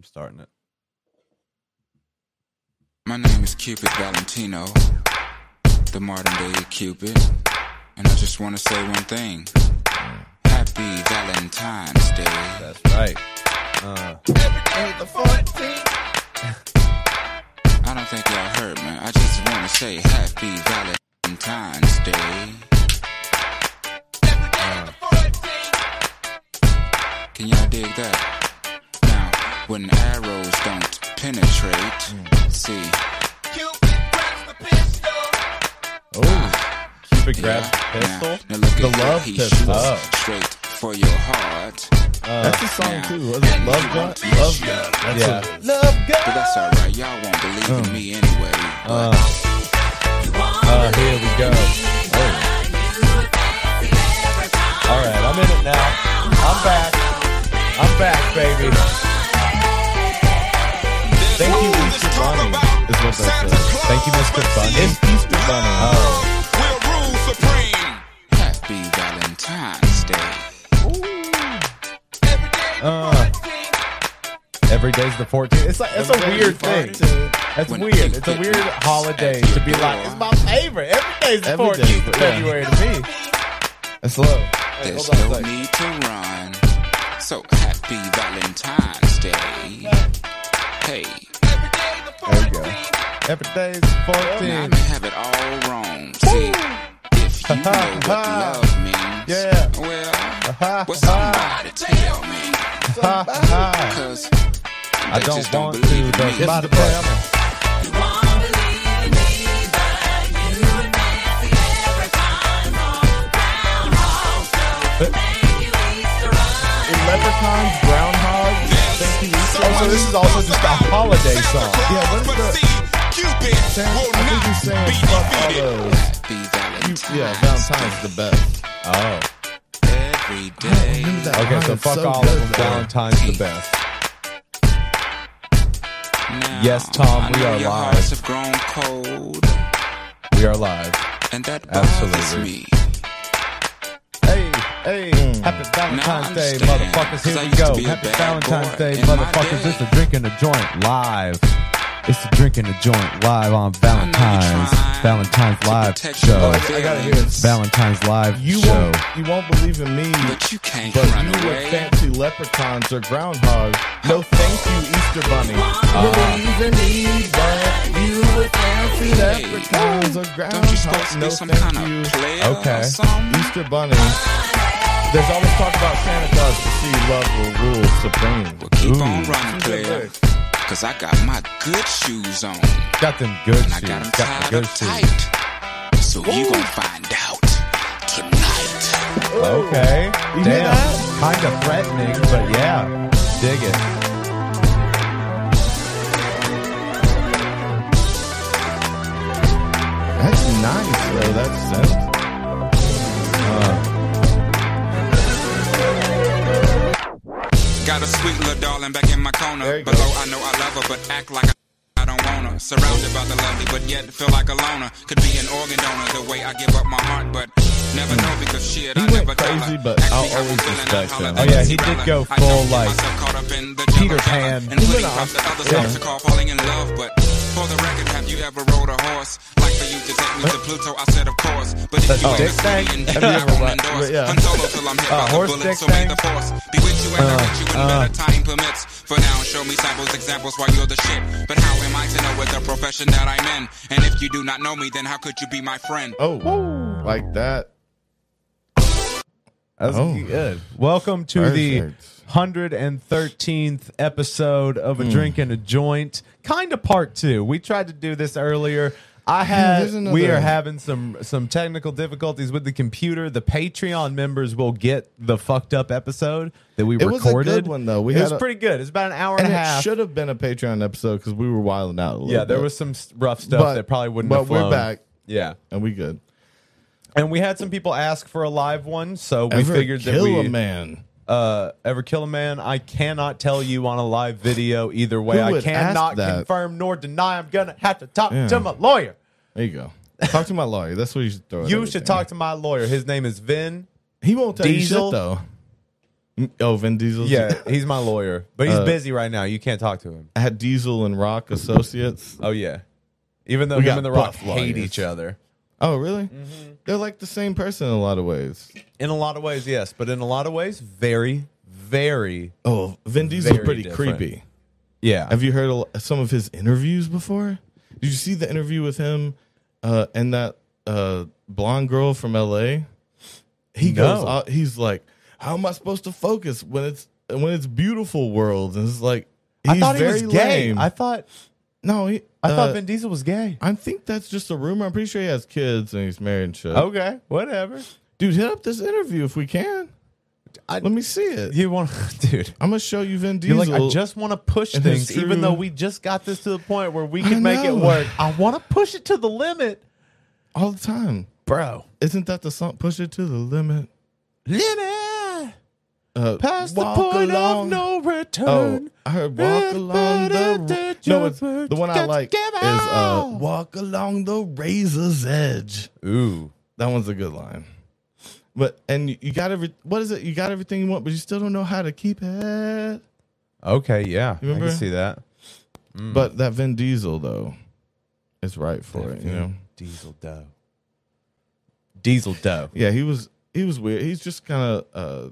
I'm starting it. My name is Cupid Valentino, the modern day Cupid. And I just want to say one thing Happy Valentine's Day. That's right. Uh, I don't think y'all heard me. I just want to say Happy Valentine's Day. Can y'all dig that? When arrows don't penetrate, see, oh, Cupid grabs the pistol. now, now The love he pistol. Oh. straight for your heart. Uh, that's a song now, too. Was it Love Gun? Love Gun. That's Yeah. a- Love But that's alright, y'all won't believe in hmm. me anyway. Uh. But Uh, here we go. Oh. All right, I'm in it now. I'm back. I'm back, baby. Bunny. Is what that says. Thank you, Mr. Bunny. It's Easter Bunny. Oh, we'll rule supreme. Happy Valentine's Day. uh, every day's the 14th. It's like it's a weird thing. That's weird. It's a weird holiday to be like, it's my favorite. Every day's the 14th of. February to me. That's love. There's hold on a no need to run. So happy Valentine's Day. Hey, There you go. Every day's now I have it all wrong. See, if you know what love means, Yeah. well, well, somebody tell me. Ha, ha. Cause I don't just don't want believe to. in me. This is the part. Leprechauns, groundhogs. Thank you, Easter Oh, so this is also just a holiday song. Yeah, when's the- Cupid Sam- will I think not you're saying be fuck all those. Happy Valentine's Yeah, Valentine's the best. Oh. every day. Okay, so fuck so all good, of them. Valentine's the best. Now, Yes, Tom, we are your live. have grown cold, We are live. and that bothers Absolutely. me. Hey, Mm. happy Valentine's Day, motherfuckers. Here we go. Happy Valentine's Day, motherfuckers. It's the drinking the joint live. It's the drinking the joint live on Valentine's Valentine's live show. I gotta hear it. Valentine's live You show. won't, you won't believe in me, but you can't but run you away. fancy leprechauns or groundhogs. No, thank you, Easter Bunny. You believe in me, but you with fancy leprechauns or Don't you supposed groundhogs. to No, be some thank kind you. of player Okay. Easter Bunny. There's always talk about Santa Claus to see love will rule supreme. Well, keep Ooh. on running, Good player. Cause I got my good shoes on. Got them good And I shoes. got them Got the tied good up shoes. tight. So you gon' find out tonight. Okay. You hear Damn. that? Kind of threatening, but yeah. Dig it. That's nice, though. That's that. Uh, Got a sweet little darling back in my corner. you go. I know I love her, but act like I, I don't want her. Surrounded by the lovely, but yet feel like a loner. Could be an organ donor the way I give up my heart, but never know because shit, He I went never tell crazy, her. but I'll me how I'm always respect him. Oh, yeah, he did go full, like, myself caught up in the Peter Pan. And He went off Yeah. call falling in love, but for the record, have you ever rode a horse? Like for you to take me to Pluto, I said of course. But if That's you a ain't dick a thing? city and Have dick, you I ever won't ri- endorse. yeah. Han Solo till I'm hit Uh, by the horse bullet, dick so may thing? the force be with you and Uh, direct you when uh. better time permits. For now, show me samples, examples while you're the shit. But how am I to know what the profession that I'm in? And if you do not know me, then how could you be my friend? Oh, like that. That's Oh. good. Welcome to the Perfect. 113th episode of. A Drink and a Joint, kind of part two. We tried to do this earlier. I have. had we are having some some technical difficulties with the computer. The Patreon members will get the fucked up episode that we It was a recorded. good one, though. We it was a- pretty good. It's about an hour And and, a it half. should have been a Patreon episode because we were wilding out a little yeah, there bit. was some rough stuff But- that probably wouldn't but we're back. Yeah. And we good. And we had some people ask for a live one, so we Ever figured that we a man. Uh, ever kill a man. I cannot tell you on a live video either way. Who I would cannot ask that? confirm nor deny. I'm gonna have to talk Yeah. to my lawyer. There you go. Talk to my lawyer. That's what you should throw. at You everything. should talk to my lawyer. His name is Vin. He won't tell Diesel. you shit though. Oh, Vin Diesel. Yeah, he's my lawyer, but he's Uh, busy right now. You can't talk to him. had Diesel and Rock associates. Oh yeah, even though We him got and the Rock buff hate lawyers. each other. Oh, really? They're like the same person in a lot of ways. In a lot of ways, yes, but in a lot of ways, very, very, Oh, Vin Diesel's Very pretty different. creepy. yeah. Have you heard a some of his interviews before? Did you see the interview with him uh, and that uh, blonde girl from L.A.? He No. goes, he's like, "How am I supposed to focus when it's when it's beautiful worlds?" And it's like, he's I thought he very was gay. lame. I thought no, he, I uh, thought Vin Diesel was gay. I think that's just a rumor. I'm pretty sure he has kids and he's married and shit. Okay, whatever. Dude, hit up this interview if we can. I- Let me see it. You want, dude? I'm gonna show you Vin You're Diesel. like, I just want to push and things, even true- though we just got this to the point where we can make it work. I want to push it to the limit, all the time. bro. Isn't that the song? Push it to the limit. Limit Uh, past the point along- of no return. Oh, return. I heard walk along the. No, it's the one I like is uh, walk along the razor's edge. Ooh, That one's a good line. But and you, got every what is it? You got everything you want, but you still don't know how to keep it. okay, yeah, I can see that. Mm. But that Vin Diesel though is right for it. You know. Diesel dough. Diesel dough. Yeah, he was he was weird. He's just kind of. uh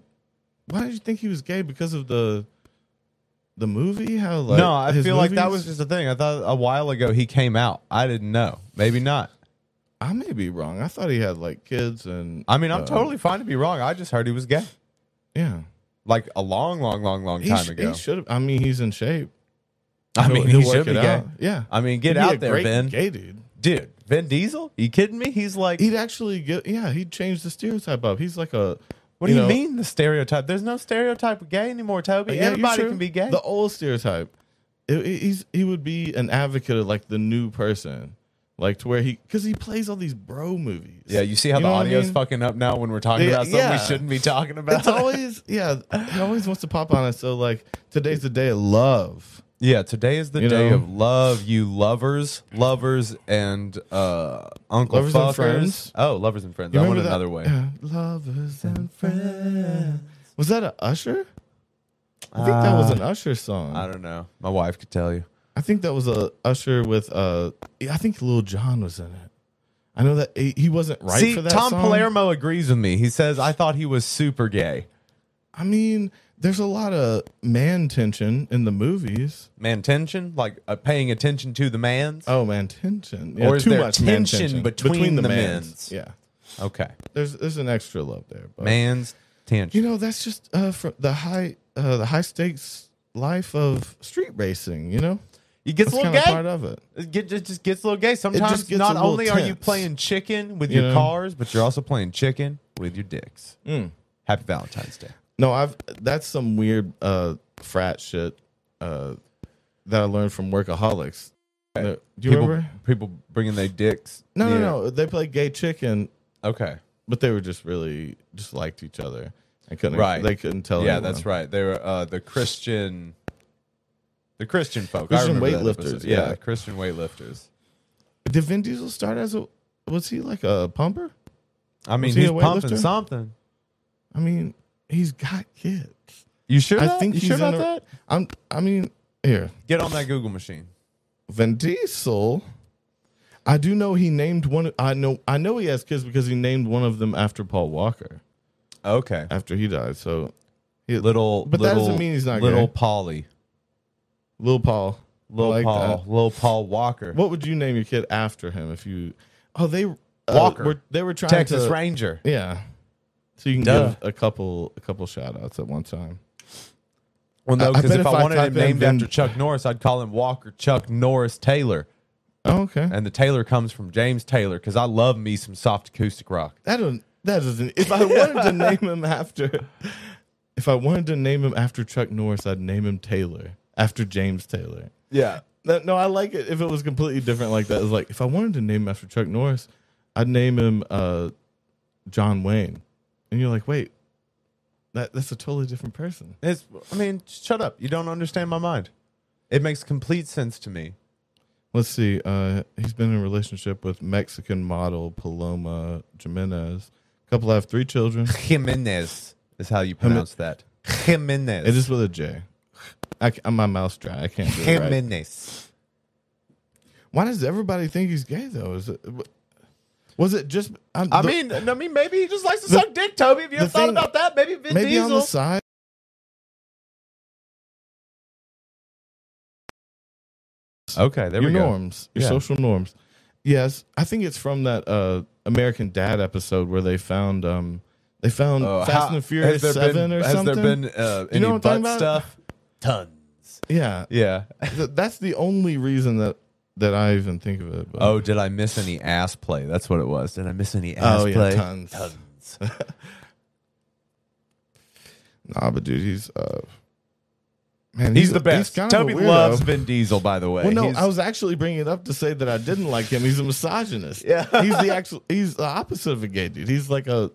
Why did you think he was gay? Because of the the movie? How like no, I feel like that was just a thing. I thought a while ago he came out. I didn't know. Maybe not. I may be wrong. I thought he had like kids and. I mean, I'm uh, totally fine to be wrong. I just heard he was gay. Yeah. Like a long, long, long, long He, time sh- ago. he should have. I mean, he's in shape. I mean, he'll he should be gay. out. Yeah. I mean, get out there, Vin. Gay dude. Dude, Vin Diesel? You kidding me? He's like, He'd actually get. Yeah, he'd change the stereotype up. He's like a. what do you, know- mean the stereotype? There's no stereotype of gay anymore, Toby. Yeah, Everybody can be gay. The old stereotype. It- it- he's he would be an advocate of like the new person, like to where he because he plays all these bro movies. yeah, you see how You the know what I audio's mean? fucking up now when we're talking Yeah, about something we shouldn't be talking about. It's always yeah. He always wants to pop on it. So like today's the day of love. Yeah, today is the You day know? of love, you lovers, lovers, and uh, Uncle Lovers and fuckers. friends. Oh, lovers and friends. You I went remember that? another way. Yeah. Lovers and friends. Was that a Usher? I think that was an Usher song. I don't know. My wife could tell you. I think that was a Usher with uh I think Lil Jon was in it. I know that he he wasn't right See, for that Tom song. Palermo agrees with me. He says I thought he was super gay. I mean, there's a lot of man tension in the movies. Man, tension, like uh, paying attention to the man's. Oh man, tension. Yeah, Or is too there much tension tension between the mans. mans? Yeah. Okay, There's there's an extra love there. But man's tension. you know, that's just uh for the high uh the high stakes life of street racing, you know? He gets That's a little gay. part of it. It get, just, just gets a little gay. Sometimes not only are you playing chicken with You your know? cars, but you're also playing chicken with your dicks. Mm. Happy Valentine's Day. No, I've that's some weird uh frat shit uh that I learned from workaholics. Do you people, remember? people bringing their dicks. No, near- no, no. They played gay chicken, Okay, but they were just really just liked each other. I couldn't. Right. They couldn't tell. yeah, anyone. that's right. They were uh, the Christian, the Christian folk. Christian I remember that weightlifters. Yeah, yeah. Christian weightlifters. Did Vin Diesel start as a? Was he like a pumper? I mean, Was he he's pumping something. I mean, he's got kids. You sure? I that? think you he's sure about a- that? I'm. I mean, here, Get on that Google machine. Vin Diesel. I do know he named one. I know. I know he has kids because he named one of them after Paul Walker Okay, after he died. So, he, little. But that doesn't mean he's not little gay. Polly, Lil Paul. Little like Paul, that. little Paul Walker, What would you name your kid after him if you? Oh, they uh, Walker. Were, they were trying Texas to. Ranger. Yeah. So you can Duh. give a couple a couple shout outs at one time. Well, no, I- I because bet if if I I wanted type him in named Vin- after Chuck Norris, I'd call him Walker Chuck Norris Taylor, Oh, okay. and the Taylor comes from James Taylor because I love me some soft acoustic rock. That don't that doesn't if I wanted to name him after if I wanted to name him after Chuck Norris, I'd name him Taylor. After James Taylor. Yeah, That, no, I like it if it was completely different like that. It's like if I wanted to name him after Chuck Norris, I'd name him uh, John Wayne. And you're like, wait, that that's a totally different person. it's. I mean, shut up. You don't understand my mind. It makes complete sense to me. Let's see. Uh, he's been in a relationship with Mexican model Paloma Jimenez. Couple have three children. Jimenez is how you pronounce that. Jimenez. It is with a J. I, my mouth's dry. I can't do it right. Jimenez. Why does everybody think he's gay though? Is it? Was it just? I'm, I the- mean, I mean, maybe he just likes to The- suck dick, Toby. Have you ever thought thing- about that? Maybe Vin maybe on the side. Okay, there your we go. norms, your Yeah. social norms. Yes, I think it's from that uh, American Dad episode where they found um they found Oh, Fast how- and the Furious Seven been, or has something. Has there been uh, You know any what butt stuff? Tons. yeah, Yeah. Th- that's the only reason that that I even think of it. but- Oh, did I miss any ass play? That's what it was. Did I miss any ass Oh, yeah, play? tons. Tons. nah, but dude, he's uh, man, He's the best. a Toby loves Vin Diesel, by the way. Well, no, He's- I was actually bringing it up to say that I didn't like him. He's a misogynist. Yeah. he's the actual. He's the opposite of a gay dude. He's like a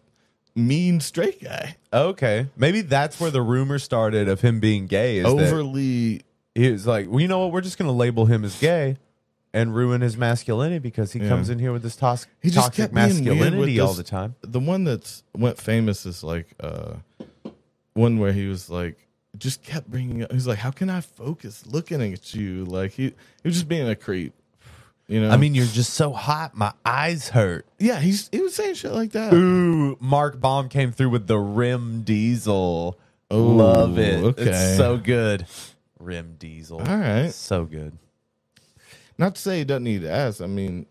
mean straight guy. okay. Maybe that's where the rumor started of him being gay. Is that Overly. he was like, well, you know what? We're just going to label him as gay and ruin his masculinity because he Yeah. comes in here with this tos- He just toxic kept being with masculinity all this- the time. The one that's went famous is like uh one where he was like just kept bringing up. He's like, "How can I focus looking at you?" Like he he was just being a creep. You know. I mean, you're just so hot. My eyes hurt. yeah, he's he was saying shit like that. Ooh, Mark Baum came through with the Rim Diesel. Ooh, Love it. okay. It's so good. Rim Diesel. All right. So good. Not to say he doesn't eat ass. I mean,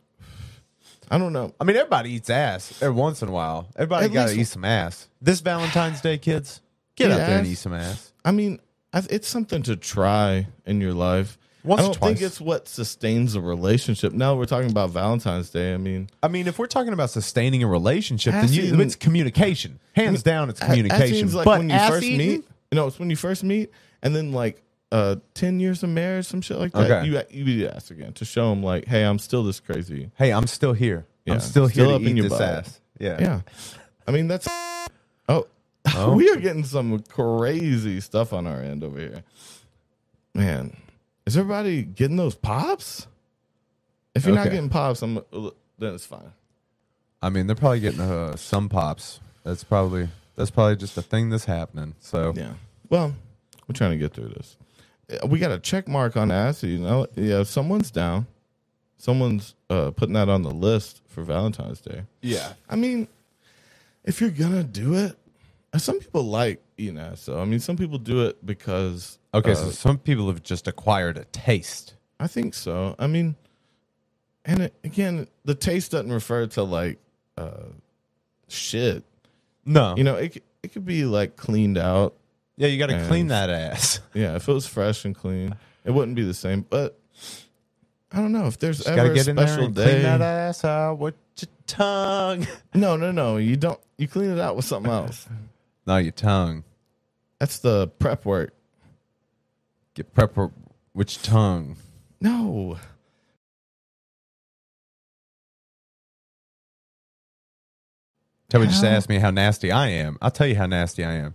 I don't know. I mean, everybody eats ass every once in a while. Everybody At got to least- eat some ass. This Valentine's Day, kids, get out there and eat some ass. I mean, I- it's something to try in your life. Once I or don't think twice. it's what sustains a relationship. Now we're talking about Valentine's Day. I mean, I mean, if we're talking about sustaining a relationship, then Ass you, eating- it's communication. Hands down, it's that communication. seems like but when you ass first eating, meet, you know, it's when you first meet, and then like uh, ten years of marriage, some shit like that. Okay. You you ass again to show them like, hey, I'm still this crazy. Hey, I'm still here. Yeah, I'm still, still here up in your this butt. ass. Yeah. Yeah, I mean that's oh, Oh. we are getting some crazy stuff on our end over here. Man, is everybody getting those pops? If you're not getting pops, I'm then it's fine. I mean, they're probably getting uh, some pops. That's probably that's probably just a thing that's happening. So Yeah. Well, we're trying to get through this. We got a check mark on acid. You know, yeah. Someone's down. Someone's uh, putting that on the list for Valentine's Day. yeah, I mean, if you're gonna do it, uh, some people like eating ass. So I mean, some people do it because. Okay, uh, so some people have just acquired a taste. I think so. I mean, and it, again, the taste doesn't refer to like uh, shit. No, You know, it it could be like cleaned out. Yeah, you got to clean that ass. Yeah, if it was fresh and clean, it wouldn't be the same. But I don't know if there's Just got to ever a get in there special and day. clean that ass out with your tongue. No, no, no. You don't. You clean it out with something else. no, your tongue. That's the prep work. Get prep with your tongue. No, Toby just How? asked me how nasty I am. I'll tell you how nasty I am.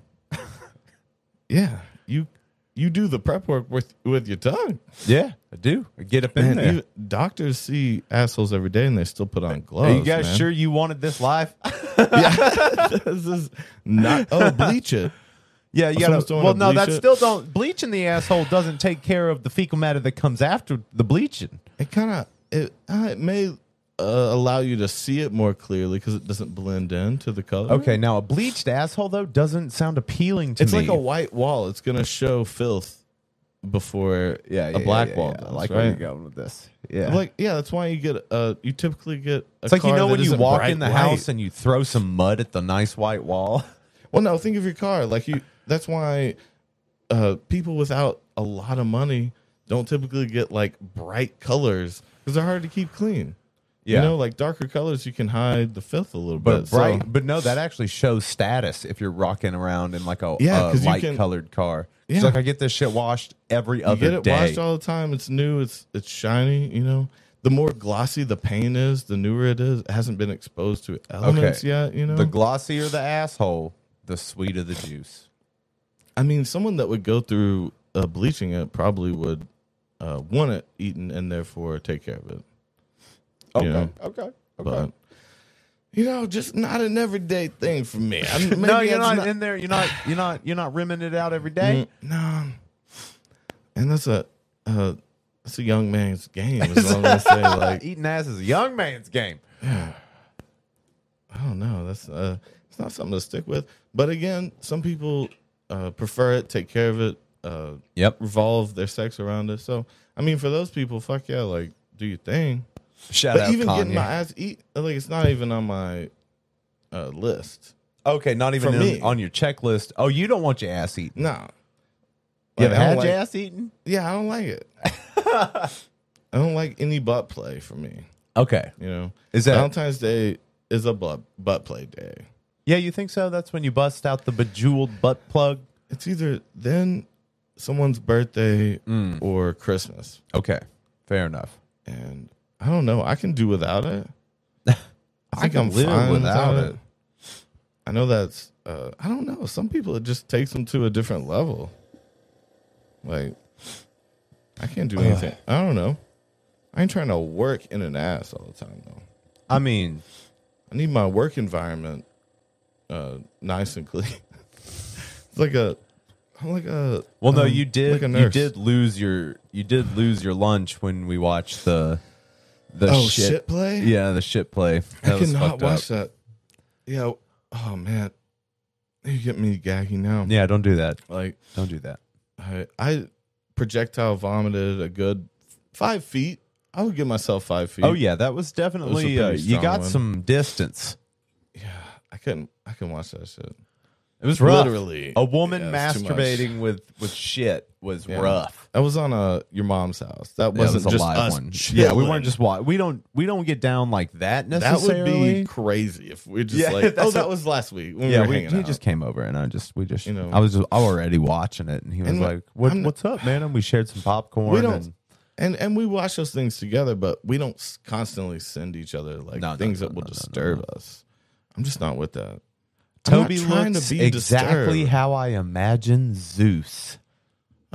Yeah, you you do the prep work with with your tongue. Yeah, I do. I get up in there. you- doctors see assholes every day, and they still put on gloves. Are you guys man. sure you wanted this life? this is not. Oh, bleach it. Yeah, you gotta. Well, no, that it? still don't. Bleaching the asshole doesn't take care of the fecal matter that comes after the bleaching. It kind of it. Uh, it may uh, allow you to see it more clearly because it doesn't blend into the color. Okay, now a bleached asshole though doesn't sound appealing to It's me. It's like a white wall. It's gonna show filth before yeah, a black wall. I does, like right? where you're going with this. Yeah, Like yeah, that's why you get uh you typically get a it's like you know when you walk in the white. house and you throw some mud at the nice white wall. Well, no, think of your car. Like you that's why uh people without a lot of money don't typically get like bright colors because they're hard to keep clean. Yeah. You know, like darker colors you can hide the filth a little But bit. so- bright, but no, that actually shows status if you're rocking around in like a, Yeah, a light can- colored car. It's Yeah. like I get this shit washed every you other get it day. washed all the time. It's new. It's it's shiny. You know, the more glossy the paint is, the newer it is. It hasn't been exposed to elements yet. You know, The glossier the asshole, the sweeter the juice. I mean, someone that would go through uh, bleaching it probably would uh, want it eaten and therefore take care of it. Okay, You know? okay, okay. But you know, just not an everyday thing for me. I, maybe no, you're that's not, in there. You're not. You're not. You're not rimming it out every day. Mm, no, and that's a uh, that's a young man's game. Is what I'm say. Like Eating ass is a young man's game. I don't know. That's uh, it's not something to stick with. But again, some people uh, prefer it, take care of it, uh, Yep. revolve their sex around it. So I mean, for those people, fuck yeah, like do your thing. Shout but out even Kanye. getting my ass eat, like it's not even on my uh, list. okay, not even For in- me. on your checklist. Oh, you don't want your ass eaten. No. You Like, ever I don't had like- your ass eaten? Yeah, I don't like it. I don't like any butt play for me. Okay. You know, Is that- Valentine's Day is a butt butt play day. Yeah, you think so? That's when you bust out the bejeweled butt plug. It's either then someone's birthday Mm. or Christmas, Okay, fair enough. and I don't know. I can do without it. I think can I'm live fine without without it. it. I know that's. Uh, I don't know. Some people it just takes them to a different level. Like, I can't do anything. I don't know. I ain't trying to work in an ass all the time though. I mean, I need my work environment uh, nice and clean. it's like a, I'm like a. well, no, um, you did. like a you did lose your. You did lose your lunch when we watched the. The Oh shit. shit, play! Yeah, the shit play. That I was cannot watch up. that. Yeah. Oh man, you get me gaggy now. Yeah, don't do that. Like Don't do that. I, I projectile vomited a good five feet. I would give myself five feet. Oh yeah, that was definitely. pretty uh, you got one. some distance. yeah. I couldn't. I couldn't watch that shit. It was rough. Literally, a woman Yeah, it's too much. masturbating with with shit was Yeah. rough. I was on uh, your mom's house. That Yeah, it wasn't was a just live us one. Yeah, we chilling. weren't just wa- we don't we don't get down like that That necessarily. would be crazy if we're just Yeah, like, that's oh, that what- was last week when yeah, we were we, hanging he out. just came over and I just we just You know. I was just already watching it and he was And like, what, I'm- "What's up, man?" And we shared some popcorn. we don't, and, and and we watch those things together, but we don't s- constantly send each other like No, no, things no, that will no, no, no, disturb us. I'm just not with that. I'm not Toby trying looks to be exactly disturbed. how I imagine Zeus.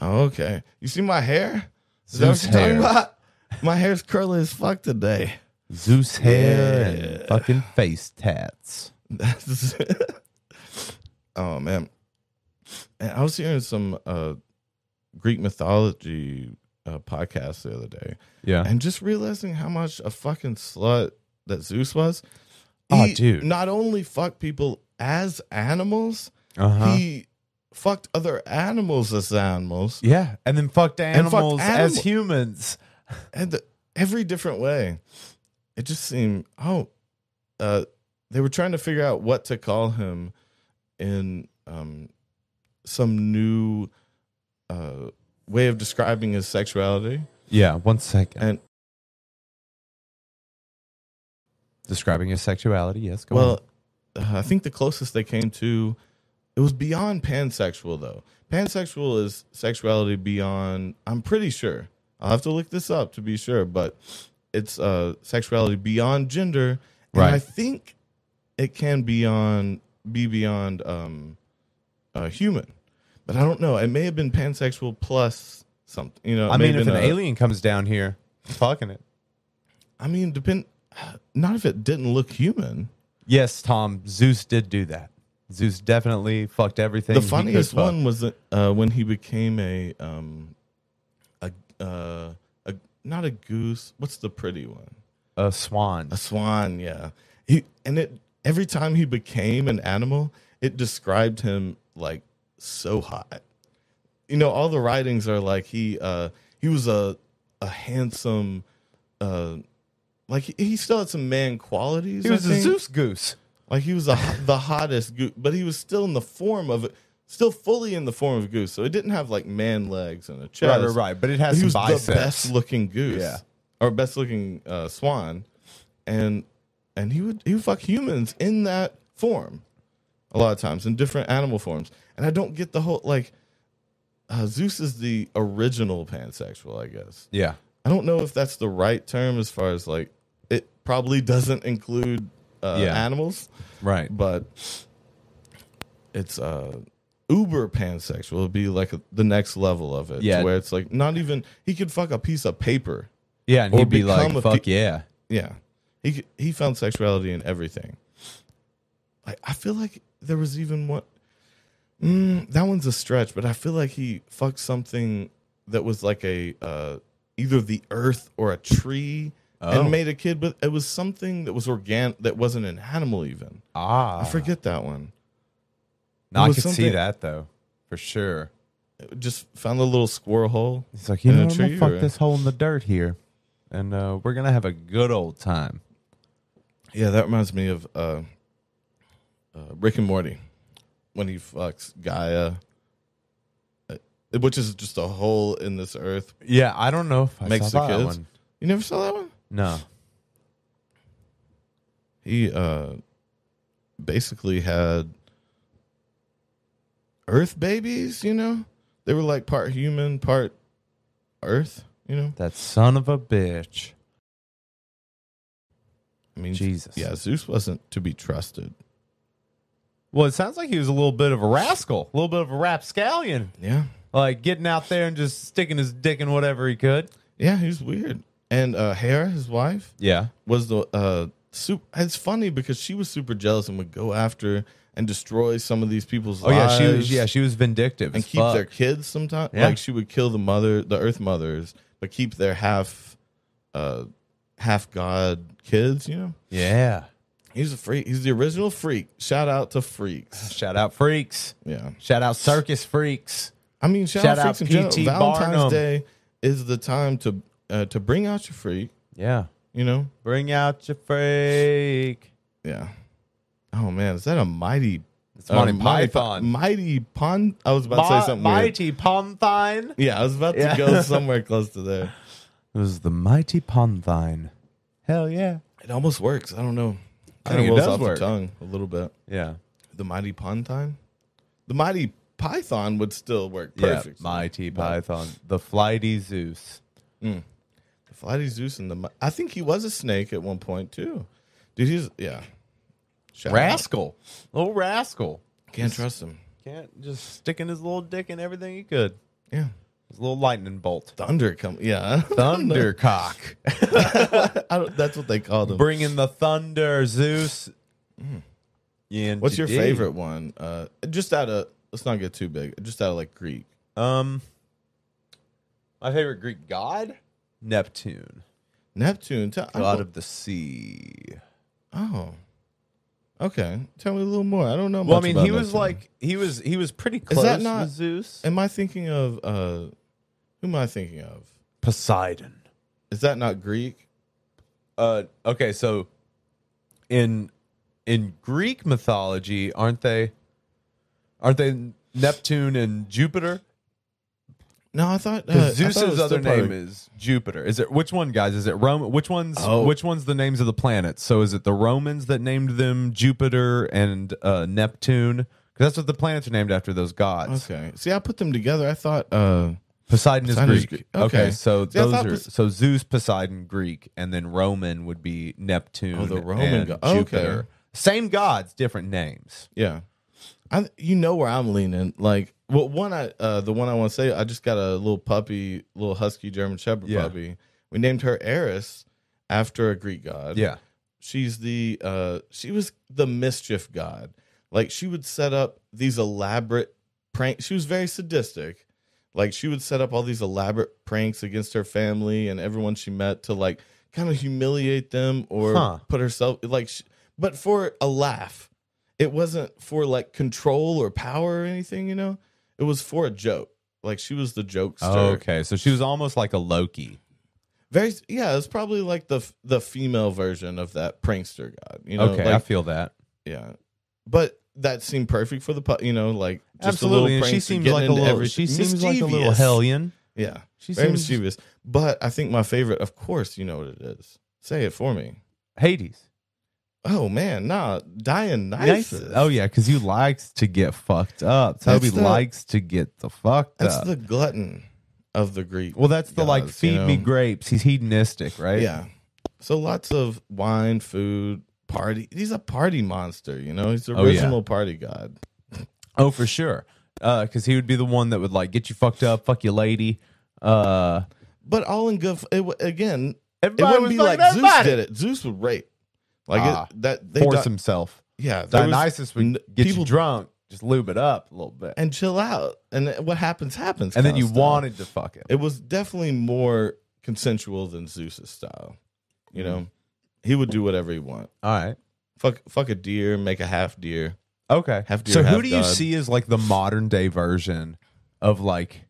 Oh, okay. You see my hair? Is that what you're talking about? My hair's curly as fuck today. Zeus hair and Yeah. fucking face tats. That's oh man. And I was hearing some uh Greek mythology uh, podcast the other day, Yeah. and just realizing how much a fucking slut that Zeus was. Oh, dude. not only fucked people as animals, Uh-huh. he fucked other animals as animals, yeah, and then fucked And fucked animals as humans. and the, every different way. It just seemed oh, uh, they were trying to figure out what to call him in um, some new uh, way of describing his sexuality, Yeah, one second. and Describing his sexuality, yes. Go well, uh, I think the closest they came to it was beyond pansexual though. Pansexual is sexuality beyond. I'm pretty sure. I'll have to look this up to be sure, but it's uh, sexuality beyond gender, and Right. I think it can beyond be beyond um, uh, human, but I don't know. It may have been pansexual plus something. You know, I mean, if an a- alien comes down here, fucking it. I mean, depend. Not if it didn't look human. Yes, Tom, Zeus did do that. Zeus definitely fucked everything. the funniest one was uh, when he became a um a uh a not a goose what's the pretty one a swan. a swan yeah he and it every time he became an animal it described him like so hot you know all the writings are like he uh he was a a handsome uh like he, he still had some man qualities He was a. Zeus goose. Like he was a, the hottest goose, but he was still in the form of it, still fully in the form of goose. So it didn't have like man legs and a chest. Right, right, right. But it But has he some was biceps. the best looking goose, Yeah. or best looking uh, swan, and and he would he would fuck humans in that form, a lot of times in different animal forms. And I don't get the whole like uh, Zeus is the original pansexual, I guess. yeah. I don't know if that's the right term as far as like it probably doesn't include uh, Yeah. animals Right. but it's uh uber pansexual It'd be like the next level of it Yeah. where it's like not even he could fuck a piece of paper Yeah, and he'd be like, fuck pe- yeah. yeah he he found sexuality in everything I, I feel like there was even one. Mm, that one's a stretch, but I feel like he fucked something that was like a uh, either the earth or a tree Oh. and made a kid. But it was something that was organic that wasn't an animal even. Ah, I forget that one. No, I could see that though, for sure. Just found a little squirrel hole. He's like, you know, I'm gonna fuck or- this hole in the dirt here, and uh, we're gonna have a good old time. Yeah, that reminds me of uh, uh, Rick and Morty when he fucks Gaia, uh, which is just a hole in this earth. Yeah, I don't know if I Makes saw the that kids. one. You never saw that one? No. He uh, basically had Earth babies. You know, they were like part human, part Earth. You know, That son of a bitch. I mean, Jesus. Yeah, Zeus wasn't to be trusted. Well, it sounds like he was a little bit of a rascal, a little bit of a rapscallion, Yeah, like getting out there and just sticking his dick in whatever he could. yeah, he was weird. And uh, Hera, his wife, Yeah. was the uh super it's funny because she was super jealous and would go after and destroy some of these people's Oh yeah, she was. Yeah, she was vindictive and as keep fuck. their kids sometimes Yeah. like she would kill the mother the earth mothers but keep their half uh half god kids you know Yeah. he's a freak he's the original freak shout out to freaks Shout out freaks. yeah Shout out circus freaks. i mean shout, Shout out out freaks in general P.T. valentine's Barnum. day is the time to uh, to bring out your freak Yeah. you know Bring out your freak. yeah oh man is that a mighty It's uh, mighty Python. mighty pun i was about to say something weird. mighty Ponthine. Yeah, I was about to go somewhere close to there. It was the mighty Ponthine. Hell yeah. It almost works. I don't know. I Kind think of it rolls does off work. the tongue a little bit. Yeah. The mighty Pontine? The mighty Python would still work Yeah. perfect. Mighty But Python. The flighty Zeus. Flighty Zeus and the I think he was a snake at one point too. Dude, he's yeah. Shout out. Rascal. Little rascal. Can't trust him. Can't just sticking his little dick in everything he could. Yeah. His little lightning bolt. Thunder come yeah. Thundercock. That's what they called him. Bringing the thunder, Zeus. Yeah, What's your favorite one? Uh just out of let's not get too big. Just out of like Greek. Um, my favorite Greek god, Neptune, Neptune. Tell, god of the sea. Oh. Okay. Tell me a little more. I don't know Well, I mean, he was Neptune. like he was he was pretty close Is that not- Zeus. Am I thinking of uh who am I thinking of? Poseidon. Is that not Greek? Uh, okay, so in in Greek mythology, aren't they? Aren't they Neptune and Jupiter? No, I thought uh, I Because thought Zeus's other name is Jupiter. Is it which one, guys? Is it Rome? Which one's Oh. which one's the names of the planets? So is it the Romans that named them Jupiter and uh, Neptune? Because that's what the planets are named after. Those gods. Okay. See, I put them together. I thought uh Poseidon is Poseidon is Greek. Greek. Okay. Okay. so See, those are Pos- so Zeus, Poseidon, Greek, and then Roman would be Neptune. Oh, the Roman and go- okay. Same gods, different names. yeah. I you know where I'm leaning. Like well one I uh the one I want to say, I just got a little puppy, little husky German shepherd Yeah. puppy. We named her Eris after a Greek god. Yeah. she's the uh she was the mischief god like she would set up these elaborate pranks she was very sadistic like she would set up all these elaborate pranks against her family and everyone she met to like kind of humiliate them or Huh. put herself like sh but for a laugh it wasn't for like control or power or anything you know it was for a joke like she was the jokester oh, okay, so she was almost like a Loki. very yeah it's probably like the the female version of that prankster god you know okay, like, I feel that. Yeah, but that seemed perfect for the pu- you know like just Absolutely, a and little she seems like a little. every- She seems like a little hellion. Yeah, She very seems mischievous. But I think my favorite, of course, you know what it is. Say it for me. Hades. Oh man, nah, Dionysus. Oh yeah, because you likes to get fucked up. Toby the- likes to get the fucked that's up. That's the glutton of the Greek. well, that's the like feed you me know? grapes. He's hedonistic, right? Yeah, so lots of wine, food, party. He's a party monster. You know, he's the Oh, yeah. original party god. Oh, for sure. Because he would be the one that would like get you fucked up, fuck you, lady. Uh, But all in good. It, again, it wouldn't be fucking like Zeus did it. Zeus would rape. Like Ah, it, that. They force di- himself. yeah, there was- Dionysus would get people you drunk, just lube it up a little bit, and, chill out, and what happens happens. And then you wanted to fuck it. It was definitely more consensual than Zeus's style. You know, he would do whatever he want. All right. Fuck, fuck a deer, make a half deer. Okay. Half deer, so who half do you see as like the modern day version of like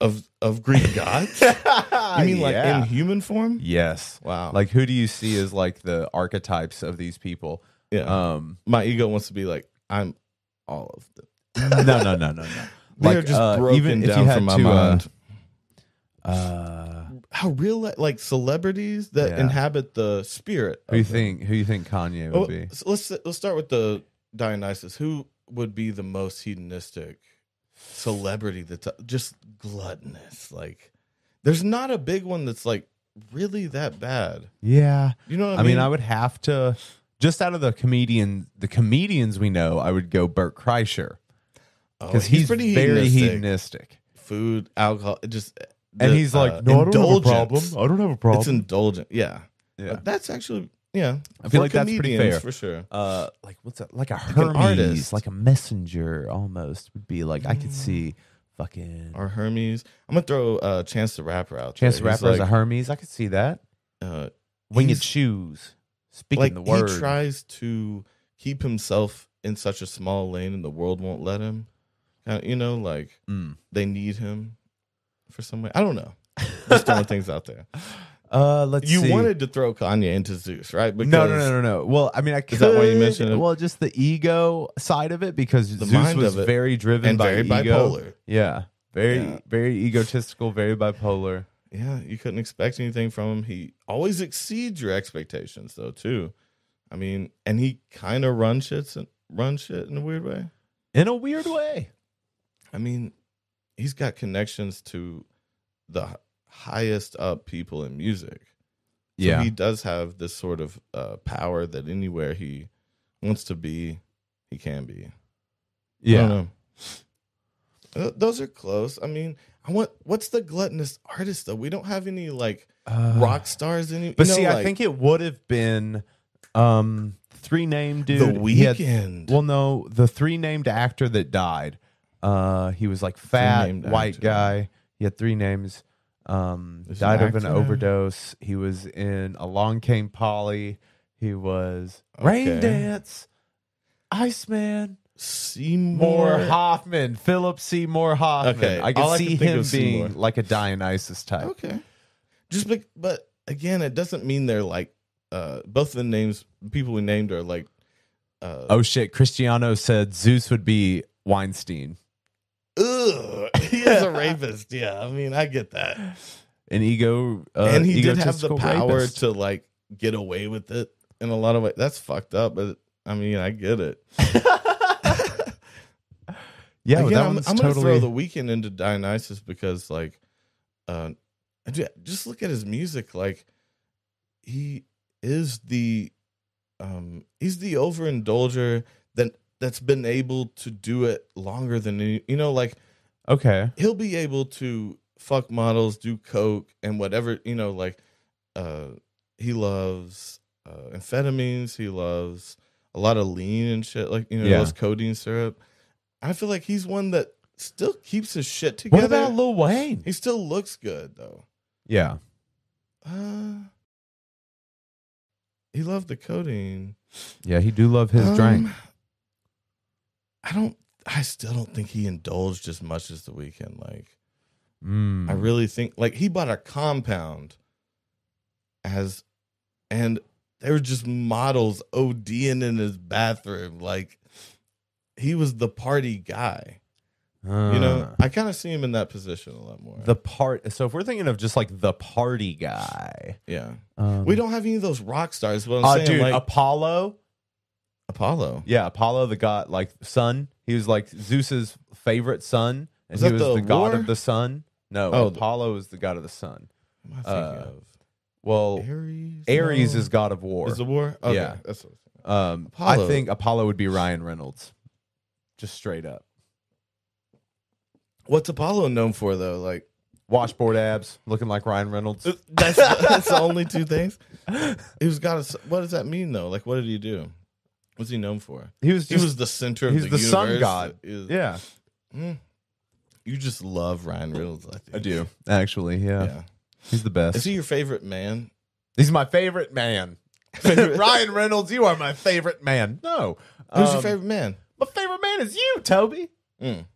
of of Greek gods. you mean like Yeah. in human form? Yes. Wow. Like who do you see as like the archetypes of these people? yeah. Um My ego wants to be like I'm all of them. no no no no no. They're Like, just uh, broken even if you down had from my to, uh, mind. Uh, How real like celebrities that Yeah. inhabit the spirit. who you of them. think who you think Kanye would Oh, be? so let's let's start with the Dionysus. Who would be the most hedonistic celebrity that's just gluttonous? Like, there's not a big one that's like really that bad. Yeah. You know what I I mean, mean? I would have to just out of the comedian the comedians we know, I would go Bert Kreischer Oh, because he's, pretty very hedonistic. hedonistic. Food, alcohol, just And he's like, uh, "No, I don't have a problem. I don't have a problem." It's indulgent. Yeah. yeah. That's actually yeah. I feel for like that's pretty comedians, fair. for sure. uh like what's that like a an Hermes artist. like a messenger almost would be like I could see fucking Or Hermes. I'm gonna throw uh, Chance the Rapper out. Chance the there. He's Rapper as a like, Hermes I could see that uh, winged he's- shoes speaking like the word he tries to keep himself in such a small lane, and the world won't let him. Kinda, you know, like Mm. they need him for some way. I don't know. Just throwing things out there. Uh let's You see. wanted to throw Kanye into Zeus, right? no, no, no, no, no. Well, I mean, I could. Is that why you mentioned it? Well, just the ego side of it because The Zeus mind was very driven And by very ego. bipolar. Yeah, very, Yeah. very egotistical, very bipolar. Yeah, you couldn't expect anything from him. He always exceeds your expectations, though. Too. I mean, and he kind of runs shit, run shit in a weird way. In a weird way. I mean, he's got connections to the highest up people in music. So Yeah. he does have this sort of uh, power that anywhere he wants to be, he can be. Yeah. Those are close. I mean, I want what's the gluttonous artist though? We don't have any like Uh, rock stars any. But you know, see, I think it would have been um three named dude. the He had- Weeknd. well, no, the three named actor that died. Uh, he was like fat white actor. guy. He had three names. Um, Is died an of an overdose. He was in Along Came Polly. He was Rain Okay. Dance, Iceman, Seymour Moore Hoffman, Philip Seymour Hoffman. Okay, I can all I see can think him of being Seymour. like a Dionysus type. Okay. Just bec but again, it doesn't mean they're like uh both the names people we named are like uh Oh shit! Cristiano said Zeus would be Weinstein. Ugh, is a rapist. Yeah, I mean, I get that. an ego uh, and he did have the power rapist. to like get away with it in a lot of ways. That's fucked up, but I mean, I get it. yeah Again, that I'm, I'm gonna throw the Weeknd into Dionysus because like uh just look at his music like he is the um he's the overindulger that that's been able to do it longer than any, you know like okay. He'll be able to fuck models do coke and whatever you know like uh he loves uh amphetamines. He loves a lot of lean and shit like you know Yeah. those codeine syrup. I feel like he's one that still keeps his shit together. what about Lil Wayne? He still looks good though. Yeah. Uh he loved the codeine. Yeah he do love his Um, drink i don't i still don't think he indulged as much as the Weeknd like Mm. I really think like he bought a compound as and there were just models ODing in his bathroom. Like he was the party guy. You know, Uh, I kind of see him in that position a lot more. the part so if we're thinking of just like the party guy yeah. um, We don't have any of those rock stars, but I'm uh, saying dude like Apollo Apollo. yeah Apollo the god like son he was like Zeus's favorite son and Was he was the the, god of the sun no Oh, Apollo is the god of the sun What am I thinking Uh, of? well Ares, Aries No. is god of war Is the war? Okay, Yeah. That's what Um, I think Apollo would be Ryan Reynolds, just straight up. What's Apollo known for though? Like Washboard abs, looking like Ryan Reynolds. that's that's the only two things. He's got a. What does that mean though? Like, what did he do? What's he known for? He was He was the center of he's the, the sun universe. god. Is- yeah. You just love Ryan Reynolds, I think. I do actually. Yeah. Yeah. he's the best. Is he your favorite man? he's my favorite man. Ryan Reynolds, you are my favorite man. No, Who's Um, your favorite man? My favorite man is you, Toby. Mm.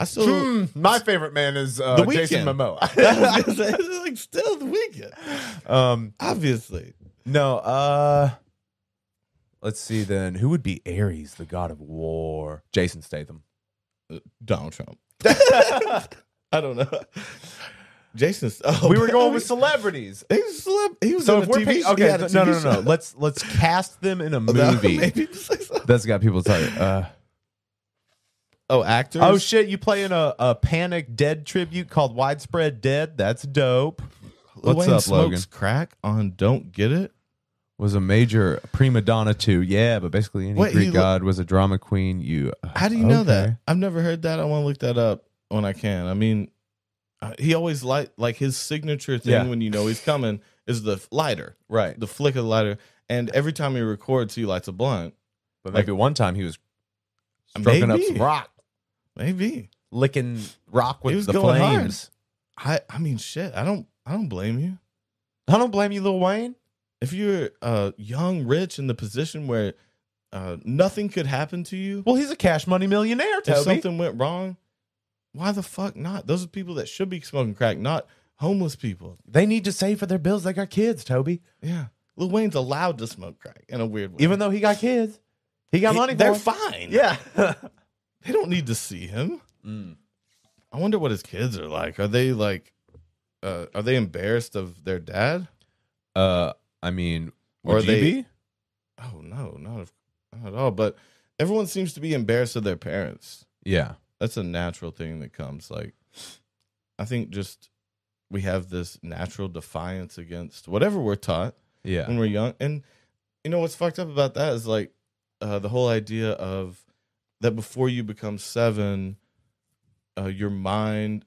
I still Hmm, my favorite man is uh, The Jason. Momoa. I was gonna say, it's like still the Weeknd. um, Obviously. no. Uh, let's see then. Who would be Ares, the god of war? Jason Statham. Donald Trump. I don't know. Jason. Oh, we were going with celebrities. He was, a celeb- he was So in if a we're TV pick- show. Okay, had a no, no, no, no. show. Let's let's cast them in a movie. Maybe just say so. That's got people talking. Uh, Oh, actors. oh shit! You play in a, a Panic Dead tribute called Widespread Dead. That's dope. What's Wayne up, smokes Logan? crack on "Don't Get It." Was a major prima donna too. Yeah, but basically any Wait, Greek he god was a drama queen. You. How do you know that? I've never heard that. I want to look that up when I can. I mean, uh, he always like like his signature thing Yeah. when you know he's coming is the lighter, Right. the flick of the lighter, and every time he records, he lights a blunt. But maybe one time he was stroking up maybe. some rock, Maybe licking rock with was the going hard. flames. I. I mean, shit. I don't. I don't blame you. I don't blame you, Lil Wayne. If you're uh, young, rich, in the position where uh, nothing could happen to you, Well, he's a cash money millionaire, Toby. if something went wrong, why the fuck not? Those are people that should be smoking crack, not homeless people. They need to save for their bills. They got kids, Toby. Yeah. Lil Wayne's allowed to smoke crack in a weird way. Even though he got kids, he got He- money. they're for 'em. fine. Yeah. They don't need to see him. Mm. I wonder what his kids are like. Are they like uh are they embarrassed of their dad? Uh, I mean, Or would you they- be? Oh no, not, of- not at all. But everyone seems to be embarrassed of their parents. Yeah. That's a natural thing that comes. Like I think just we have this natural defiance against whatever we're taught. Yeah. when we're young. And you know what's fucked up about that is like uh, the whole idea of that before you become seven, uh, your mind.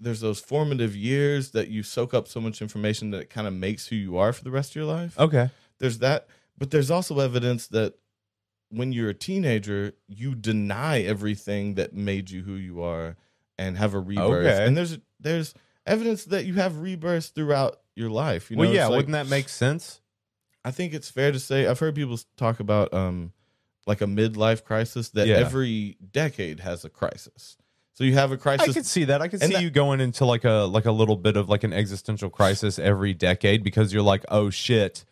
There's those formative years that you soak up so much information that it kind of makes who you are for the rest of your life. Okay. There's that, but there's also evidence that when you're a teenager, you deny everything that made you who you are and have a rebirth. Okay. And there's there's evidence that you have rebirths throughout your life. You know, well, yeah. Like- wouldn't that make sense? I think it's fair to say I've heard people talk about um like a midlife crisis that Yeah. every decade has a crisis. So you have a crisis. I could see that. I could see that- you going into like a like a little bit of like an existential crisis every decade because you're like, oh shit,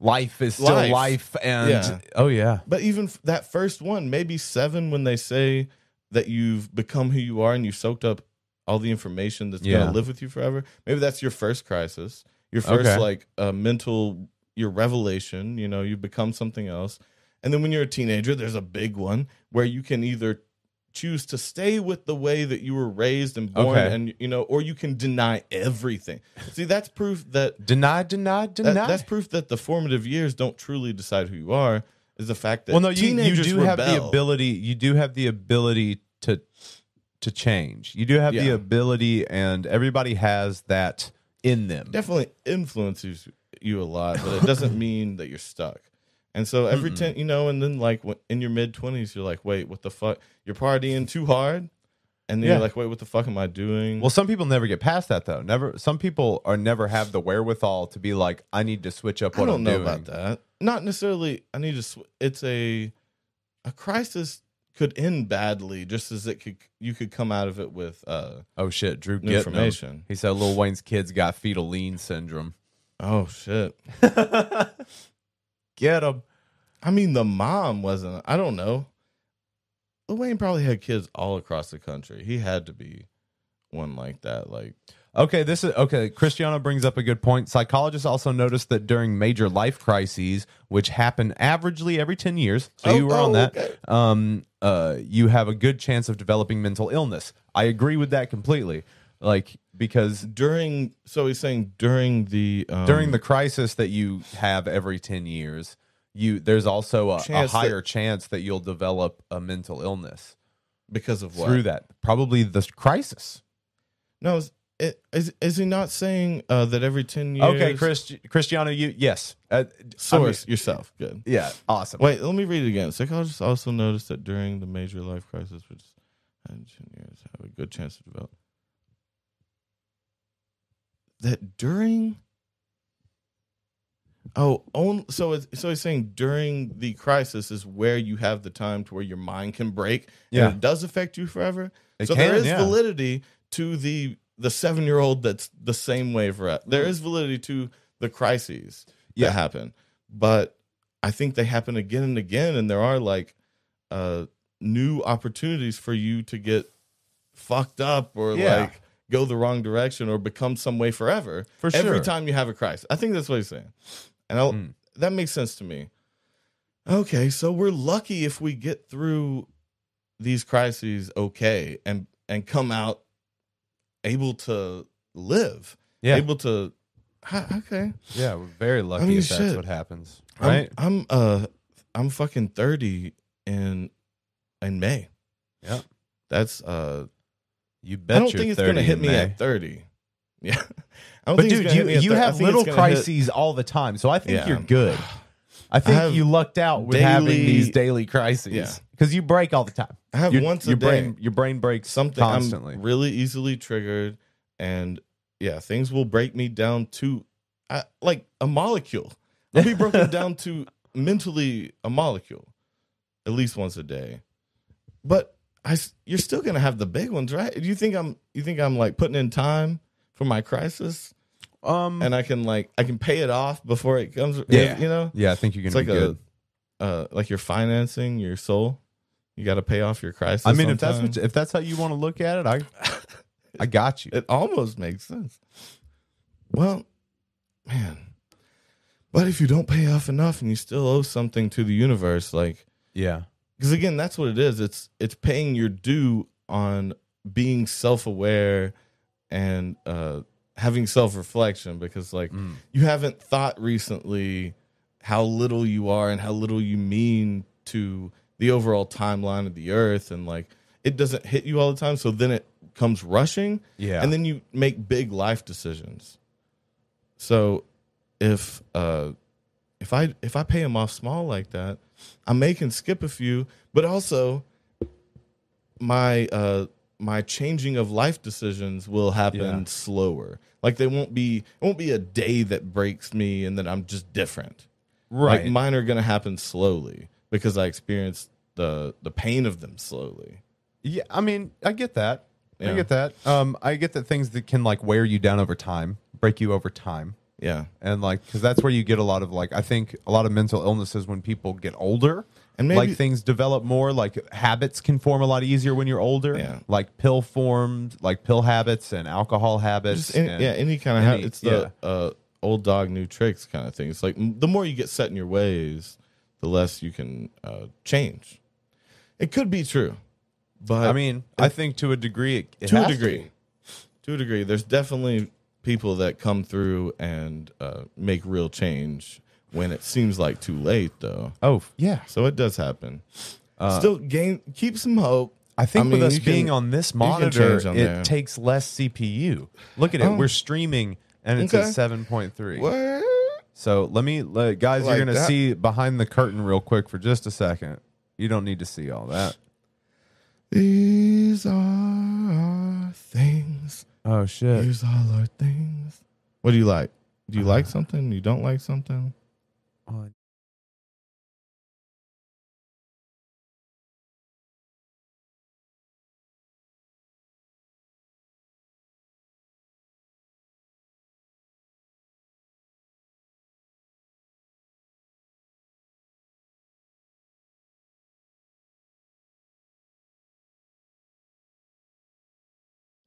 life is still life, Life. and Yeah. oh yeah, but even f- that first one, maybe seven, when they say that you've become who you are and you soaked up all the information that's Yeah. gonna live with you forever. Maybe that's your first crisis, your first Okay. like uh, mental your revelation. You know, you become something else, and then when you're a teenager, there's a big one where you can either choose to stay with the way that you were raised and born Okay. and you know or you can deny everything see that's proof that deny, deny, that, deny. that's proof that the formative years don't truly decide who you are. Is the fact that well, no, you, you do have the ability. You do have the ability to to change. You do have the ability, and everybody has that in them. Definitely influences you a lot, but it doesn't mean that you're stuck. And so every ten, you know, and then like in your mid twenties, you're like, wait, what the fuck? You're partying too hard, and then Yeah. you're like, wait, what the fuck am I doing? Well, some people never get past that though. Never. Some people are never have the wherewithal to be like, I need to switch up What I don't I'm know doing. about that. Not necessarily. I need to. Sw- it's a a crisis could end badly, just as it could. You could come out of it with uh, Oh shit, Drew information. He said Lil Wayne's kids got fetal lean syndrome. oh shit. Get him. I mean, the mom wasn't. I don't know. Lil Wayne probably had kids all across the country. He had to be one like that. Like, Okay, this is okay. Cristiano brings up a good point. Psychologists also noticed that during major life crises, which happen averagely every ten years, so Oh, you were on oh, that. okay. Um, uh, you have a good chance of developing mental illness. I agree with that completely. Like because during, so he's saying during the um, during the crisis that you have every 10 years you there's also a, a Chance that- higher chance that you'll develop a mental illness because of what through that probably the crisis No, it, is is he not saying uh, that every ten years? Okay, Chris, Cristiano, you yes. Uh, Source I mean, yourself. Good. yeah, awesome. Wait, let me read it again. Psychologists also noticed that during the major life crisis, which had 10 years have a good chance to develop, that during oh, on, so it's, so he's saying during the crisis is where you have the time to where your mind can break. Yeah. and it does affect you forever. It so there can, is yeah. validity to the the seven year old that's the same way for there is validity to the crises Yeah. that happen but i think they happen again and again and there are like uh new opportunities for you to get fucked up or Yeah. like go the wrong direction or become some way forever For sure. every time you have a crisis i think that's what he's saying and I'll, Mm. that makes sense to me okay so we're lucky if we get through these crises okay and and come out able to live yeah, able to okay yeah, we're very lucky I mean, if that's shit. what happens, I'm- right? I'm, uh i'm fucking 30 in in may Yeah. that's uh you bet i don't think it's gonna hit me May. at 30 yeah I don't But think dude, you hit me at you have little gonna hit- crises all the time, so I think Yeah. you're good. I think have you lucked out with having these daily crises Yeah. because you break all the time. i have Your- once a your day brain your brain breaks something constantly. I'm really easily triggered, and yeah, things will break me down to I, like a molecule. I'll be broken down to mentally a molecule, at least once a day. But I, you're still gonna have the big ones, right? Do you think I'm? You think I'm like putting in time for my crisis, um, and I can like I can pay it off before it comes? Yeah. you know, yeah, I think you're gonna like be a good. uh, like you're financing your soul. You got to pay off your crisis. I mean, if that's what, if that's how you want to look at it, I I got you. It almost makes sense. Well, man. But if you don't pay off enough and you still owe something to the universe, like Yeah, because again, that's what it is. It's it's paying your due on being self aware and uh having self reflection because like Mm. you haven't thought recently how little you are and how little you mean to the overall timeline of the earth and like it doesn't hit you all the time so then it comes rushing yeah, and then you make big life decisions so if uh if i if i pay him off small like that i may can skip a few but also my uh my changing of life decisions will happen Yeah. slower like they won't be it won't be a day that breaks me and then i'm just different right. like mine are gonna happen slowly because i experienced the the pain of them slowly yeah, I mean, I get that. I get that. Um, I get that things that can like wear you down over time, break you over time. Yeah and like because that's where you get a lot of like i think a lot of mental illnesses when people get older And maybe- like things develop more like habits can form a lot easier when you're older Yeah. like pill formed like pill habits and alcohol habits any, and- yeah, any kind of any- ha- it's the uh, old dog, new tricks kind of thing. It's like the more you get set in your ways, the less you can uh, change. It could be true, but i mean i think to a degree it, it to a degree, to a degree, there's definitely people that come through and uh, make real change when it seems like too late, though. oh yeah So it does happen. Still, gain keep some hope. Uh, I think I with us you can- being on this monitor, on it there. takes less CPU. Look at it. Oh. We're streaming and it's Okay. at 7.3. What? So let me, let, guys, Like you're going to see behind the curtain real quick for just a second. You don't need to see all that. These are things. Oh, shit. These all our things. What do you like? Do you uh, like something? You don't like something? Oh,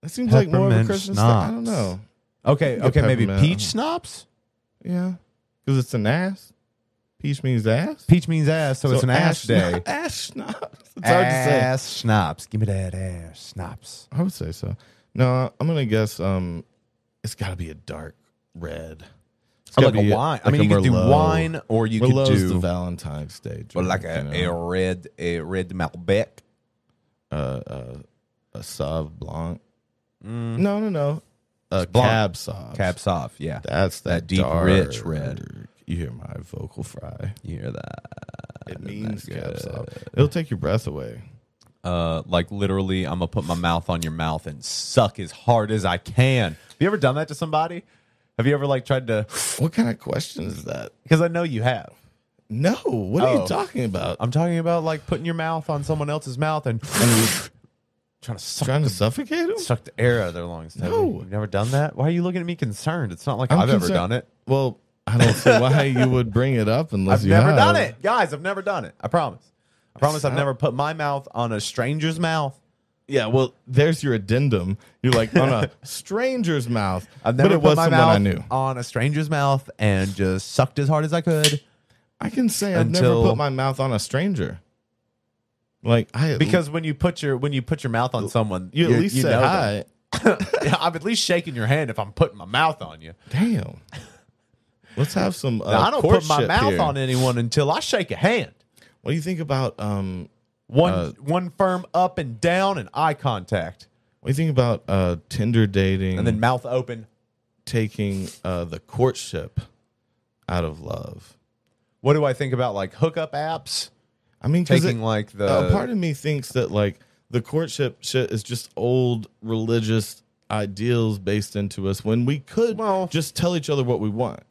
That seems like more of a Peppermint Christmas thing. I don't schnapps. know. Okay, Get okay, maybe peppermint. peach schnapps? Yeah, because it's an ass. Peach means ass. Peach means ass, so, it's an ass, day. Ass schnapps. It's hard to say. Ass schnapps. Give me that ass schnapps. I would say so. No, I'm gonna guess. Um, it's got to be a dark red. It's Oh, gotta like a be wine. I like mean, a you could do Merlot. wine or you Merlot's could do the Valentine's Day. or drink, like you a, know? a red a red Malbec. uh, uh, a Sauv Blanc. Mm. No, no, no. uh, blonde. cab sauce. Cab soft, yeah. That's that, That deep, dark- rich red. You hear my vocal fry. You hear that? It means cab good. sauce. It'll take your breath away. Uh, like literally, I'm gonna put my mouth on your mouth and suck as hard as I can. Have you ever done that to somebody? Have you ever like tried to? What kind of question is that? Because I know you have. No. What are Oh. you talking about? I'm talking about like putting your mouth on someone else's mouth and trying to suck trying to suffocate him? suck the air out of their lungs. Toby. No. You've never done that. Why are you looking at me concerned? It's not like I'm I've ever done it. Well, I don't see why you would bring it up unless I've you never have. Never done it, guys. I've never done it. I promise. I promise. I've never put my mouth on a stranger's mouth. Yeah, well, there's your addendum. You're like on a stranger's mouth, I've never but it put was my someone mouth I knew. on a stranger's mouth and just sucked as hard as I could. I can say I've never Until- put my mouth on a stranger. Like I Because when you put your when you put your mouth on someone, you at least you say know hi. I'm at least shaking your hand if I'm putting my mouth on you. Damn. Let's have some. Uh, Now, I don't put my mouth here. on anyone until I shake a hand. What do you think about um? One Uh, one firm up and down and eye contact, What do you think about uh Tinder dating and then mouth open. taking uh the courtship out of love? What do I think about like hookup apps? I mean, Taking it- like the a part of me thinks that like the courtship shit is just old religious ideals based into us when we could Well- just tell each other what we want.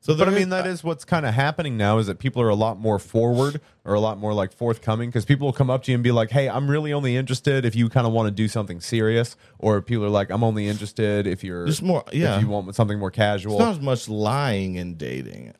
So, But I mean, that is what's kind of happening now is that people are a lot more forward or a lot more like forthcoming because people will come up to you and be like, hey, I'm really only interested if you kind of want to do something serious. Or people are like, I'm only interested if you're Just more- yeah. if you want something more casual. it's not as much lying in dating.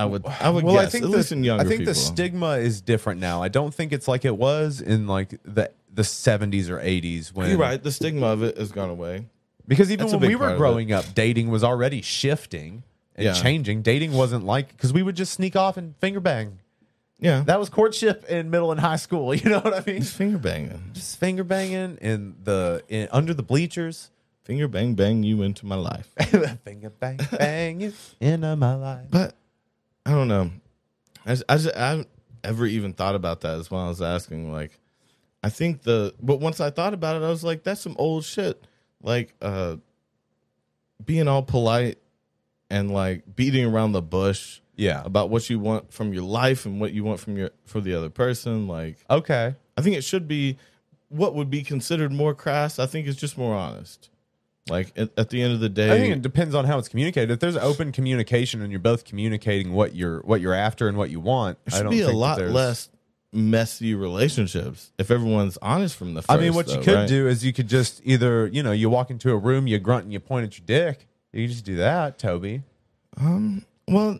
I would, I would well, guess, I think at the, least in younger I think people. the stigma is different now. I don't think it's like it was in like the the 70s or 80s when You're right. The stigma of it has gone away. Because even That's a when we part were of growing up, dating was already shifting and Yeah. changing. Dating wasn't like because we would just sneak off and finger bang. Yeah, That was courtship in middle and high school. You know what I mean? just finger banging, Just finger banging in the in, under the bleachers. finger bang bang you into my life. finger bang bang you into my life. But I don't know. I just, I, just, I haven't ever even thought about that as well. I was asking, like, I think the, but once I thought about it, I was like, that's some old shit. Like, uh, being all polite and like beating around the bush Yeah. about what you want from your life and what you want from your, for the other person. Like, Okay. I think it should be what would be considered more crass. I think it's just more honest. Like, at, at the end of the day, I think it depends on how it's communicated. If there's open communication and you're both communicating what you're what you're after and what you want, I should don't be a lot less messy relationships if everyone's honest from the first. I mean, what you could right? do is you could just either, you know, you walk into a room, you grunt and you point at your dick. You just do that, Toby. Um, well,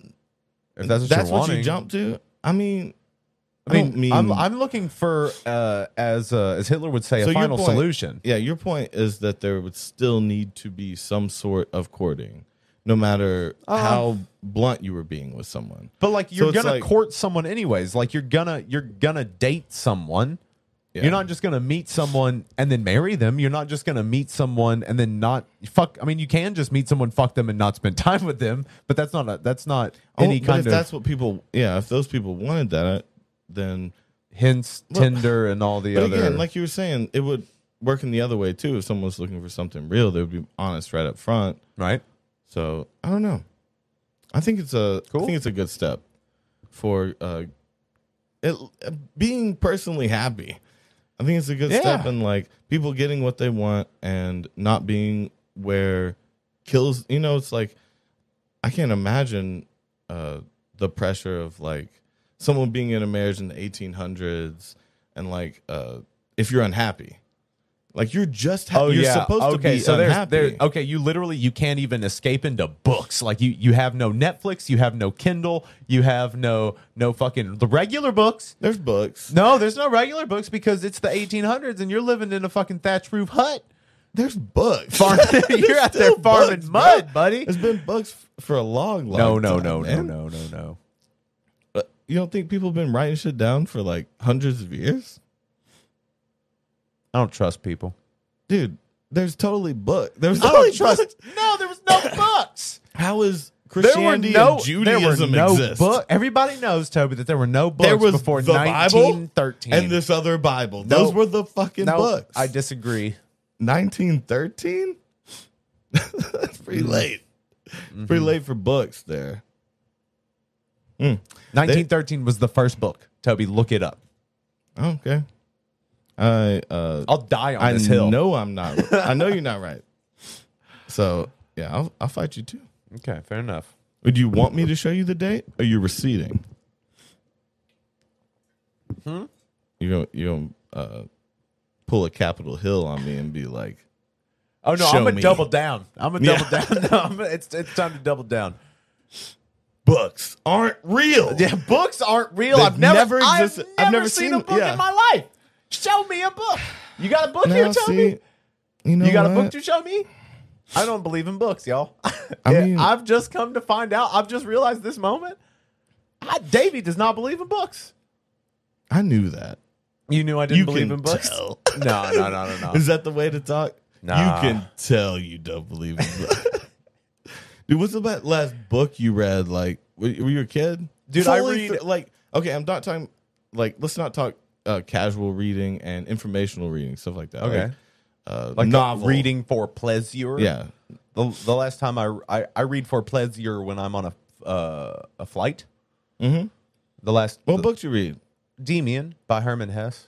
If that's what that's what you jump to. I mean, I mean, I'm, I'm looking for, uh, as uh, as Hitler would say, So a your final point- solution. yeah, your point is that there would still need to be some sort of courting, no matter Um, how blunt you were being with someone. But like, you're it's gonna like- court someone anyways. Like, you're gonna you're gonna date someone. You're not just gonna meet someone and then marry them. You're not just gonna meet someone and then not fuck. I mean, you can just meet someone, fuck them, and not spend time with them. But that's not a, that's not Oh, any but kind if of that's what people, yeah, if those people wanted that, then. hints, Well, Tinder, and all the other. again, like you were saying, it would work in the other way too. If someone was looking for something real, they would be honest right up front. right? So I don't know. I think it's a. I Cool. think it's a good step for uh, it, being personally happy. I think it's a good Yeah. step in like people getting what they want and not being where kills. You know, it's like I can't imagine uh, the pressure of like someone being in a marriage in the 1800s and like uh, if you're unhappy. Like you're just ha- you're supposed to be so there's, unhappy. there. Okay, you literally you can't even escape into books. Like you you have no Netflix, you have no Kindle, you have no no fucking the regular books. There's books. No, there's no regular books because it's the 1800s and you're living in a fucking thatch roof hut. There's books. Farm, you're out there farming mud, bro. buddy. There's been books f- for a long, long No, no, time, no, no, man. no, no, no. You don't think people have been writing shit down for like hundreds of years? I don't trust people. Dude, there's totally book. There's I totally don't trust. books. No, there was no books. How is There were Christianity no and Judaism there were no exist? book. Everybody knows Toby that there were no books There was before the Bible 1913. and this other Bible. No. Those were the fucking no, books. I disagree. 1913? That's pretty mm-hmm. late. Pretty mm-hmm. late for books there. 1913 was the first book. Toby, look it up. Okay. I uh I'll die on I this hill. know I'm not I know you're not right. So yeah, I'll I'll fight you too. Okay, fair enough. Would you want me to show you the date? Or you receding? Hmm? You gonna you gonna uh, pull a Capitol Hill on me and be like, Oh no, I'm gonna me. double down. I'm gonna Yeah. double down. No, I'm it's it's time to double down. Books aren't real. Yeah, books aren't real. They've I've never, never I've never, I've never seen, seen- a book yeah. in my life. Show me a book. You got a book here, Now, Toby? see, you know you got a book to show me? I don't believe in books, y'all. I mean- I've just come to find out. I've just realized this moment. I, Davey does not believe in books. I knew that. You knew I didn't You believe in books. tell. No, no, no, no, no. Is that the way to talk? Nah. You can tell you don't believe in books. Dude, what's the last book you read? Like, were, you a kid? Dude, I read- th- like, okay, I'm not talking, like, let's not talk uh, casual reading and informational reading, stuff like that. Okay. Like, uh, like novel. reading for pleasure. Yeah. The, the last time I, I I read for pleasure when I'm on a uh, a flight. Mm-hmm. The last What the, books you read? Demian by Hermann Hesse.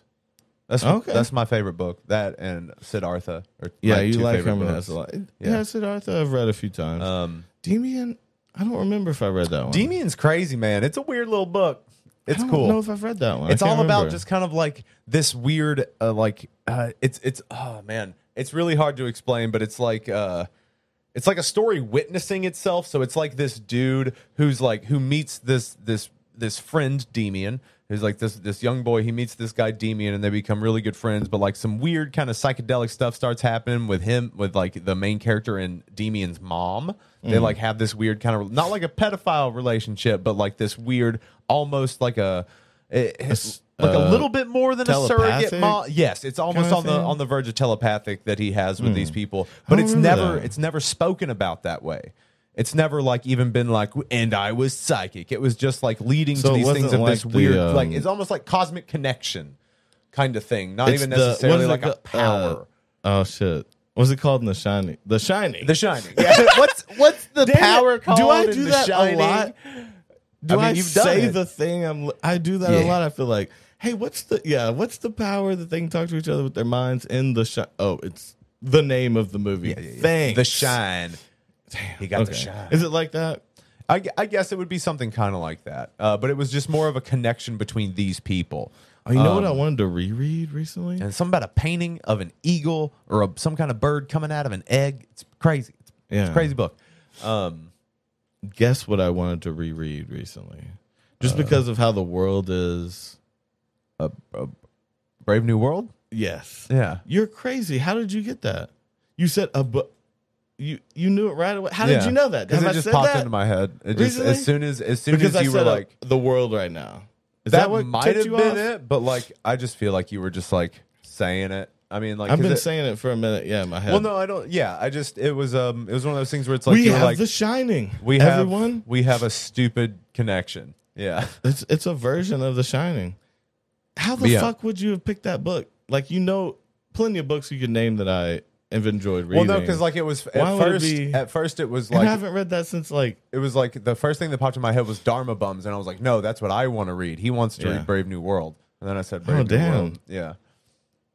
That's Okay. that's my favorite book. That and Siddhartha. Are Yeah, you like Hermann books. Hesse a lot. Yeah, Yeah. Siddhartha I've read a few times. Um, Demian, I don't remember if I read that one. Demian's crazy, man. It's a weird little book. It's cool. I don't cool. know if I've read that one. I it's can't all about remember. just kind of like this weird uh, like uh, it's it's oh man it's really hard to explain but it's like uh it's like a story witnessing itself so it's like this dude who's like who meets this this this friend Demian who's like this this young boy he meets this guy Demian and they become really good friends but like some weird kind of psychedelic stuff starts happening with him with like the main character and Demian's mom they Mm. like have this weird kind of not like a pedophile relationship but like this weird almost like a it- it's like a uh, little bit more than a surrogate mom. Yes, it's almost kinda on the thing? Hmm. on the verge of telepathic that he has with these people, but it's never that. it's never spoken about that way. It's never like even been like, and I was psychic. It was just like leading So to these things wasn't of this like the, weird, um, like it's almost like cosmic connection kind of thing. Not even necessarily like a power. uh, oh shit! What's it called in The Shining? The Shining. the Shining. Yeah. what's what's the Damn it. power called? Do I in do The that Shining? a lot? Do I mean, you've done say it. the thing? I'm. I do that a Yeah. lot. I feel like, hey, what's the yeah? What's the power that they can talk to each other with their minds in the shi Oh, it's the name of the movie. Thanks. The Shine. He got the Okay. shine. Is it like that? I, I guess it would be something kind of like that, uh, but it was just more of a connection between these people. Oh, you know what I wanted to reread recently? And something about a painting of an eagle or a, some kind of bird coming out of an egg. It's crazy. It's, it's Yeah. a crazy book. Um, Guess what I wanted to reread recently? Uh. Just because of how the world is. A brave New World. Yes. Yeah. You're crazy. How did you get that? You said a book. You you knew it right away. How Yeah. did you know that? Because Have it I just said popped that? into my head. It just Recently? as soon as as soon because as I you said were uh, like the world right now. Is that, that, what might tipped have you been off? it, but like I just feel like you were just like saying it. I mean, like I've 'cause been it- saying it for a minute. Yeah, in my head. Well, no, I don't. Yeah, I just it was um it was one of those things where it's like we you were have like The Shining. we have everyone. we have a stupid connection. Yeah. It's it's a version of The Shining. How the Yeah. fuck would you have picked that book? Like you know, plenty of books you could name that I have enjoyed reading. Well, no, because like it was at Why would it first. be- At first, it was like I haven't read that since like it was like the first thing that popped in my head was Dharma Bums, and I was like, no, that's what I want to read. He wants to Yeah. read Brave New World, and then I said, Brave Oh, New damn. World. Yeah.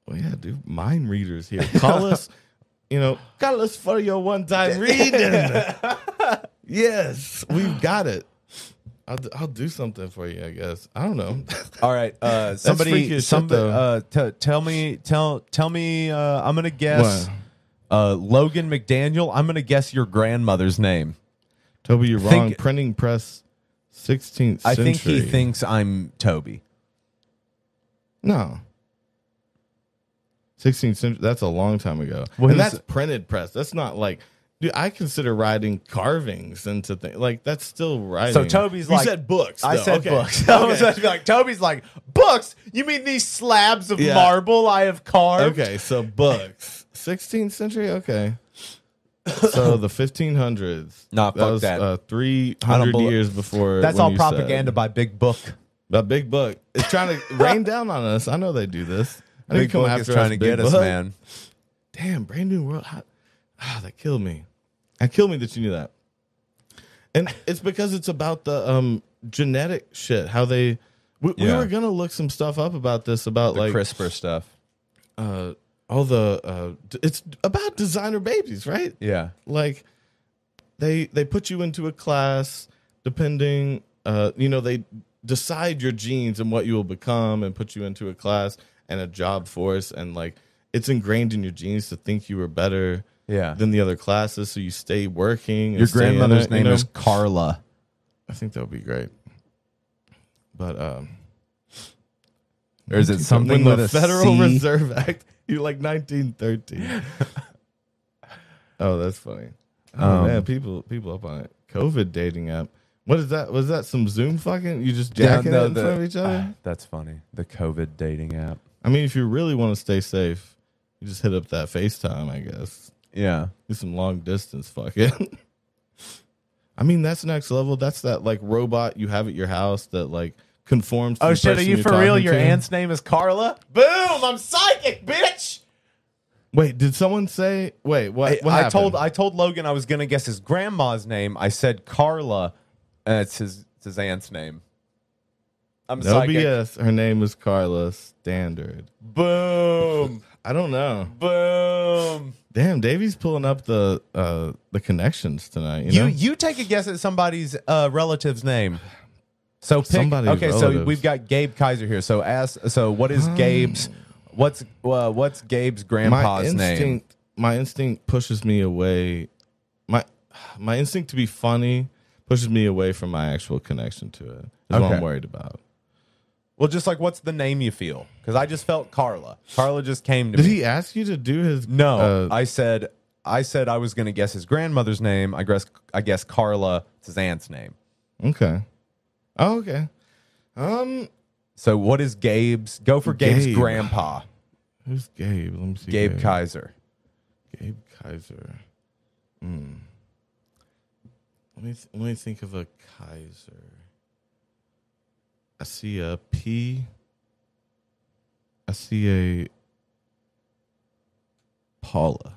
Well, yeah, dude, mind readers here. Call us, you know, call us for your one time reading. yes, we've got it. I'll, d- I'll do something for you, I guess. I don't know. All right. Uh, freaky somebody, as shit, somebody, though. uh, t- tell me, tell, tell me. Uh, I'm gonna guess. Uh, Logan McDaniel. I'm gonna guess your grandmother's name. Toby, you're Think- wrong. Printing press, 16th century. I think he thinks I'm Toby. No. 16th century. That's a long time ago. Well, and that's printed press. That's not like, dude, I consider writing carvings into things. Like, that's still writing. So Toby's you like- said books. I said Okay. books. I was Okay. to be like, Toby's like books. You mean these slabs of Yeah. marble I have carved? Okay, so books. 16th century? Okay. So the 1500s. Nah, that fuck was, that. Uh, 300 bel- years before. That's when all you propaganda said- by Big Book. A big book. It's trying to rain down on us. I know they do this. I need Big come Book after is trying us, to Big get us, Book. man. Damn, brand new world. How, ah, that killed me. That killed me that you knew that. And it's because it's about the um genetic shit. How they we, we Yeah. were gonna look some stuff up about this about The like CRISPR stuff. uh all the uh it's about designer babies, right? Yeah. like they they put you into a class depending uh you know they decide your genes and what you will become and put you into a class and a job force and like it's ingrained in your genes to think you are better Yeah. than the other classes so you stay working Your stay grandmother's it, you name know? is Carla. i think that would be great but um Or is it something when the federal C? reserve act you like 1913 oh that's funny. Oh Um, man people people up on it. Covid dating app. What is that was that some zoom fucking? You just Yeah, jacking no, it in the- front of each other? ah, that's funny. The COVID dating app. i mean if you really want to stay safe you just hit up that facetime i guess. Yeah. do some long distance fucking. I mean that's next level. That's that like robot you have at your house that like conforms to Oh shit, are you for real? Your aunt's name is Carla? Boom! I'm psychic, bitch. wait did someone say wait what, I, what I happened? told I told Logan I was gonna guess his grandma's name. I said Carla, and it's his it's his aunt's name. I'm No psychic. BS. Her name is Carla Standard. Boom! I don't know. Boom! Damn, Davey's pulling up the uh the connections tonight. You, You you take a guess at somebody's uh, relative's name. So pick. Somebody's okay, so we've got Gabe Kaiser here. So ask. So what is Gabe's? What's uh, what's Gabe's my grandpa's name? my instinct pushes me away. My my instinct to be funny pushes me away from my actual connection to it. Is That's what I'm worried about. Well, just like what's the name you feel? Because I just felt Carla. Carla just came to Did me. Did he ask you to do his? No, uh, I said I said I was going to guess his grandmother's name. I guess I guess Carla. It's his aunt's name. okay. Oh, okay. Um, So what is Gabe's? Go for Gabe's Gabe. grandpa, who's Gabe? Let me see. Gabe Kaiser. Gabe Kaiser. Hmm. Let me th- let me think of a Kaiser. I see a P. I see a Paula.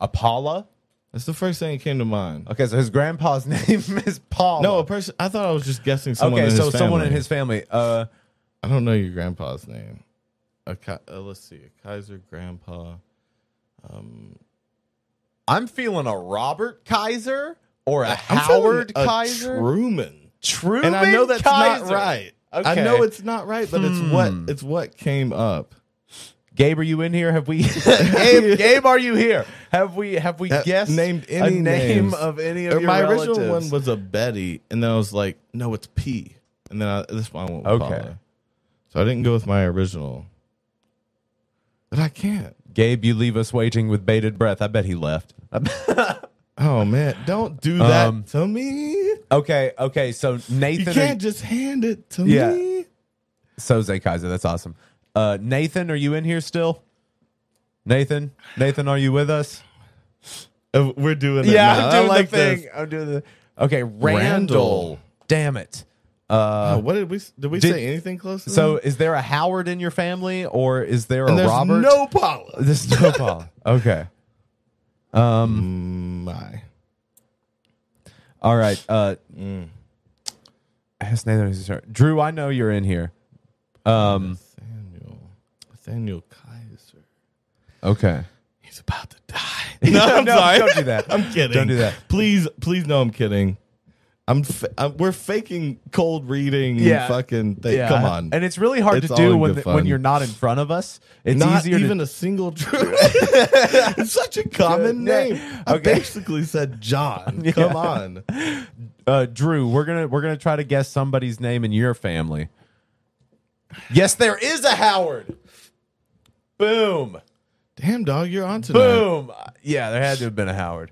Apollo. That's the first thing that came to mind. Okay, so his grandpa's name is Paul. No, a person. I thought I was just guessing someone. okay, in so his someone in his family. Uh, I don't know your grandpa's name. A Ki- uh, let's see, a Kaiser grandpa. Um, I'm feeling a Robert Kaiser or a I'm Howard a Kaiser. Truman. Truman and I know that's Kaiser. not right. Okay. I know it's not right, but it's what Hmm. it's what came up. Gabe, are you in here? Have we? Gabe, Gabe, are you here? Have we? Have we Uh, guessed named a any name names. of any of Or your my relatives? original one was a Betty, and then I was like, no, it's P, and then I, this one I went with Okay. Paula. So I didn't go with my original, but I can't. Gabe, you leave us waiting with bated breath. I bet he left. Oh man, don't do that Um, to me. okay, okay. So Nathan You Nathan, can't just hand it to Yeah. me. so Zay Kaiser, that's awesome. Uh, Nathan, are you in here still? Nathan, Nathan, are you with us? We're doing. Yeah, now. I'm doing like the thing. this. I'm doing the. Okay, Randall. Randall. Damn it. Uh, Oh, what did we? Did we did- say anything close? To so that? is there a Howard in your family, or is there and a there's Robert? no Paula. This is no Paul. Okay. Um. My. All right. Uh. Mm. ask Nathan if he's here. Drew, I know you're in here. Um. Nathaniel. Nathaniel Kaiser. Okay. He's about to die. No, I'm No, sorry. don't do that. I'm kidding. Don't do that. Please, please, no, I'm kidding. I'm, fa- I'm we're faking cold reading. Yeah. fucking thing. Come on. And it's really hard It's to all do in when good when fun. you're not in front of us. It's Not easier even to. a single Drew. it's such a common Yeah. name. I Okay. basically said John. Yeah. Come on. Uh, Drew, we're gonna we're gonna try to guess somebody's name in your family. Yes, there is a Howard. Boom. Damn dog, you're on tonight. Boom. Yeah, there had to have been a Howard.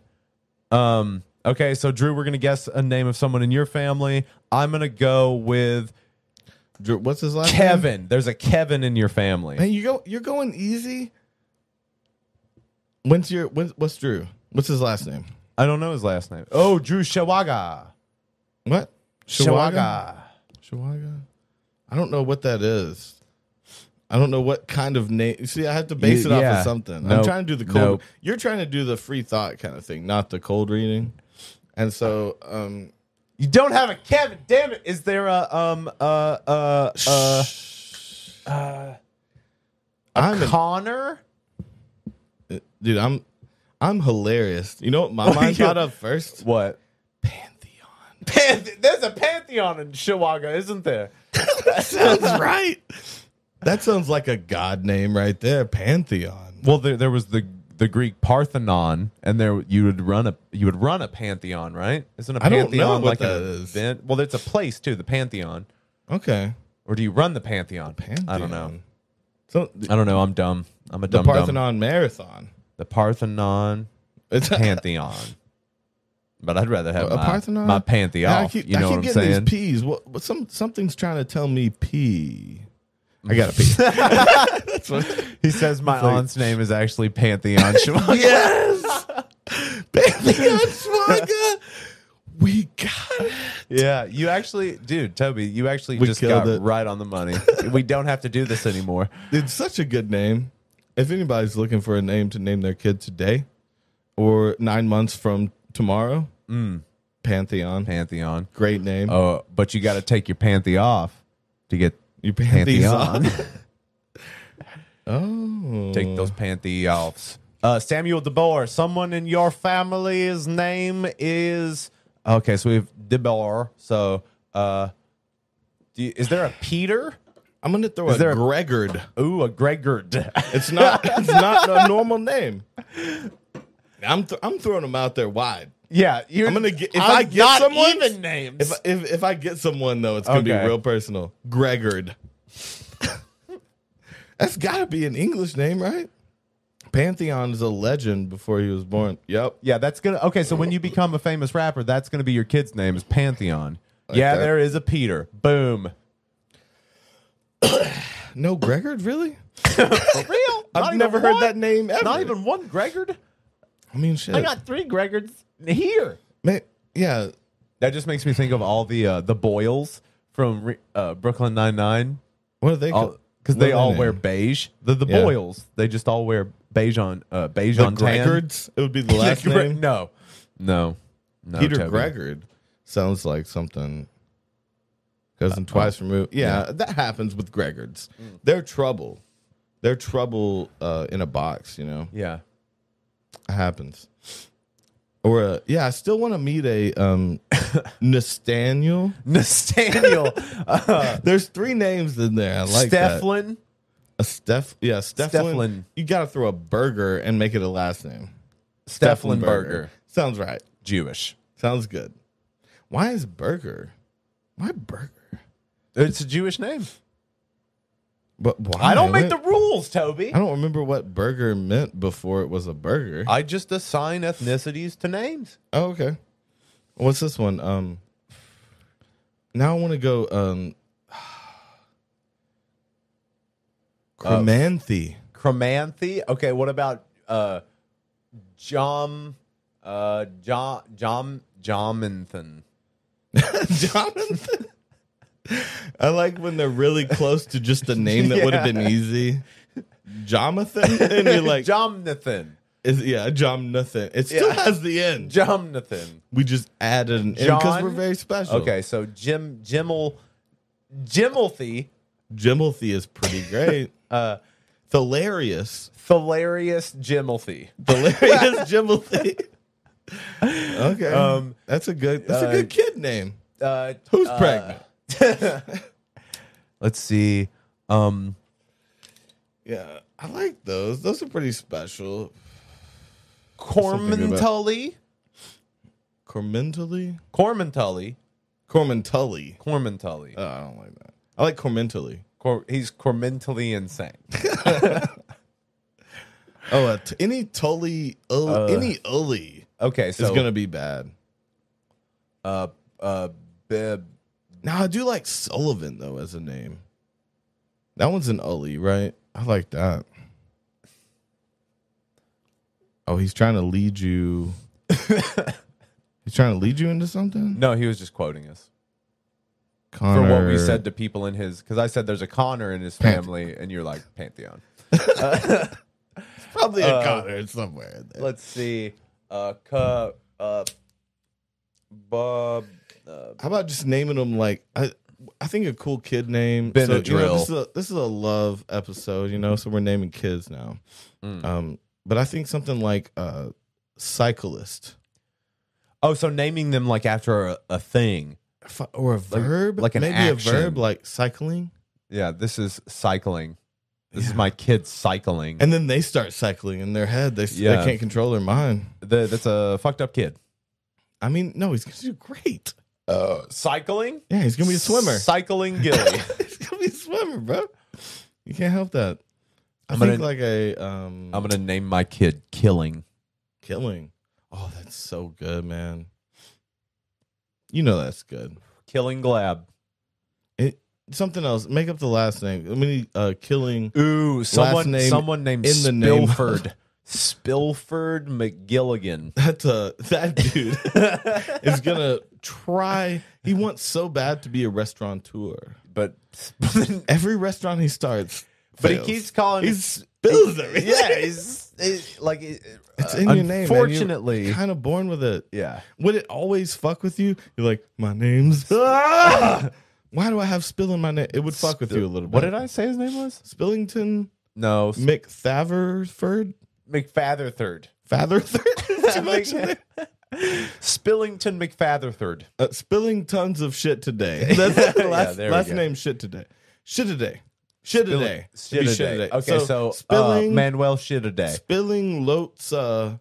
Um. Okay, so Drew, we're gonna guess a name of someone in your family. I'm gonna go with Drew, what's his last name? Kevin. There's a Kevin in your family. Man, you go. You're going easy. When's your? When, what's Drew? What's his last name? I don't know his last name. Oh, Drew Shawaga. What? Shawaga. Shawaga. I don't know what that is. I don't know what kind of name. See, I have to base You- it off yeah. of something. I'm trying to do the cold. Nope. You're trying to do the free thought kind of thing, not the cold reading. And so, um, You don't have a Kevin. Damn it! Is there a um uh uh uh I'm an- Connor? dude, I'm I'm hilarious. You know what my mind thought of first? What? Pantheon. Panth- There's a pantheon in Chihuahua, isn't there? Sounds right. That sounds like a god name right there. Pantheon. Well, there, there was the the Greek Parthenon, and there you would run a you would run a pantheon, right? Isn't a I don't pantheon know what like that an is. event? Well, it's a place too, the pantheon. Okay. Or do you run the pantheon? Pantheon. I don't know. So I don't know. I'm dumb. I'm a the dumb dumb. Parthenon Marathon. The Parthenon It's pantheon. But I'd rather have A my, Parthenon? my pantheon. Yeah, I keep, you know I keep what I'm getting saying? these P's. What, what some something's trying to tell me P. I got a P. That's what. He says my like- aunt's name is actually Pantheon. Chihuahua. Yes. Pantheon Schwaga. We got it. Yeah, you actually, dude, Toby, you actually We just got it. right on the money. we don't have to do this anymore. It's such a good name. If anybody's looking for a name to name their kid today or nine months from tomorrow, mm. Pantheon. Pantheon. Great name. Oh, but you got to take your panthy off to get you pantheon. Pantheon. oh. take those panthy offs. Uh, Samuel DeBoer, someone in your family's name is okay. So we have DeBoer. So, uh, do you- is there a Peter? I'm going to throw Is a there a- Gregord. Ooh, a Gregard. It's not. it's not a normal name. I'm th- I'm throwing them out there wide. Yeah, you're, I'm gonna get if I'm I get not someone even names. If if if I get someone though, it's gonna be real personal. Gregord. That's got to be an English name, right? Pantheon is a legend before he was born. Yep. Yeah, that's gonna. Okay, so when you become a famous rapper, that's gonna be your kid's name is Pantheon. yeah, that. there is a Peter. Boom. No, Gregord, really? For real? I've never heard that name ever. Not even one Gregard. I mean, shit. I got three Gregards here. Man, yeah. That just makes me think of all the uh, the Boyles from Re- uh, Brooklyn Nine Nine What are they? because they all their wear beige. The the Yeah. Boyles they just all wear beige on uh, beige the on tan. Gregords. It would be the last Gre- name. No, no, no. Peter Toby. Gregord sounds like something. Cousin twice removed. Yeah, that happens with Gregords. They're trouble. They're trouble uh, in a box. You know, Yeah. it happens. Or uh, yeah, I still want to meet a um, Nathaniel. Nathaniel, uh, There's three names in there. I like that. Steflin. A Steph. Yeah, Steflin. Steflin. You got to throw a burger and make it a last name. Steflin Burger. Sounds right. Jewish. Sounds good. Why is burger? Why burger? It's a Jewish name. But why? I don't make the rules, Toby. I don't remember what burger meant before it was a burger. I just assign ethnicities to names. oh, okay. What's this one? Um. Now I want to go. Um. Chromanthe. Chromanthe. Okay, what about uh Jom uh Jom Jom Jomenthan? Jonathan. I like when they're really close to just a name that would have been easy. Jonathan, and you're like, Jonathan. is yeah, Jonathan. It still Yeah. has the end. Jonathan. We just added an because we're very special. Okay, so Jim Jimmel Jimmelthy, Jimothy is pretty great. uh Hilarious. Hilarious Jimmelthy. Hilarious Jimothy. okay. Um, that's a good that's uh, a good kid name. Uh Who's uh, pregnant? Let's see. Um Yeah. I like those. Those are pretty special. Cormentully. Cormentally? Cormentully. Cormentully. Cormentully. Oh, I don't like that. I like Cormentally. Cor- he's cormentally insane. Oh, uh, t- any Tully, uh, any Ully Okay, so is gonna be bad. uh uh Bib Now I do like Sullivan though as a name. That one's an Ully, right? I like that. Oh, he's trying to lead you. he's trying to lead you into something. No, he was just quoting us. Connor. for what we said to people in his because I said there's a Connor in his family, and you're like Pantheon. probably a uh, Connor somewhere. In there. Let's see, uh, cu- uh, Bob. Uh, How about just naming them like I? I think a cool kid name. So, you know, this, is a, this is a love episode, you know. So we're naming kids now. Mm. Um, but I think something like uh, cyclist oh, so naming them like after a, a thing. Or a verb, like an maybe action. a verb like cycling, Yeah, this is cycling. This is my kid cycling. and then they start cycling in their head. They, Yeah. they can't control their mind. The, that's a fucked up kid. I mean, no, he's gonna do great. Uh, cycling? Yeah, he's gonna be a swimmer. Cycling Gilly. he's gonna be a swimmer, bro. You can't help that. I I'm think gonna- like a um, I'm gonna name my kid Killing. killing. Oh, that's so good, man. You know that's good. Killing Glab. It, something else. Make up the last name. I mean, uh, killing. Ooh, someone name someone named in the name. Spilford. Spilford McGilligan. That's a that dude is gonna try. He wants so bad to be a restaurateur. But Every restaurant he starts, but he keeps calling he it spills everything. Yeah, he's, he's like It's uh, in your name. man. Unfortunately, kind of born with it. yeah. Would it always fuck with you? You're like, my name's. Ah! Why do I have spill in my name? It would fuck with you a little bit. What did I say his name was? Spillington No, McThaverford? McFatherthird. Fatherthird? Too much in there? Spillington McFatherthird. uh, spilling tons of shit today. That's the last, there we last go. name shit today. Shit today. Shit today. Shit a day. Okay, so, spilling uh, Manuel shit a day. spilling loats uh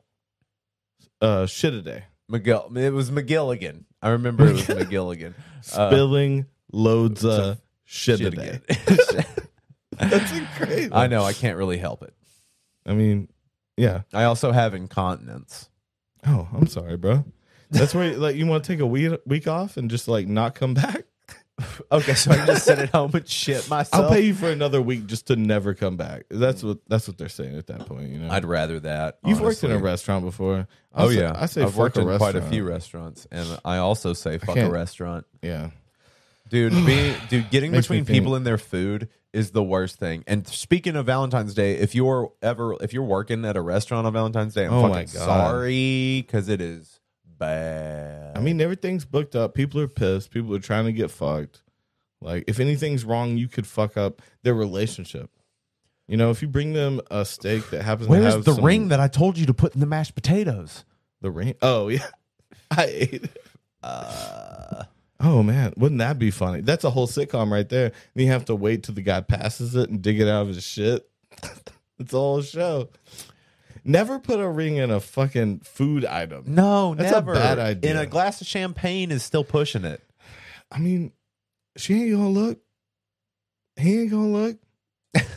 uh shit a day. McGill. It was McGilligan. I remember it was McGilligan. Uh, Spilling loads uh shit, shit day. That's great. I know. I can't really help it. I mean, yeah. I also have incontinence. Oh, I'm sorry, bro. That's where like you want to take a week week off and just like not come back. Okay, so I can just sit at home and shit myself. I'll pay you for another week just to never come back. That's what that's what they're saying at that point. You know, I'd rather that. you've worked in a restaurant before. Oh, I Oh say- yeah, I say I've worked in quite a few restaurants, and I also say fuck a restaurant, Yeah, dude. Be, dude, getting between people and their food is the worst thing. And speaking of Valentine's Day, if you're ever if you're working at a restaurant on Valentine's Day, I'm Oh fucking sorry because it is bad. I mean everything's booked up. People are pissed. People are trying to get fucked. Like if anything's wrong, you could fuck up their relationship. You know, if you bring them a steak that happens to where's have the some- ring that I told you to put in the mashed potatoes? The ring? Oh yeah, I ate it. Uh, Oh man, wouldn't that be funny? That's a whole sitcom right there. Then you have to wait till the guy passes it and dig it out of his shit. it's a whole show. Never put a ring in a fucking food item. no, That's a bad idea. And a glass of champagne is still pushing it. I mean, she ain't gonna look. He ain't gonna look.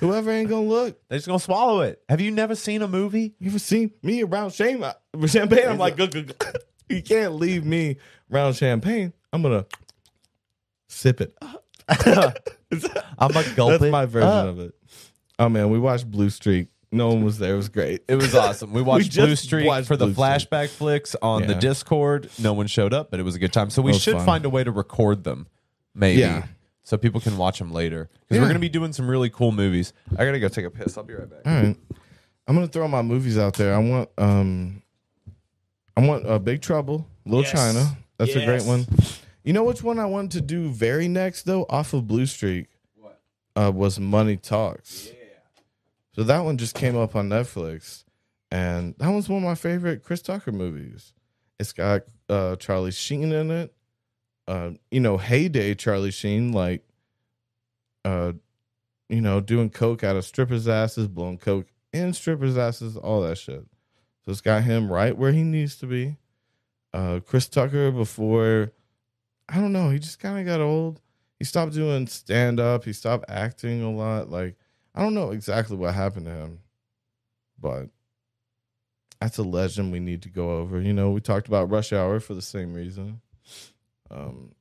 Whoever ain't gonna look. They're just gonna swallow it. Have you never seen a movie? You ever seen me around shame champagne? I'm like, good, good, good. you can't leave me around champagne. I'm gonna sip it. I'm a gulp That's it my version up. of it. Oh man, we watched Blue Streak. No one was there. It was great. It was awesome. We watched just Blue Streak watched for the Blue Streak. flashback flicks on the Yeah. Discord. No one showed up, but it was a good time. So we was should fun. find a way to record them, maybe, Yeah. so people can watch them later. Because Yeah. we're gonna be doing some really cool movies. I gotta go take a piss. I'll be right back. All right. I'm gonna throw my movies out there. I want um I want uh, Big Trouble, Little Yes. China. That's a great Yes. one. You know which one I wanted to do very next though, off of Blue Streak? What? Uh was Money Talks. Yeah. So that one just came up on Netflix. And that one's one of my favorite Chris Tucker movies. It's got uh Charlie Sheen in it. Uh, you know, heyday Charlie Sheen, like uh you know, doing coke out of strippers' asses, blowing coke in strippers' asses, all that shit. So it's got him right where he needs to be. Uh, Chris Tucker before, I don't know, he just kind of got old. He stopped doing stand up. He stopped acting a lot. Like I don't know exactly what happened to him, but that's a legend we need to go over. You know, we talked about Rush Hour for the same reason. Um,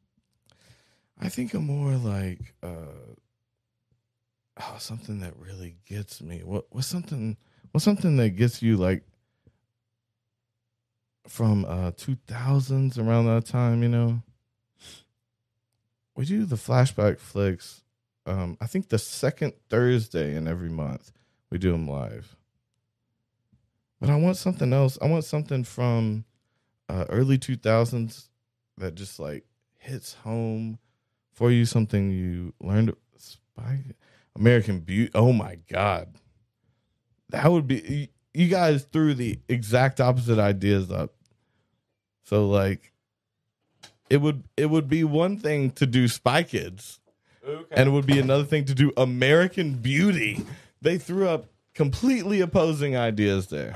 I think I'm more like uh, oh, something that really gets me. What what's something what's something that gets you like from uh 2000s around that time, you know? We do the flashback flicks. Um, I think the second Thursday in every month we do them live. But I want something else. I want something from uh, early two thousands that just like hits home for you. Something you learned. Spy, American Beauty. Oh my god, that would be. You guys threw the exact opposite ideas up. So like, it would it would be one thing to do Spy Kids, and it would be another thing to do American Beauty. They threw up completely opposing ideas there.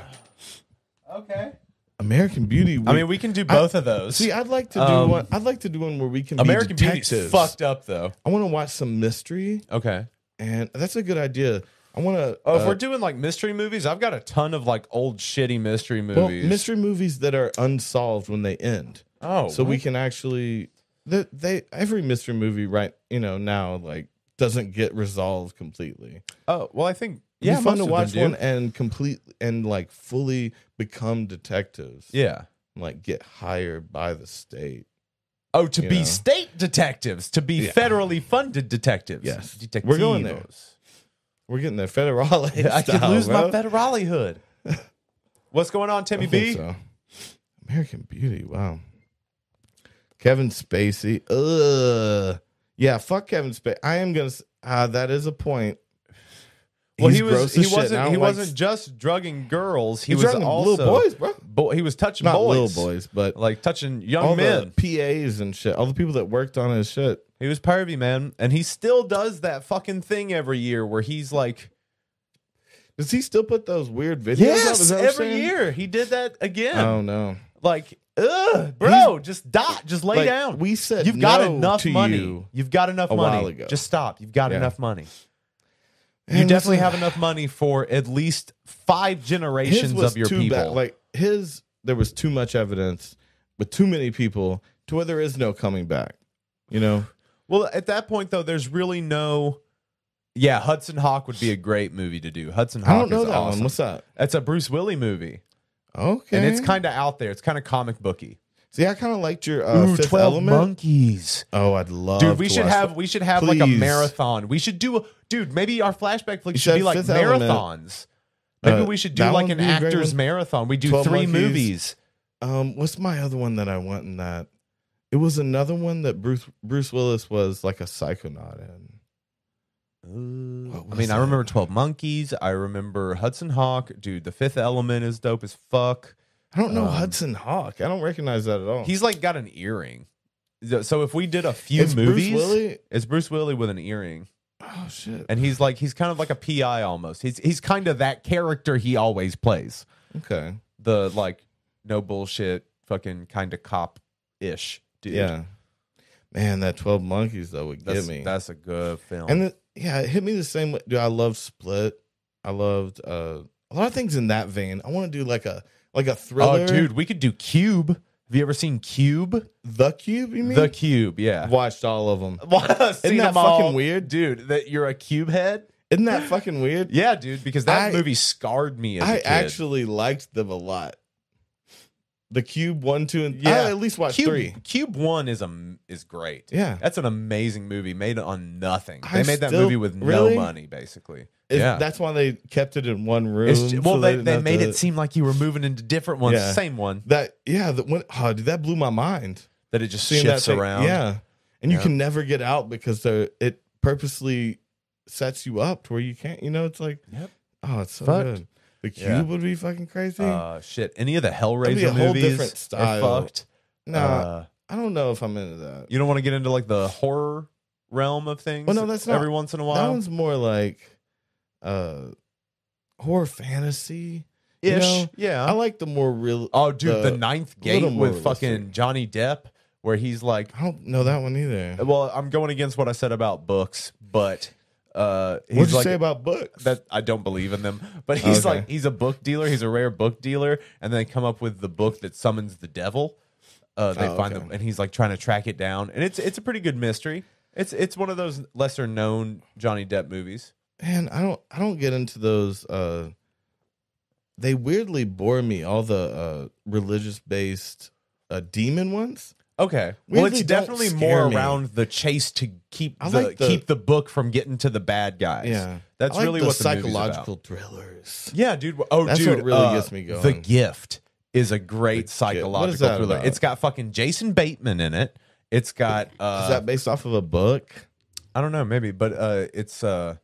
Okay. American Beauty. I mean, we can do both of those. see. I'd like to do Um, one. I'd like to do one where we can American be Beauty's fucked up though. I want to watch some mystery, Okay. and that's a good idea. I want to. Oh, if we're doing like mystery movies, I've got a ton of like old shitty mystery movies. well, mystery movies that are unsolved when they end. Oh, so we can actually they, they every mystery movie right you know now like doesn't get resolved completely. Oh, well, I think Yeah, yeah, it's fun to watch one and complete and like fully become detectives. Yeah. like get hired by the state. Oh, to be know. state detectives, to be Yeah. federally funded detectives. Yes. Detectivos. We're going there. We're getting there federale. I could lose my bro. federale hood. What's going on, Timmy B? so. American Beauty. Wow. Kevin Spacey. Ugh. Yeah, fuck Kevin Spacey. I am gonna. Uh, that is a point. Well, He's he was he as shit, and I wasn't he like- wasn't just drugging girls. He was also little boys, bro. Bo- he was touching Not boys, little boys, but like touching young all men. the PAs and shit. All the people that worked on his shit. He was pervy, man, and he still does that fucking thing every year where he's like, Does he still put those weird videos? yes, Is that what you're every saying? year he did that again. Oh no. Like, ugh, bro, just dot, just lay Like, down. we said You've got enough money. you You've got enough money. Just stop. You've got Yeah. enough money. You And definitely have enough money for at least five generations of your too people. bad. Like his, there was too much evidence with too many people to where there is no coming back. You know. well, at that point though, there's really no. Yeah, Hudson Hawk would be a great movie to do. Hudson Hawk I don't know is that awesome. one. What's that? That's a Bruce Willie movie, Okay. and it's kind of out there. It's kind of comic booky. See, I kind of liked your uh, Fifth Element. monkeys. Oh, I'd love. Dude, we to should watch have that. we should have like a Please. marathon. We should do a, dude, maybe our flashback flicks You should be said like Fifth Element. marathons. Maybe Uh, we should do that like one an be a great actors one. marathon. We do 12 three Monkeys. movies. Um, what's my other one that I want in that? It was another one that Bruce Bruce Willis was like a psychonaut in. I mean, I remember 12 Monkeys. I remember Hudson Hawk. Dude, The Fifth Element is dope as fuck. I don't know Um, Hudson Hawk. I don't recognize that at all. He's like got an earring. So if we did a few It's Bruce movies, Willie? it's Bruce Willie with an earring. oh shit. And he's like, he's kind of like a PI almost. He's he's kind of that character he always plays. Okay. The like, no bullshit, fucking kind of cop ish dude. Yeah. Man, that Twelve Monkeys though would That's, get me. that's a good film. and the, yeah, it hit me the same way. Dude, I love Split. I loved uh, a lot of things in that vein. I want to do like a like a thriller. oh, dude, we could do Cube. Have you ever seen Cube? The Cube. You mean? The Cube, yeah. Watched all of them. Isn't that fucking weird? dude? That you're a cube head? Isn't that fucking weird? Yeah, dude. Because that I- movie scarred me as a I actually liked them a lot. The Cube one, two, and Yeah. I at least watched Cube, three. Cube One is a is great. Yeah. that's an amazing movie made on nothing. I They made that still- movie with really? no money, basically. Is- yeah, that's why they kept it in one room. It's ju- well, so they, didn't they have made to- it seem like you were moving into different ones. Yeah. Same one that. Yeah, that when oh, dude, that blew my mind. that it just Seeing that shifts thing- around. Yeah, and you Yeah. can never get out because they're, it purposely sets you up to where you can't. You know, it's like Yep. oh, it's so Fucked. good. The Cube Yeah. would be fucking crazy. Uh, shit. Any of the Hellraiser a whole movies different are style. fucked. no, Uh, I don't know if I'm into that. you don't want to get into like the horror realm of things. Well, no, that's not- every once in a while. That one's more like uh horror fantasy. you Ish. know? yeah. I like the more real. oh, dude, the, the- Ninth Gate with fucking. Johnny Depp, where he's like, I don't know that one either. well, I'm going against what I said about books, but uh, he's What'd you like say about books? that. I don't believe in them, but he's Okay. like, he's a book dealer. He's a rare book dealer, and they come up with the book that summons the devil. Uh, they Oh, find okay. them, and he's like trying to track it down, and it's it's a pretty good mystery. It's it's one of those lesser known Johnny Depp movies. Man, I don't I don't get into those uh they weirdly bore me all the uh religious based uh demon ones. Okay. Well, Weirdly it's don't definitely scare more me. around the chase to keep I the, like the- keep the book from getting to the bad guys. Yeah, That's I like really the what the movie's psychological about. thrillers. Yeah, dude. Oh, That's dude. what really uh, gets me The. Gift is a great Gift. psychological What is that thriller. about? It's got fucking Jason Bateman in it. It's got uh, Is that based off of a book? I don't know, maybe, but uh, it's uh,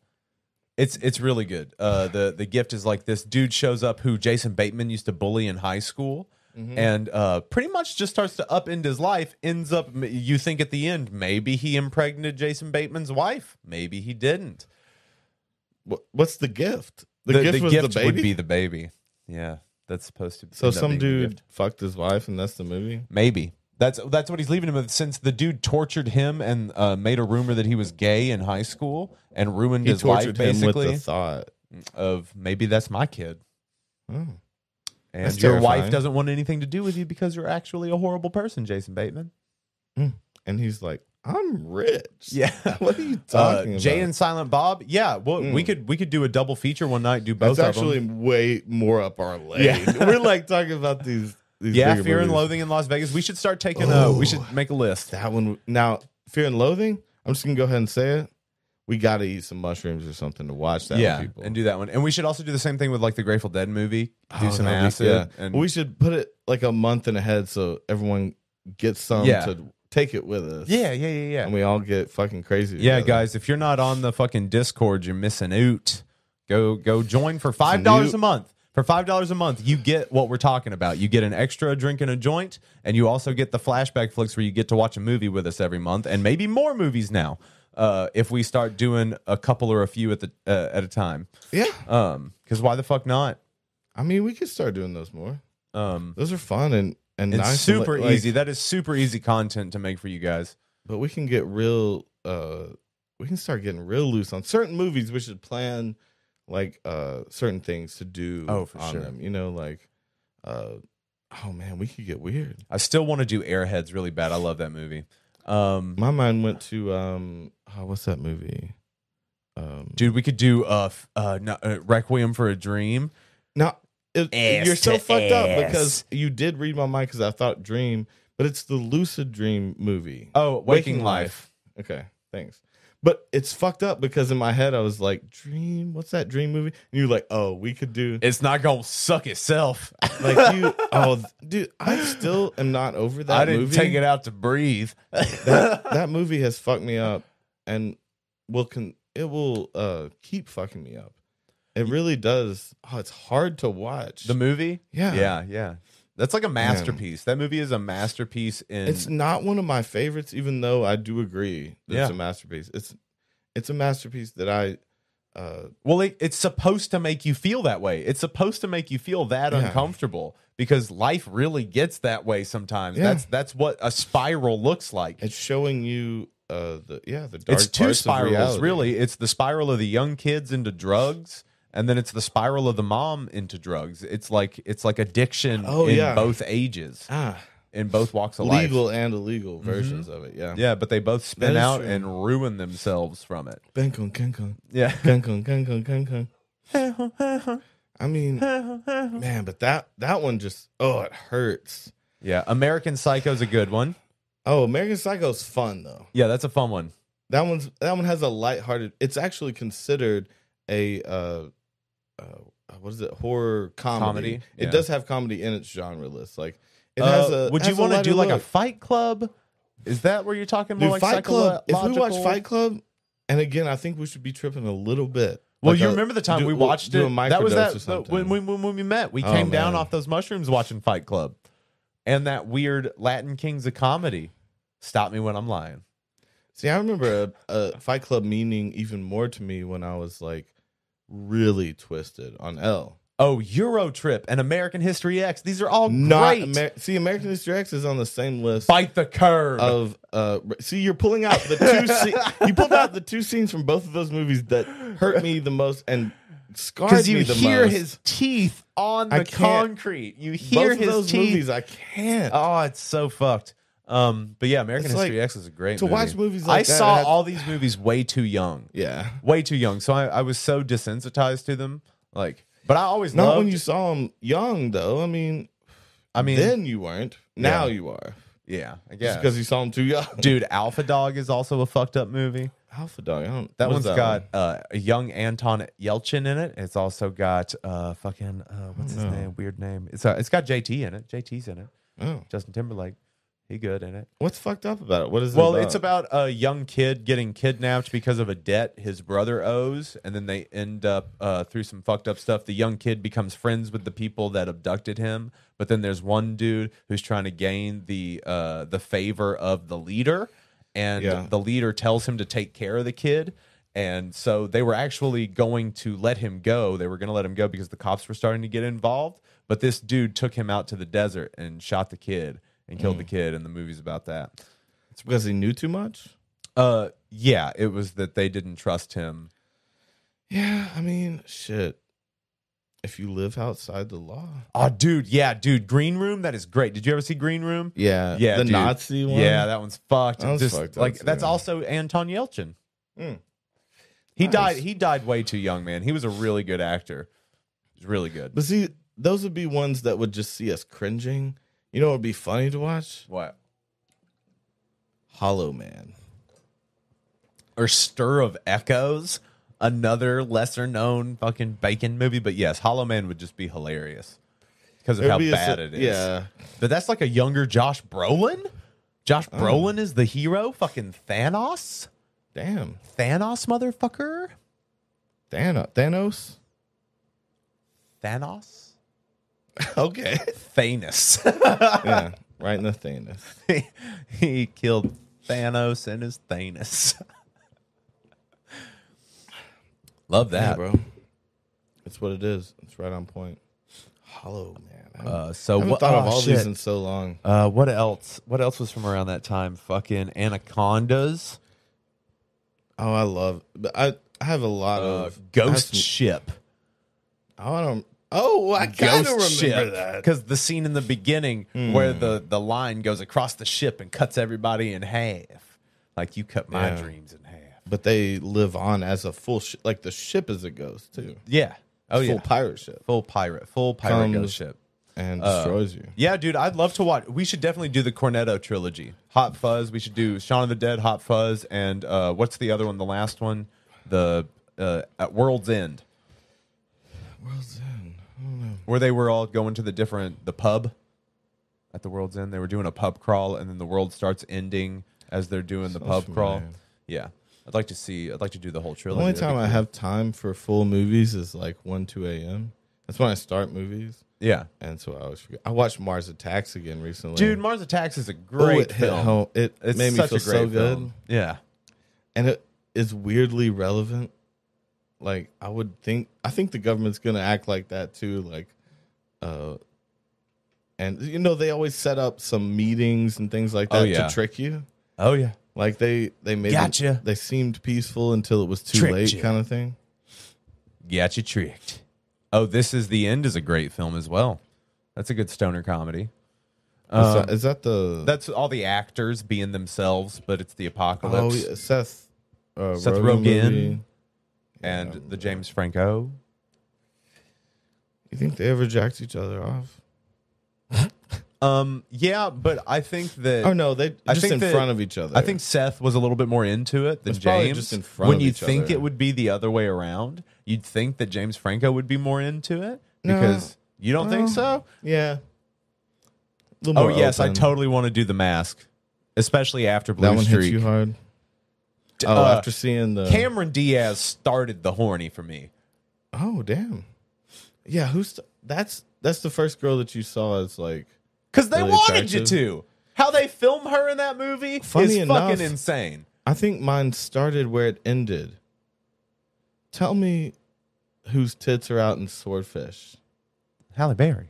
it's it's really good. Uh, the the gift is like this dude shows up who Jason Bateman used to bully in high school, Mm-hmm. and uh, pretty much just starts to upend his life. Ends up, you think at the end, maybe he impregnated Jason Bateman's wife, maybe he didn't. What's the gift? The, The, gift the was gift the baby. would be the baby. Yeah, that's supposed to. Be So some dude fucked his wife, and that's the movie. Maybe. That's that's what he's leaving him with. Since the dude tortured him and uh, made a rumor that he was gay in high school and ruined He his life, tortured him with basically, the thought. of maybe that's my kid, Oh. And That's your wife doesn't want anything to do with you because you're actually a horrible person, Jason Bateman. And he's like, "I'm rich." Yeah. what are you Uh, talking Jay about? and Silent Bob. Yeah, well, we Mm. could we could do a double feature one night. Do both That's actually way more up our lane. Yeah. We're like talking about these. these Yeah, Fear and. Loathing in Las Vegas. We should start taking a. We should make a list. That one now, Fear and Loathing. I'm just gonna go ahead and say it. We got to eat some mushrooms or something to watch that. yeah, people. and do that one. And we should also do the same thing with like the Grateful Dead movie. Do Oh, some that'd be- acid. yeah. And we should put it like a month and ahead so everyone gets some Yeah. to take it with us. yeah, yeah, yeah, yeah. and we all get fucking crazy. Yeah, together. guys, if you're not on the fucking Discord, you're missing out. Go go join for five dollars a month. For five dollars a month, you get what we're talking about. You get an extra drink and a joint, and you also get the flashback flicks where you get to watch a movie with us every month, and maybe more movies now. Uh, if we start doing a couple or a few at the uh, at a time, yeah. um, because why the fuck not? I mean, we could start doing those more. Um, Those are fun and and it's nice. and, super like- easy. That is super easy content to make for you guys. but we can get real. uh We can start getting real loose on certain movies. We should plan like uh certain things to do. Oh, for on sure. them. You know, like uh oh man, we could get weird. I still want to do Airheads really bad. I love that movie. Um, My mind went to um oh, what's that movie? Um, Dude, we could do uh, f- uh, no, uh Requiem for a Dream. No, it, Ass you're so to fucked up ass. because you did read my mind because I thought dream, but it's the lucid dream movie. Oh, Waking, Life. Okay, thanks. But it's fucked up because in my head I was like, dream. What's that dream movie? And you're like, oh, we could do It's not gonna suck itself. like you. Oh, dude, I still am not over that. I didn't movie. take it out to breathe. That, that movie has fucked me up, and will can it will uh keep fucking me up. It really does. Oh, it's hard to watch. the movie? Yeah. yeah, yeah. That's like a masterpiece. That movie is a masterpiece in. It's not one of my favorites, even though I do agree that it's a masterpiece. It's it's a masterpiece that I uh well, it, it's supposed to make you feel that way. It's supposed to make you feel that Yeah. uncomfortable because life really gets that way sometimes. Yeah. That's that's what a spiral looks like. it's showing you uh the yeah the dark it's two spirals really it's the spiral of the young kids into drugs and then it's the spiral of the mom into drugs it's like it's like addiction Oh, in yeah. both ages ah in both walks of legal life legal and illegal versions of it. Yeah. yeah but they both spin out true. and ruin themselves from it Bangkok, Bangkok, yeah Bangkok, Bangkok, Bangkok. I mean, man, but that that one just oh it hurts. yeah american psycho's a good one Oh, American Psycho's fun though. yeah that's a fun one That one's that one has a lighthearted. It's actually considered a uh, uh what is it horror comedy. Comedy? It Yeah. does have comedy in its genre list. Like it Uh, has a. would you want to do like a fight club is that where you're talking more Dude, like Fight Club? If we watch Fight Club, and again, I think we should be tripping a little bit. Well, Like you a- remember the time do- we watched it? That was that when, when when we met. We Oh, came down off those mushrooms watching Fight Club, and that weird Latin Kings of comedy. Stop me when I'm lying. See, I remember a, a Fight Club meaning even more to me when I was like really twisted on L. Oh, Euro Trip and American History X. These are all Not great. Amer- see, American History X is on the same list. Fight the curve. of uh see you're pulling out the two sce- you pulled out the two scenes from both of those movies that hurt me the most and scarred because me you the hear most. his teeth on I the can't- concrete. You hear both of his those teeth. movies I can't. Oh, it's so fucked. Um, but yeah, American It's History like- X is a great to movie. watch movies I that, saw it had- all these movies way too young. yeah. way too young. So I, I was so desensitized to them. Like, but I always Not loved. when you saw them young though. I mean, I mean, then you weren't. Now Yeah. you are. Yeah, I guess. because you saw him too young. Dude, Alpha Dog is also a fucked up movie. Alpha Dog. I don't. That what one's got one? uh, a young Anton Yelchin in it. It's also got uh, fucking uh, what's his name? Weird name. It's uh, it's got JT in it. JT's in it. Oh. Justin Timberlake. He good in it. What's fucked up about it? What is it? Well, about? it's about a young kid getting kidnapped because of a debt his brother owes, and then they end up uh, through some fucked up stuff. The young kid becomes friends with the people that abducted him, but then there's one dude who's trying to gain the uh, the favor of the leader, and Yeah. the leader tells him to take care of the kid. And so they were actually going to let him go. They were going to let him go because the cops were starting to get involved. But this dude took him out to the desert and shot the kid and killed the kid. And the movie's about that. It's because he knew too much. Uh, yeah, it was that they didn't trust him. Yeah, I mean, shit. If you live outside the law, Oh, dude, yeah, dude, Green Room, that is great. Did you ever see Green Room? yeah, Yeah, the dude. Nazi one. Yeah, that one's fucked. That Just fucked up, like that's also Anton Yelchin. Mm. He Nice. died. He died way too young, man. He was a really good actor. He's really good. But see, those would be ones that would just see us cringing. You know, what would be funny to watch What? Hollow Man. Or Stir of Echoes, another lesser known fucking bacon movie. But yes, Hollow Man would just be hilarious because of It would how be bad si- it is. Yeah, But that's like a younger Josh Brolin. Josh Oh. Brolin is the hero. Fucking Thanos. damn, Thanos, motherfucker. Thanos. Thanos. Thanos. okay, Thanos. yeah, right in the Thanos. he, he killed Thanos and his Thanos. Love Yeah, that, bro. It's what it is. It's right on point. Hollow Man. I haven't, Uh, I so haven't what? thought of oh, all shit. these in so long. Uh, what else? What else was from around that time? Fucking anacondas. Oh, I love. But I, I have a lot Uh, of I have ghost some- ship. Oh, I don't. Oh, I kind of remember that. because the scene in the beginning where the the line goes across the ship and cuts everybody in half. Like you cut my Yeah. dreams in half. But they live on as a full ship. Like the ship is a ghost too. Yeah. Oh full yeah. pirate ship full pirate. Full pirate Comes- ghost ship. and Uh, destroys you. Yeah, dude, I'd love to watch. We should definitely do the Cornetto trilogy. Hot Fuzz. We should do Shaun of the Dead, Hot Fuzz, and uh, what's the other one? The last one, the uh, at World's End, World's End. Mm. where they were all going to the different the pub at the World's End. They were doing a pub crawl, and then the world starts ending as they're doing the Sounds pub crawl. familiar. Yeah, I'd like to see. I'd like to do the whole The trilogy. only That'd be time I cool. have time for full movies is like one, two a.m. That's when I start movies, yeah, and so I always forget. I watched Mars Attacks again recently. dude, Mars Attacks is a Oh, great it hit film. home. It It's made me such feel a great so good. Yeah. and it is weirdly relevant. Like I would think, I think the government's gonna act like that too. Like, uh, and you know they always set up some meetings and things like that Oh, yeah. to trick you. Oh yeah. Like they they made them- Gotcha. they seemed peaceful until it was too Tricked late, you. kind of thing. Got you tricked. Oh, This Is the End is a great film as well. That's a good stoner comedy. Is Um, that- is that the That's all the actors being themselves, but it's the oh apocalypse yeah, Seth uh, Seth Rogen Rogen. And the James Franco. You think they ever jacked each other off? Um, yeah, but I think that Oh no, they I just think in that- front of each other. I think Seth was a little bit more into it than It's probably James. just in front when of you each think other. it would be the other way around, you'd think that James Franco would be more into it No. because you don't think so. yeah. A little Oh more yes, I open. totally want to do the mask, especially after Blue That one Streak. hits you hard. D- Oh, uh, after seeing the Cameron Diaz started the horny for me. Oh damn. Yeah, who's that's that's the first girl that you saw as like Because they Really wanted you to. How they film her in that movie Funny is enough- fucking insane. I think mine started where it ended. Tell me whose tits are out in Swordfish. Halle Berry.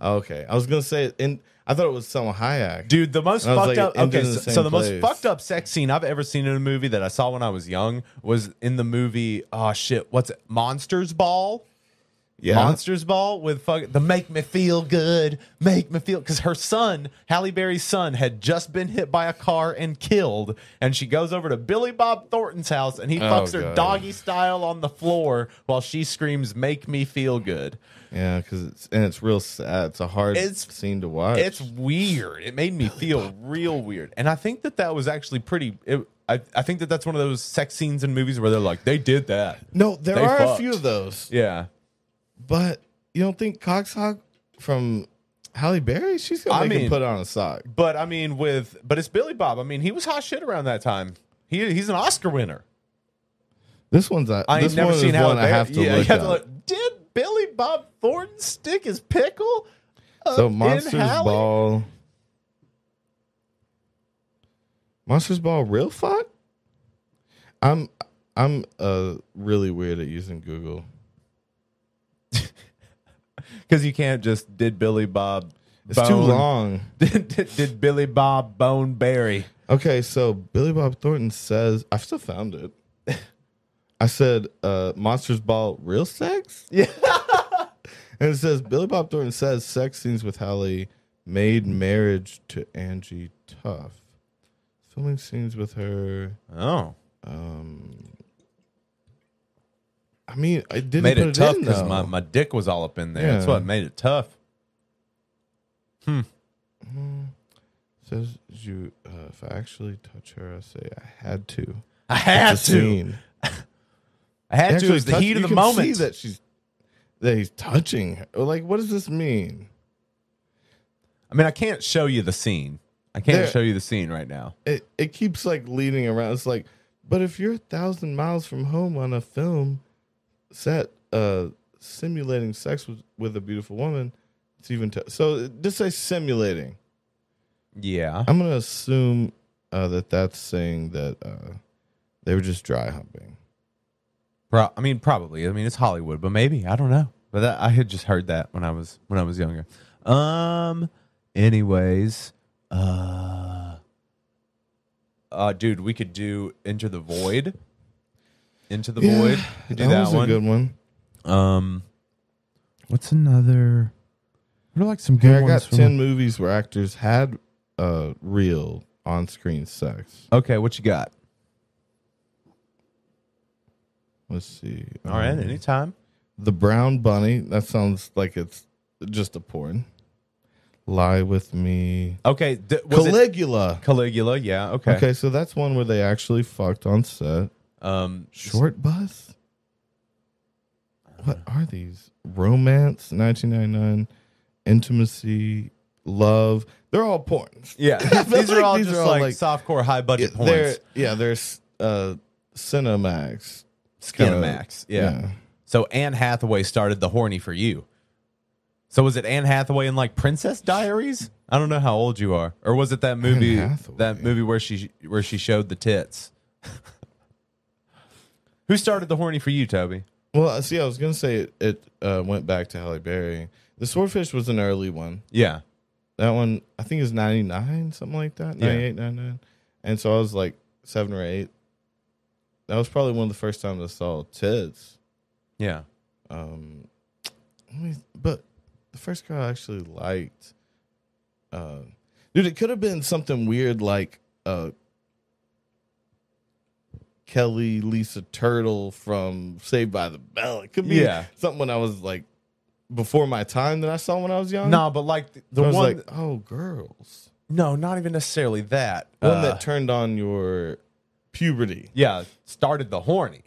Okay, I was gonna say, and I thought it was Selma Hayek. Dude, the most And I was fucked like, up. Okay, in the so, the most fucked up sex scene I've ever seen in a movie that I saw when I was young was in the movie. Oh shit, what's it? Monsters Ball. Yeah. Monsters Ball with fuck the make me feel good, make me feel because her son, Halle Berry's son, had just been hit by a car and killed, and she goes over to Billy Bob Thornton's house and he Oh, fucks her God. doggy style on the floor while she screams, "Make me feel good." Yeah, because it's and it's real sad. It's a hard It's- scene to watch. It's weird. It made me feel real weird, and I think that that was actually pretty. It, I I think that that's one of those sex scenes in movies where they're like, they did that. no, there They are fucked. a few of those, Yeah. But you don't think Coxhawk from Halle Berry? She's gonna I make him mean- put on a sock. But I mean, with but it's Billy Bob. I mean, he was hot shit around that time. He he's an Oscar winner. This one's a, I this ain't never one seen how one I have to yeah, look have to look. Did Billy Bob Thornton stick his pickle? So Monsters Halle? Ball, Monsters Ball, real fuck. I'm I'm uh really weird at using Google. Because you can't just did Billy Bob. It's too long. Did, did, did Billy Bob Bone Berry? Okay, so Billy Bob Thornton says I've still found it. I said uh Monsters Ball real sex? Yeah. And it says Billy Bob Thornton says sex scenes with Halle made marriage to Angie tough. Filming scenes with her. Oh, Um, I mean, I didn't made put it tough because my, my dick was all up in there. That's Yeah. what made it tough. Hmm. Says you. Uh, if I actually touch her, I say I had to. I had to. scene. I had to. It was the touch- heat of the moment. See that she's that he's touching her. Like, what does this mean? I mean, I can't show you the scene. I can't There- show you the scene right now. It it keeps like leading around. It's like, but if you're a thousand miles from home on a film set, uh, simulating sex with with a beautiful woman, it's even t- so. Just say simulating. Yeah. I'm gonna assume uh, that that's saying that uh, they were just dry humping. Pro- I mean, probably. I mean, it's Hollywood, but maybe I don't know. But that, I had just heard that when I was when I was younger. Um. Anyways, uh, uh, dude, we could do Enter the Void. Into the Void. We could do that, was one. a good one. Um, what's another? What are like some good Here, I ones? got from- ten movies where actors had uh, real on-screen sex. Okay, what you got? Let's see. All right, Um, anytime. The Brown Bunny. That sounds like it's just a porn. Lie with me. Okay, d- was it Caligula. Caligula? Yeah. Okay. Okay. so that's one where they actually fucked on set. Um, Short bus. What are these? Romance, 1999, intimacy, love. They're all porns. Yeah, these are all these just are all like, like- softcore, high budget Yeah, they're yeah, there's uh, Cinemax. Skinamax. Yeah. So Anne Hathaway started the horny for you. So was it Anne Hathaway in like Princess Diaries? I don't know how old you are, or was it that movie? Hathaway. That movie where she where she showed the tits. Who started the horny for you, Toby? Well, see, I was gonna say it, it uh, went back to Halle Berry. The Swordfish was an early one. Yeah. That one, I think, is 99, something like that. Yeah. 98, 99. And so I was like seven or eight. That was probably one of the first times I saw tits. Yeah. Um, but the first girl I actually liked, uh, dude, it could have been something weird like uh, Kelly Lisa Turtle from Saved by the Bell. It could be Yeah. something when I was like before my time that I saw when I was young. No, but like the, the one. like, oh, girls, no, not even necessarily that. one Uh, that turned on your puberty. yeah started the horny.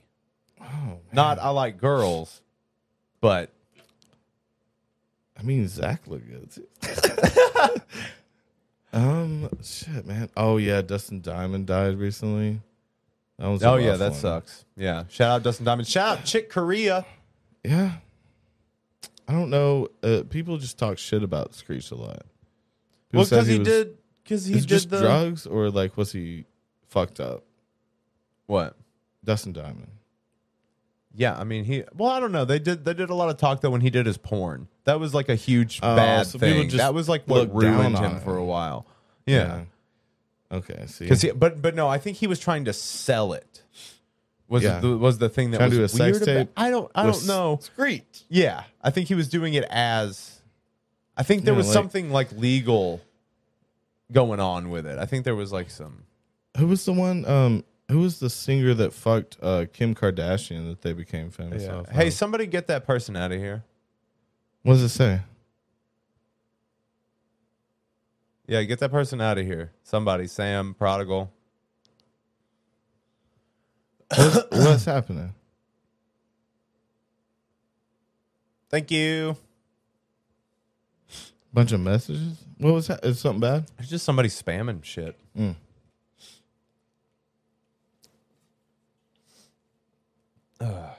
Oh, man. Not I like girls, but I mean, Zach looked good too. um, shit, man. Oh yeah, Dustin Diamond died recently. That was. oh yeah, that one. sucks. Yeah. Shout out Dustin Diamond. Shout out Chick Corea. Yeah, I don't know. Uh, people just talk shit about Screech a lot. People Well, because he, was- did. Because he did just the drugs or like was he fucked up? what? Dustin Diamond. Yeah, I mean he. Well, I don't know. They did. They did a lot of talk though when he did his porn. That was like a huge Oh, bad so thing. just That was like what ruined on him for a while. Yeah, Okay. See. because he. But but no, I think he was trying to sell it. Was Yeah. the, was the thing that Trying was to do a sex weird about- tape I don't I with don't know. Screech. Yeah, I think he was doing it as. I think there Yeah, was like- something like legal going on with it. I think there was like some. Who was the one? Um, who was the singer that fucked uh, Kim Kardashian that they became famous Yeah. off? Hey, of? somebody get that person out of here. what does it say? Yeah, get that person out of here. Somebody, Sam Prodigal. What's, what's happening? Thank you. Bunch of messages. What was that? Is something bad? It's just somebody spamming shit. Mm. Ugh.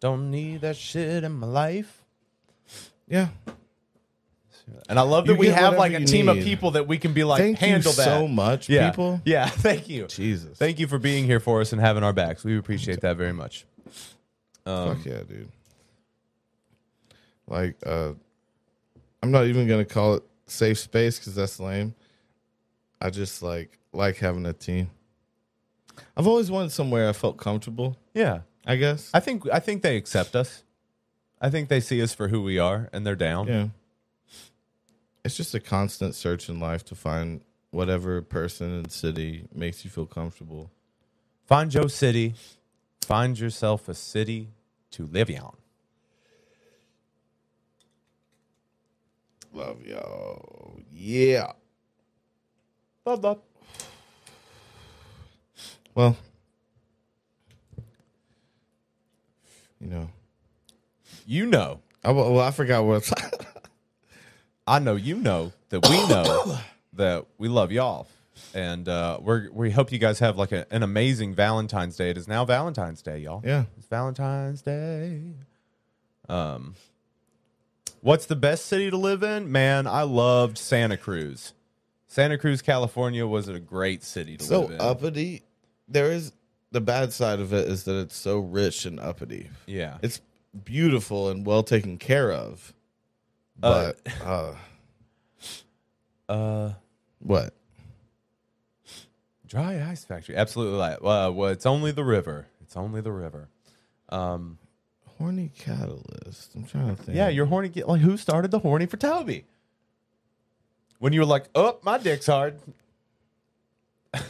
don't need that shit in my life. Yeah. And I love that You we get have like whatever a you team of need. people that we can be like Thank handle you that so much, yeah. people. Yeah, thank you. Jesus. Thank you for being here for us and having our backs. We appreciate that very much. Um, Fuck yeah, dude. Like, uh, I'm not even gonna call it safe space because that's lame. I just like like having a team. I've always wanted somewhere I felt comfortable. yeah, I guess. I think I think they accept us. I think they see us for who we are, and they're down. yeah. It's just a constant search in life to find whatever person and city makes you feel comfortable. Find your city. Find yourself a city to live in. Love y'all. Yeah. Bub, bub. Well, you know, You know, oh, I, well, I forgot what. I know you know that we know that we love y'all, and uh, we're we hope you guys have like a, an amazing Valentine's Day. It is now Valentine's Day, y'all. yeah. It's Valentine's Day. Um, what's the best city to live in? Man, I loved Santa Cruz. Santa Cruz, California, was a great city to so live in. uppity. There is the bad side of it is that it's so rich and uppity. yeah, It's beautiful and well taken care of. Uh, But uh, uh, what? dry ice factory. Absolutely, like, uh, well, it's only the river. It's only the river. Um, Horny catalyst. I'm trying to think. yeah, you're horny. Like, who started the horny for Toby? When you were like, "Oh, my dick's hard."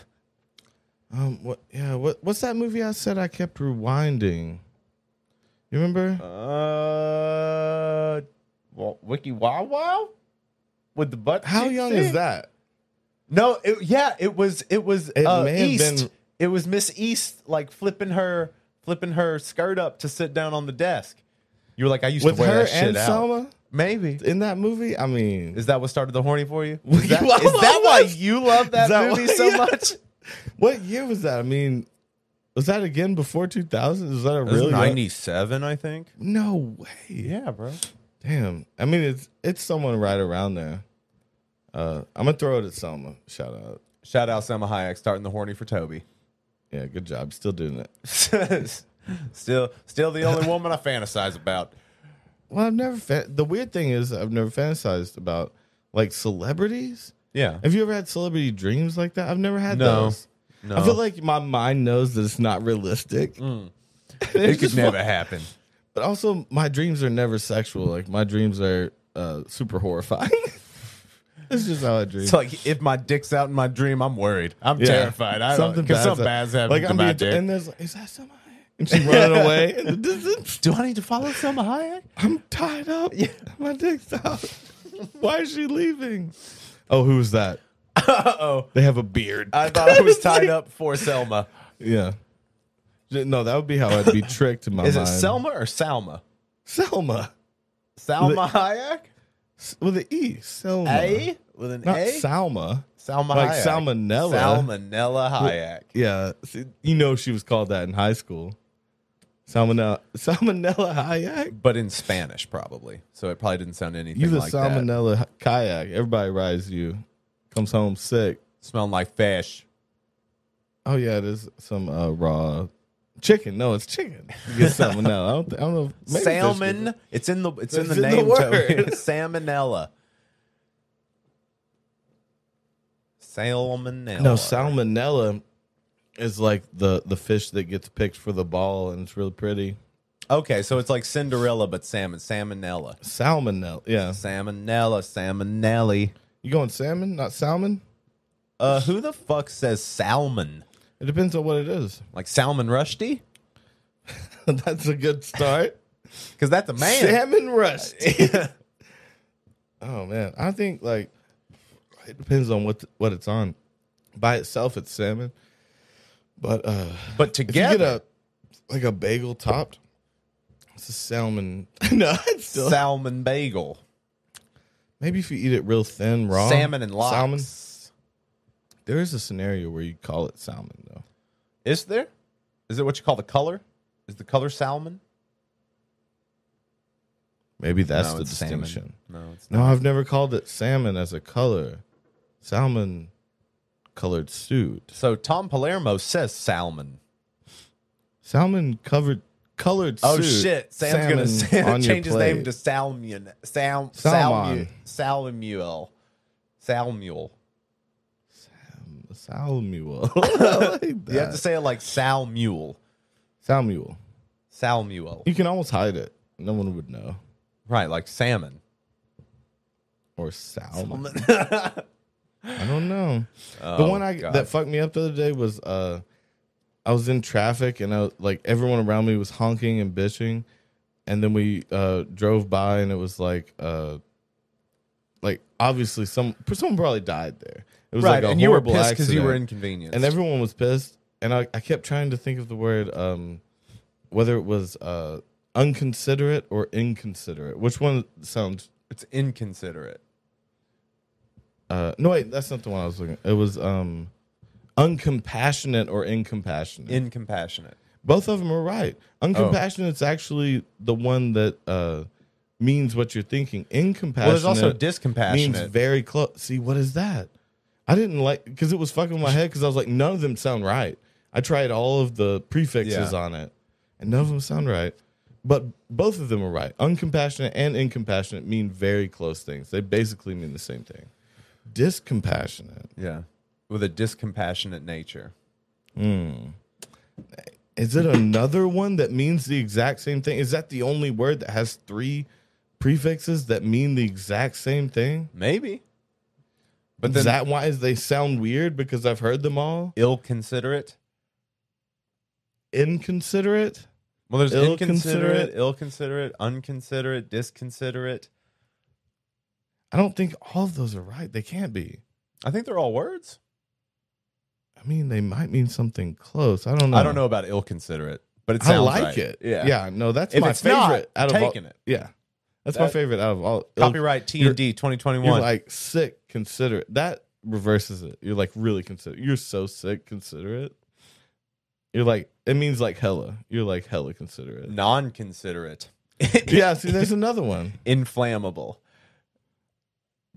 Um. What? Yeah. What? What's that movie I said I kept rewinding? You remember? Uh, well, Wiki Wow Wow with the butt. How young thing? is that? No, it, yeah, it was. It was It uh, East. been- It was Miss East, like flipping her, flipping her skirt up to sit down on the desk. You were like, I used With to wear her that shit and out. Maybe in that movie? I mean, is that what started the horny for you? Is that, Wow is that why you love that, that movie why- so yeah. much? what year was that? I mean, was that again before 2000? Is that a It was real ninety-seven, I think. No way. Yeah, bro. Damn. I mean, it's it's someone right around there. Uh, I'm gonna throw it at Selma. Shout out. Shout out Selma Hayek starting the horny for Toby. Yeah, good job. Still doing it. still, still the only woman I fantasize about. Well, I've never. Fa- the weird thing is, I've never fantasized about like celebrities. Yeah. Have you ever had celebrity dreams like that? I've never had No. those. No. I feel like my mind knows that it's not realistic. it could never fun. happen. But also, my dreams are never sexual. Like my dreams are uh, super horrifying. It's just how I dream. It's like if my dick's out in my dream, I'm worried. I'm Yeah. terrified. I don't bad's something hap- bad's happening Like to I'm my being, dick. and there's like, is that somebody? And she's running away in the distance. Do I need to follow Selma Hayek? I'm tied up. Yeah. My dick's out. Why is she leaving? Oh, who's that? Uh oh. They have a beard. I thought I was tied up for Selma. yeah. No, that would be how I'd be tricked in my Is it. Selma or Salma? Selma. Salma Hayek? With an E. Selma. A with an Not A. Salma. Salma like Hayek. salmonella. Salmonella Hayek. Yeah. You know she was called that in high school. Salmonella. Salmonella Hayek? But in Spanish, probably. So it probably didn't sound anything You the like that. salmonella h- kayak. Everybody rides you. Comes home sick. Smelling like fish. Oh yeah, it is some uh, raw chicken. No, it's chicken. You get salmonella. I don't. I don't know. maybe Salmon. It's in the it's in the name. Salmonella. Salmonella. No salmonella is like the the fish that gets picked for the ball, and it's really pretty. Okay, so it's like Cinderella, but salmon, salmonella, Salmonella, yeah. salmonella, salmonelli. You going salmon, not salmon? Uh, who the fuck says salmon? It depends on what it is. Like salmon rusty? That's a good start. Because that's a man. Salmon rusty. oh man, I think like it depends on what what it's on. By itself, it's salmon. But uh but if you together, get a like a bagel topped, it's a salmon. no, it's still salmon bagel, maybe if you eat it real thin, raw, salmon and lox. Salmon. There is a scenario where you call it salmon though. Is there? Is it what you call the color? Is the color salmon? Maybe that's No, the it's salmon. distinction. No, it's No. I've never called it salmon as a color. Salmon colored suit. So Tom Palermo says salmon. Salmon covered colored suit. Oh suit. shit! Sam's gonna Salmon on your change his name plate. to Salmon. Sal, Salmon. Samuel. Samuel. I like You have to say it like Salmuel. Samuel. Samuel. You can almost hide it. No one would know. Right, like salmon. Or salmon. I don't know. the one I Oh, God. that fucked me up the other day was uh I was in traffic and I was, like everyone around me was honking and bitching and then we uh drove by and it was like uh like obviously some someone probably died there. It was right, like a and you were horrible pissed because you were accident. inconvenienced. and everyone was pissed and I, I kept trying to think of the word um whether it was uh unconsiderate or inconsiderate which one sounds it's inconsiderate. uh no wait that's not the one i was looking it was um uncompassionate or incompassionate Incompassionate. both of them are right Oh. uncompassionate is actually the one that uh means what you're thinking. Incompassionate Well, there's also discompassionate. means very close. See what is that? I didn't like because it was fucking with my head because i was like none of them sound right. I tried all of the prefixes Yeah. on it and none of them sound right. But both of them are right. Uncompassionate and incompassionate mean very close things. They basically mean the same thing. Discompassionate. Yeah, with a discompassionate nature. Hmm. Is it another one that means the exact same thing? Is that the only word that has three prefixes that mean the exact same thing Maybe, but is that why they sound weird because i've heard them all ill-considerate. inconsiderate Well, there's inconsiderate, ill-considerate, unconsiderate, disconsiderate. I don't think all of those are right. They can't be. I think they're all words. I mean, they might mean something close. I don't know. I don't know about ill-considerate, but it I sounds like right. it. Yeah, yeah. No, that's If my it's not, favorite out of all. taking it. Yeah, that's my favorite out of all. Um, Copyright T and D 2021. You're like sick, considerate. That reverses it. You're like really considerate. You're so sick, considerate. You're like it means like hella. You're like hella considerate. Non-considerate. yeah. See, there's another one. Inflammable.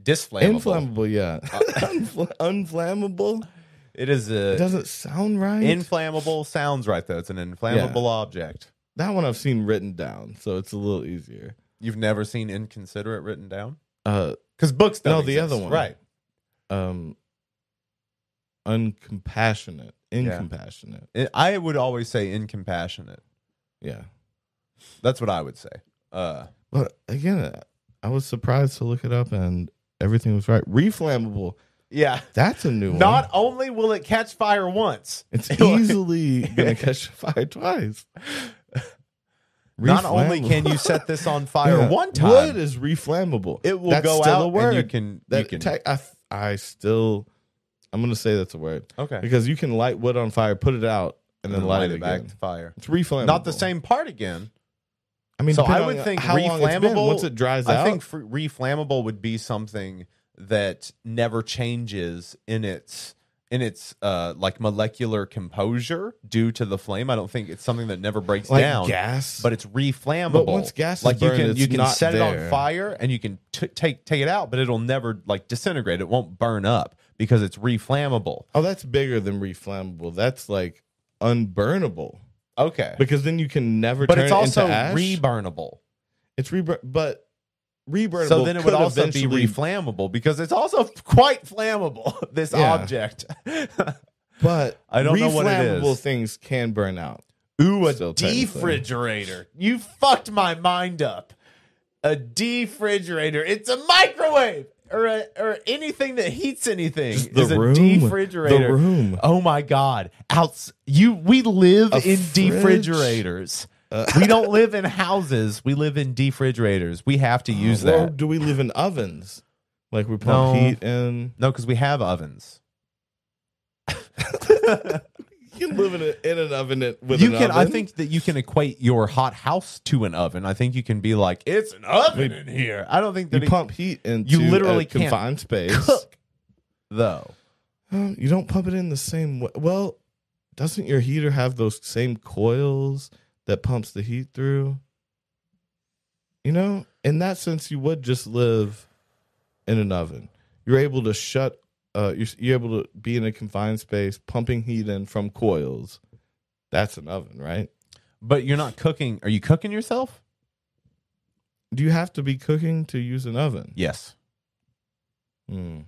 Disflammable. Inflammable. Yeah. Uh, Unfl- unflammable. It is It a doesn't sound right. inflammable. Sounds right though. It's an inflammable object. that one I've seen written down, so it's a little easier. You've never seen inconsiderate written down Uh, because books. Don't No, the exist. other one. Right. um uncompassionate incompassionate I- I would always say incompassionate. yeah, That's what I would say. Uh, but again i was surprised to look it up and everything was right reflammable yeah. that's a new one Not only will it catch fire once, it's easily gonna catch fire twice not only can you set this on fire Yeah. one time, wood is reflammable it will That's go still out a word and you can. that you can tech- I, I still i'm gonna say that's a word okay. because you can light wood on fire put it out and then light, it, back to fire. it's reflammable Not the same part again. i mean So I would think how long it's been. reflammable- once it dries I out think fr- reflammable would be something that never changes in its in its uh like molecular composure due to the flame. I don't think it's something that never breaks like down. gas But it's reflammable. But once gas is like you burned, can you can set it on fire and you can t- take take it out, but it'll never like disintegrate. It won't burn up because it's reflammable. Oh, that's bigger than reflammable. That's like unburnable Okay, because then you can never. but turn it's it also into ash. reburnable. It's reburn, but reburnable. So then it would also be reflammable because it's also quite flammable. This Yeah. object. but I don't know what it reflammable is. things can burn out. Ooh, a Still technically. defrigerator. You fucked my mind up. A defrigerator. It's a microwave or a, or anything that heats anything Just the is a room. defrigerator. The room. Oh my god. Outs you we live A in fridge? defrigerators. Uh, we don't live in houses. We live in defrigerators. We have to use Or that. do we live in ovens? Like we pump No. heat in. No, because we have ovens. You can live in, a, in an oven it- with you an can I think that you can equate your hot house to an oven. I think you can be like, it's an oven Wait, in here. I don't think you it pump heat into you literally a confined space. cook though. You don't pump it in the same way. Well, doesn't your heater have those same coils that pumps the heat through? You know, in that sense, you would just live in an oven. You're able to shut. Uh, you're, you're able to be in a confined space, pumping heat in from coils. That's an oven, right? But you're not cooking. Are you cooking yourself? Do you have to be cooking to use an oven? Yes. Hmm.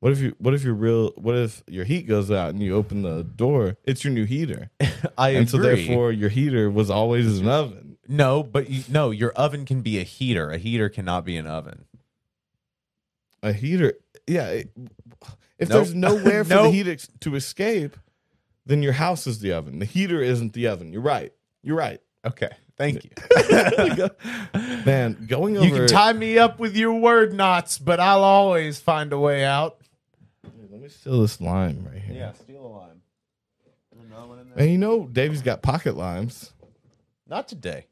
What if you? What if your real? What if your heat goes out and you open the door? It's your new heater, I and so therefore your heater was always an oven. no, but you, no, your oven can be a heater. A heater cannot be an oven. A heater, yeah. it- If Nope. there's nowhere for the Nope. heat ex- to escape, then your house is the oven. The heater isn't the oven. You're right. You're right, Okay. Thank you. man. Going over. you can tie me up with your word knots, but I'll always find a way out. Me steal this lime right here. Yeah, steal a lime. Another one in And you know, Davey's got pocket limes. Not today.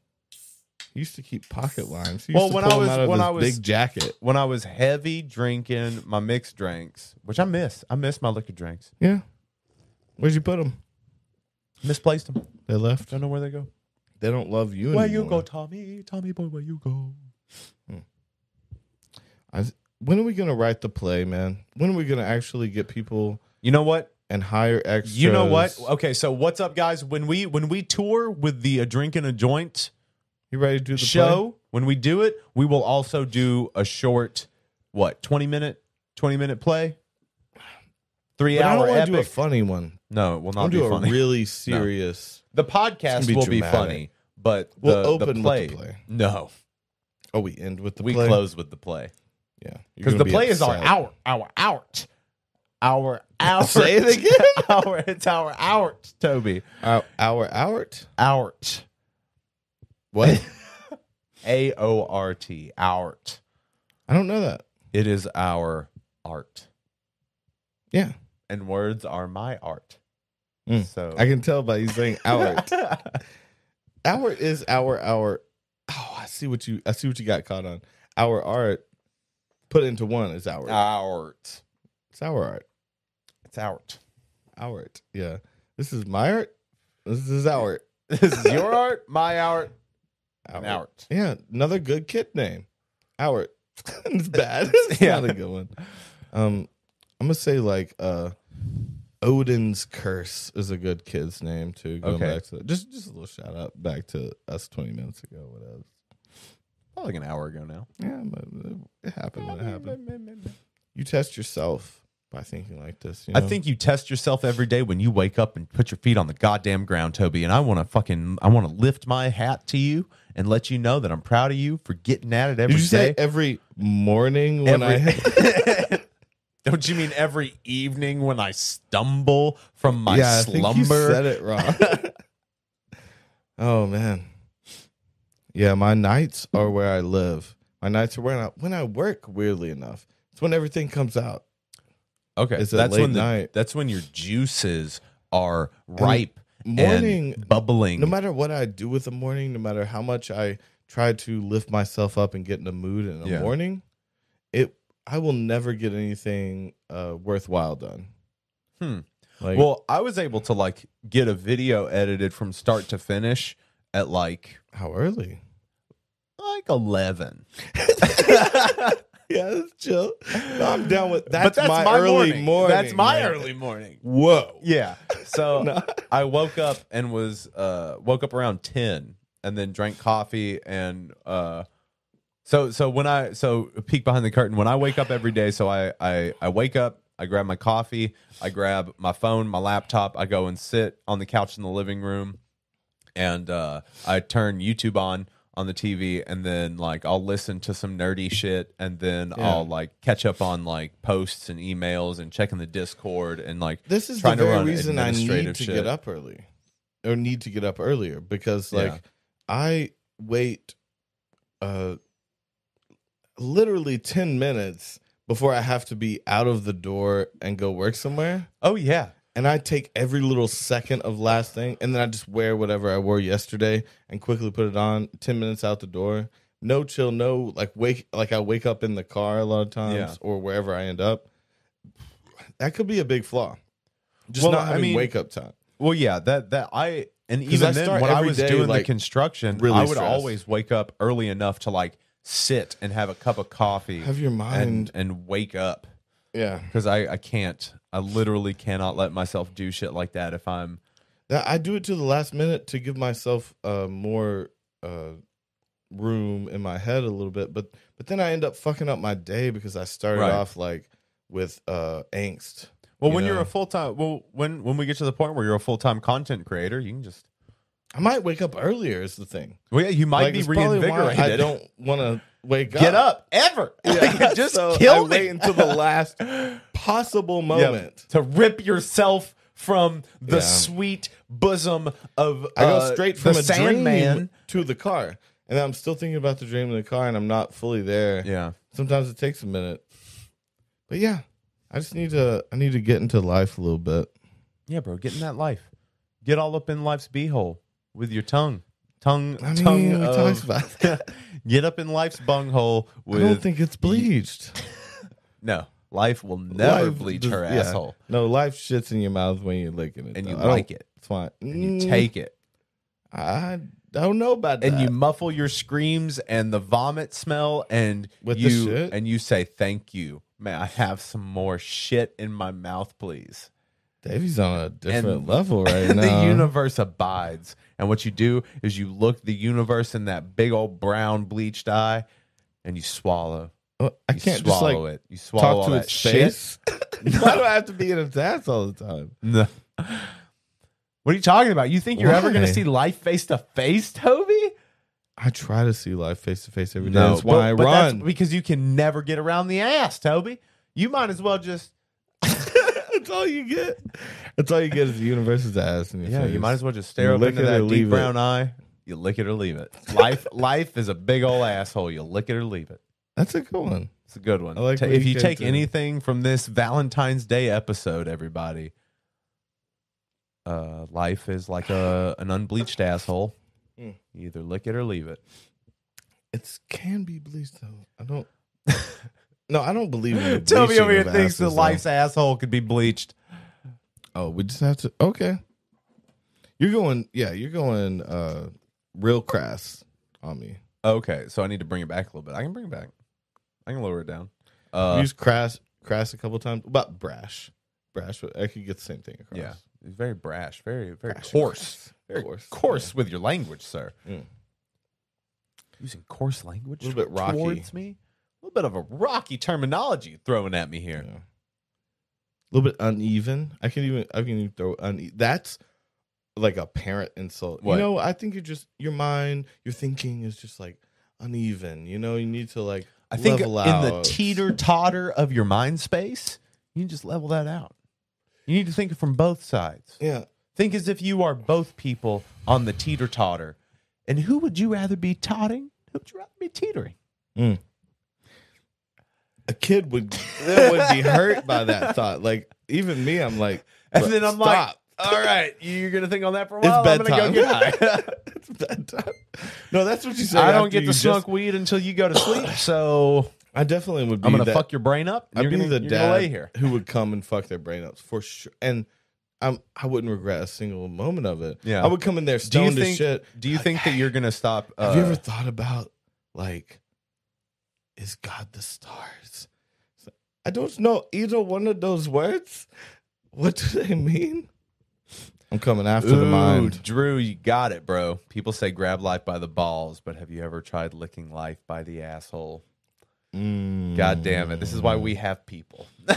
He used to keep pocket limes. He Well, to when pull I them was- out of when his I was- big jacket. When I was heavy drinking my mixed drinks, which I miss. I miss my liquor drinks. Yeah. Where'd you put them? Misplaced them. They left. Don't know where they go. They don't love you Where anymore. you go, Tommy? Tommy boy, where you go? Hmm. I, when are we gonna write the play, man? When are we gonna actually get people You know what? and hire extras? You know what? Okay, so what's up, guys? When we when we tour with the a drink and a joint You ready to do the show, when we do it, we will also do a short, what twenty minute twenty minute play, three Play? But I hour don't want epic. to do a funny one. no, it will not be to do funny. a really serious. the It's podcast gonna be will be dramatic. funny, but We'll the open with the play, play. no, Oh, we end with the we play. close with the play Yeah, because the be play is our upset. hour, our out, our out. Say it again. our it's our out, Toby. Our our out. Out. What? A O R T. Art. I don't know that. It is our art. Yeah, And words are my art. Mm. So I can tell by you saying our. our is our our. Oh, I see what you. I see what you got caught on. Our art put into one it's our. art. it's our art. It's art. Our art. Yeah. This is my art. This is our art. This is your art, my art, Our and art. Yeah, another good kid name. Our. it's bad. It's Yeah. not a good one. Um, I'm gonna say like uh, Odin's curse is a good kid's name too. Going Okay. back to just just a little shout out back to us 20 minutes ago. Whatever. Probably like an hour ago now. Yeah, but it happened when it happened. You test yourself by thinking like this. You I think you test yourself every day when you wake up and put your feet on the goddamn ground, Toby. And I want to fucking, I want to lift my hat to you and let you know that I'm proud of you for getting at it every Did you say every morning when Every- I? Don't you mean every evening when I stumble from my yeah, I think slumber? you said it wrong. oh man, yeah. My nights are where I live. My nights are when I when I work. Weirdly enough, it's when everything comes out. Okay, It's that's late when the, night. that's when your juices are ripe, morning- and bubbling. No matter what I do with the morning, no matter how much I try to lift myself up and get in the mood in the Yeah. morning, it I will never get anything uh, worthwhile done. Hmm. Like, well, I was able to like get a video edited from start to finish at like how early? like eleven. Yeah, that's chill. No, I'm down with that's, but that's my, my, early morning. morning. That's my man. early morning. Whoa. Yeah. So No. I woke up and was uh woke up around 10 and then drank coffee and uh so so when I so peek behind the curtain when I wake up every day so I I I wake up I grab my coffee, I grab my phone, my laptop, I go and sit on the couch in the living room, and uh, I turn YouTube on on the TV, and then like I'll listen to some nerdy shit, and then Yeah. I'll like catch up on like posts and emails and checking the Discord and like This is the trying to very run reason I need to shit. get up early, or need to get up earlier because like Yeah. I wait, uh, literally ten minutes before I have to be out of the door and go work somewhere. Oh yeah, And I take every little second of last thing, and then I just wear whatever I wore yesterday and quickly put it on. Ten minutes out the door, no chill, no like wake. Like I wake up in the car a lot of times, Yeah. or wherever I end up. That could be a big flaw. Just Well, not I having mean, wake up time. Well, yeah, that that I and even I then start when I every was day, doing like, the construction, really I would stressed. always wake up early enough to like sit and have a cup of coffee, Have your and mind, and wake up yeah. because I I can't, I literally cannot let myself do shit like that if I'm That- I do it to the last minute to give myself uh, more uh, room in my head a little bit, but but then I end up fucking up my day because I started Right. off like with uh, angst. well You when you're a full time well when when we get to the point where you're a full time content creator, you can just I might wake up earlier. Is the thing. well yeah you might Like, be reinvigorated. I don't want to wake get up. up ever. Yeah, just so kill I me. wait until the last possible Yeah, moment. to rip yourself from the Yeah. sweet bosom of I go uh, straight from the a Sandman. dream to the car, and I'm still thinking about the dream in the car, and I'm not fully there. Yeah. Sometimes it takes a minute, but yeah, I just need to. I need to get into life a little bit. Yeah, bro, get in that life. Get all up in life's beehole with your tongue. Tongue, I mean, tongue. we of- talked about that. get up in life's bunghole with. I don't think it's bleached. no, life will never Life bleach does- her yeah. asshole, No, life shits in your mouth when you're licking it, and though. you I don't- like it, It's fine. and you Mm, take it, I don't know about that. and you muffle your screams and the vomit smell, and With the you shit? and you say, "Thank you, may I have some more shit in my mouth, please." Davy's on a different level right and now. the universe abides. And what you do is you look the universe in that big old brown bleached eye, and you swallow. Oh, I You can't just swallow like it. You swallow talk to that its shit. face. Why do I have to be in its ass all the time? No. What are you talking about? You think you're ever going to see life face to face, Toby? I try to see life face to face every day. That's why but- I but that's run. because you can never get around the ass, Toby. You might as well just That's all you get. That's all you get is the universe's ass. In your yeah. face. You might as well just stare You up lick into it or that leave deep it. brown eye. You lick it or leave it. Life, life is a big old asshole. You lick it or leave it. That's a good one. It's a good one. I like Ta- what if you you came take to. anything from this Valentine's Day episode, everybody, uh, life is like a an unbleached asshole. Mm. You either lick it or leave it. It can be bleached though. I don't. no, I don't believe in the Toby over here thinks that asses, though. life's asshole could be bleached. Oh, we just have to. Okay, you're going. Yeah, you're going. uh Real crass on me. Okay, so I need to bring it back a little bit. I can bring it back. I can lower it down. Uh, Use crass, crass a couple times. About brash, brash. I could get the same thing across. yeah, it's very brash, very very Brash coarse, very Coarse, coarse, with your language, sir. Mm. Using coarse language, A little bit rocky. towards me. A little bit of a rocky terminology throwing at me here. Yeah. A little bit uneven. I can even I can even throw uneven. That's like a parent insult. What? You know, I think you're just your mind, your thinking is just like uneven. You know, you need to like I think in the teeter totter of your mind space, you can just level that out. You need to think from both sides. Yeah. Think as if you are both people on the teeter totter. And who would you rather be totting? Who would you rather be teetering? Mm. A kid would that would be hurt by that thought. Like even me, I'm like, And then I'm like, all right, you're gonna think on that for a It's while. I'm gonna go get high. it's bedtime. No, that's what you say. I don't get to just- smoke weed until you go to sleep, so I definitely would be I'm gonna that, fuck your brain up. I'd be gonna, the dad here. who would come and fuck their brain up for sure. And I'm I wouldn't regret a single moment of it. Yeah. I would come in there Do you stoned think? shit. Do you think that you're gonna stop? Uh, Have you ever thought about like, is God the stars? I don't know either one of those words. What do they mean? I'm coming after the Ooh, mind. Drew, you got it, bro. People say grab life by the balls, but have you ever tried licking life by the asshole? Mm. God damn it. This is why we have people.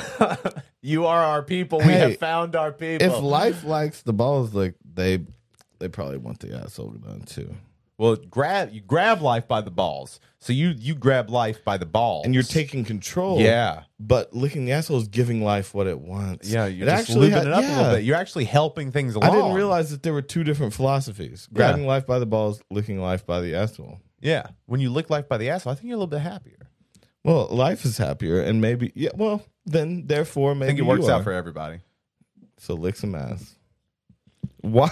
You are our people. we Hey, have found our people. If life likes the balls, like they they probably want the asshole done too. Well, grab you grab life by the balls. So you you grab life by the balls, And you're taking control. Yeah. But licking the asshole is giving life what it wants. yeah, you're It actually had- it up a little bit. You're actually helping things along. I didn't realize that there were two different philosophies: grabbing life by the balls, licking life by the asshole. Yeah, when you lick life by the asshole, I think you're a little bit happier. Well, life is happier, and maybe yeah. Well, then therefore, maybe I think it works out for everybody. So lick some ass. Why?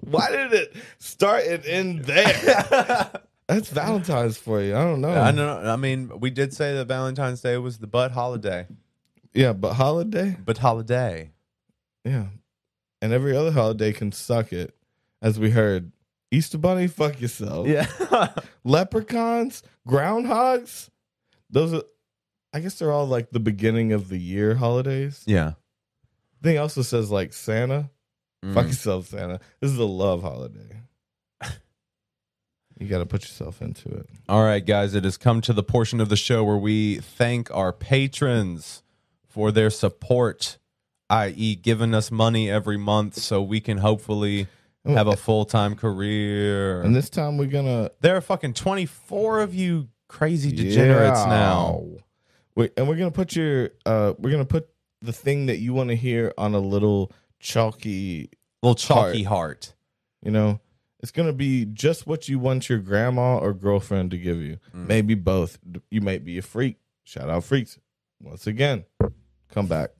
Why did it start and end there? That's Valentine's for you. I don't know. I know. I mean, we did say that Valentine's Day was the butt holiday, Yeah, but holiday. but holiday. Yeah, and every other holiday can suck it, as we heard. Easter Bunny, fuck yourself. Yeah, Leprechauns, groundhogs. Those are. I guess they're all like the beginning of the year holidays. yeah. Thing also says like Santa. Mm. Fuck yourself, Santa. This is a love holiday. you got to put yourself into it. All right, guys, it has come to the portion of the show where we thank our patrons for their support, i.e., giving us money every month so we can hopefully have a full time career. And this time we're gonna there are fucking 24 of you crazy degenerates Yeah. now. Wait, and we're gonna put your uh we're gonna put the thing that you want to hear on a little chalky Little chalky heart. you know it's gonna be just what you want your grandma or girlfriend to give you Mm. maybe both you might be a freak shout out freaks once again come back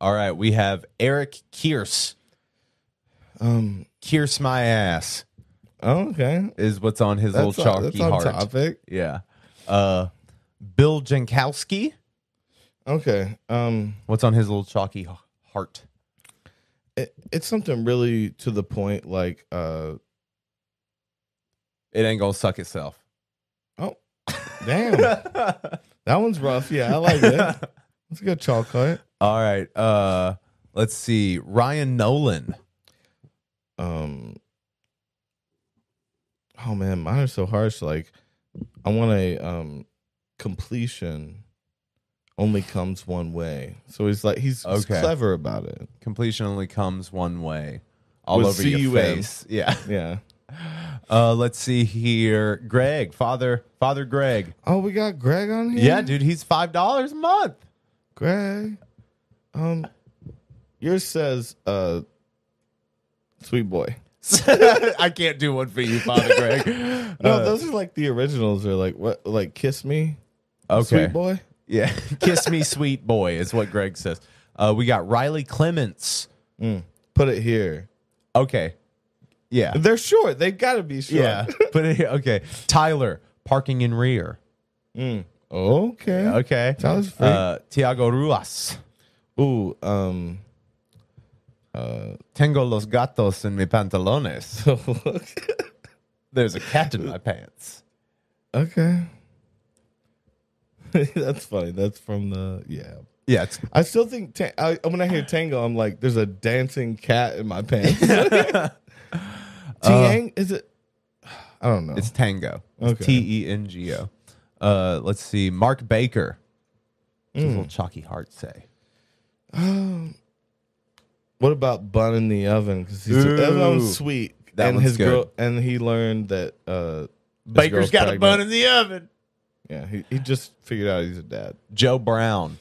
All right, we have Eric Kierce. um Kierce my ass oh, okay is what's on his that's, little on, chalky that's on heart. topic Yeah. Uh Bill Jankowski. okay um What's on his little chalky heart? It, it's something really to the point like uh It ain't gonna suck itself. oh damn that one's rough yeah i like it that's a good chocolate All right. Uh let's see. Ryan Nolan. um oh man mine are so harsh like i want a um completion only comes one way so he's like he's, he's Okay. clever about it Completion only comes one way. All With over your C-U-M. face. Yeah. yeah Uh let's see here. Greg, father, father Greg. oh we got greg on here Yeah, dude, he's five dollars a month. greg um yours says uh sweet boy I can't do one for you, Father Greg. no Uh, those are like the originals are like what like kiss me okay. sweet boy Yeah. Kiss me, sweet boy, is what Greg says. Uh, we got Riley Clements. put it here Okay. Yeah. they're short they gotta be short Yeah. Put it here. Okay. Tyler, parking in rear. Mm, okay Okay. Tyler's free. Uh, Tiago Ruas. Ooh, um, Uh, Tengo los gatos en mi pantalones. There's a cat in my pants. okay. That's funny. That's from the yeah. Yeah. It's, I still think ta- I, when I hear tango, I'm like, there's a dancing cat in my pants. Tiang is it? I don't know. it's tango. Okay. T E N G O. Uh, let's see. Mark Baker. What's his little chalky heart say? what about bun in the oven? Because he's that Ooh. one's sweet. That and one's his good. girl, and he learned that uh, his Baker's girl's got a pregnant. bun in the oven. Yeah, he, he just figured out he's a dad. Joe Brown.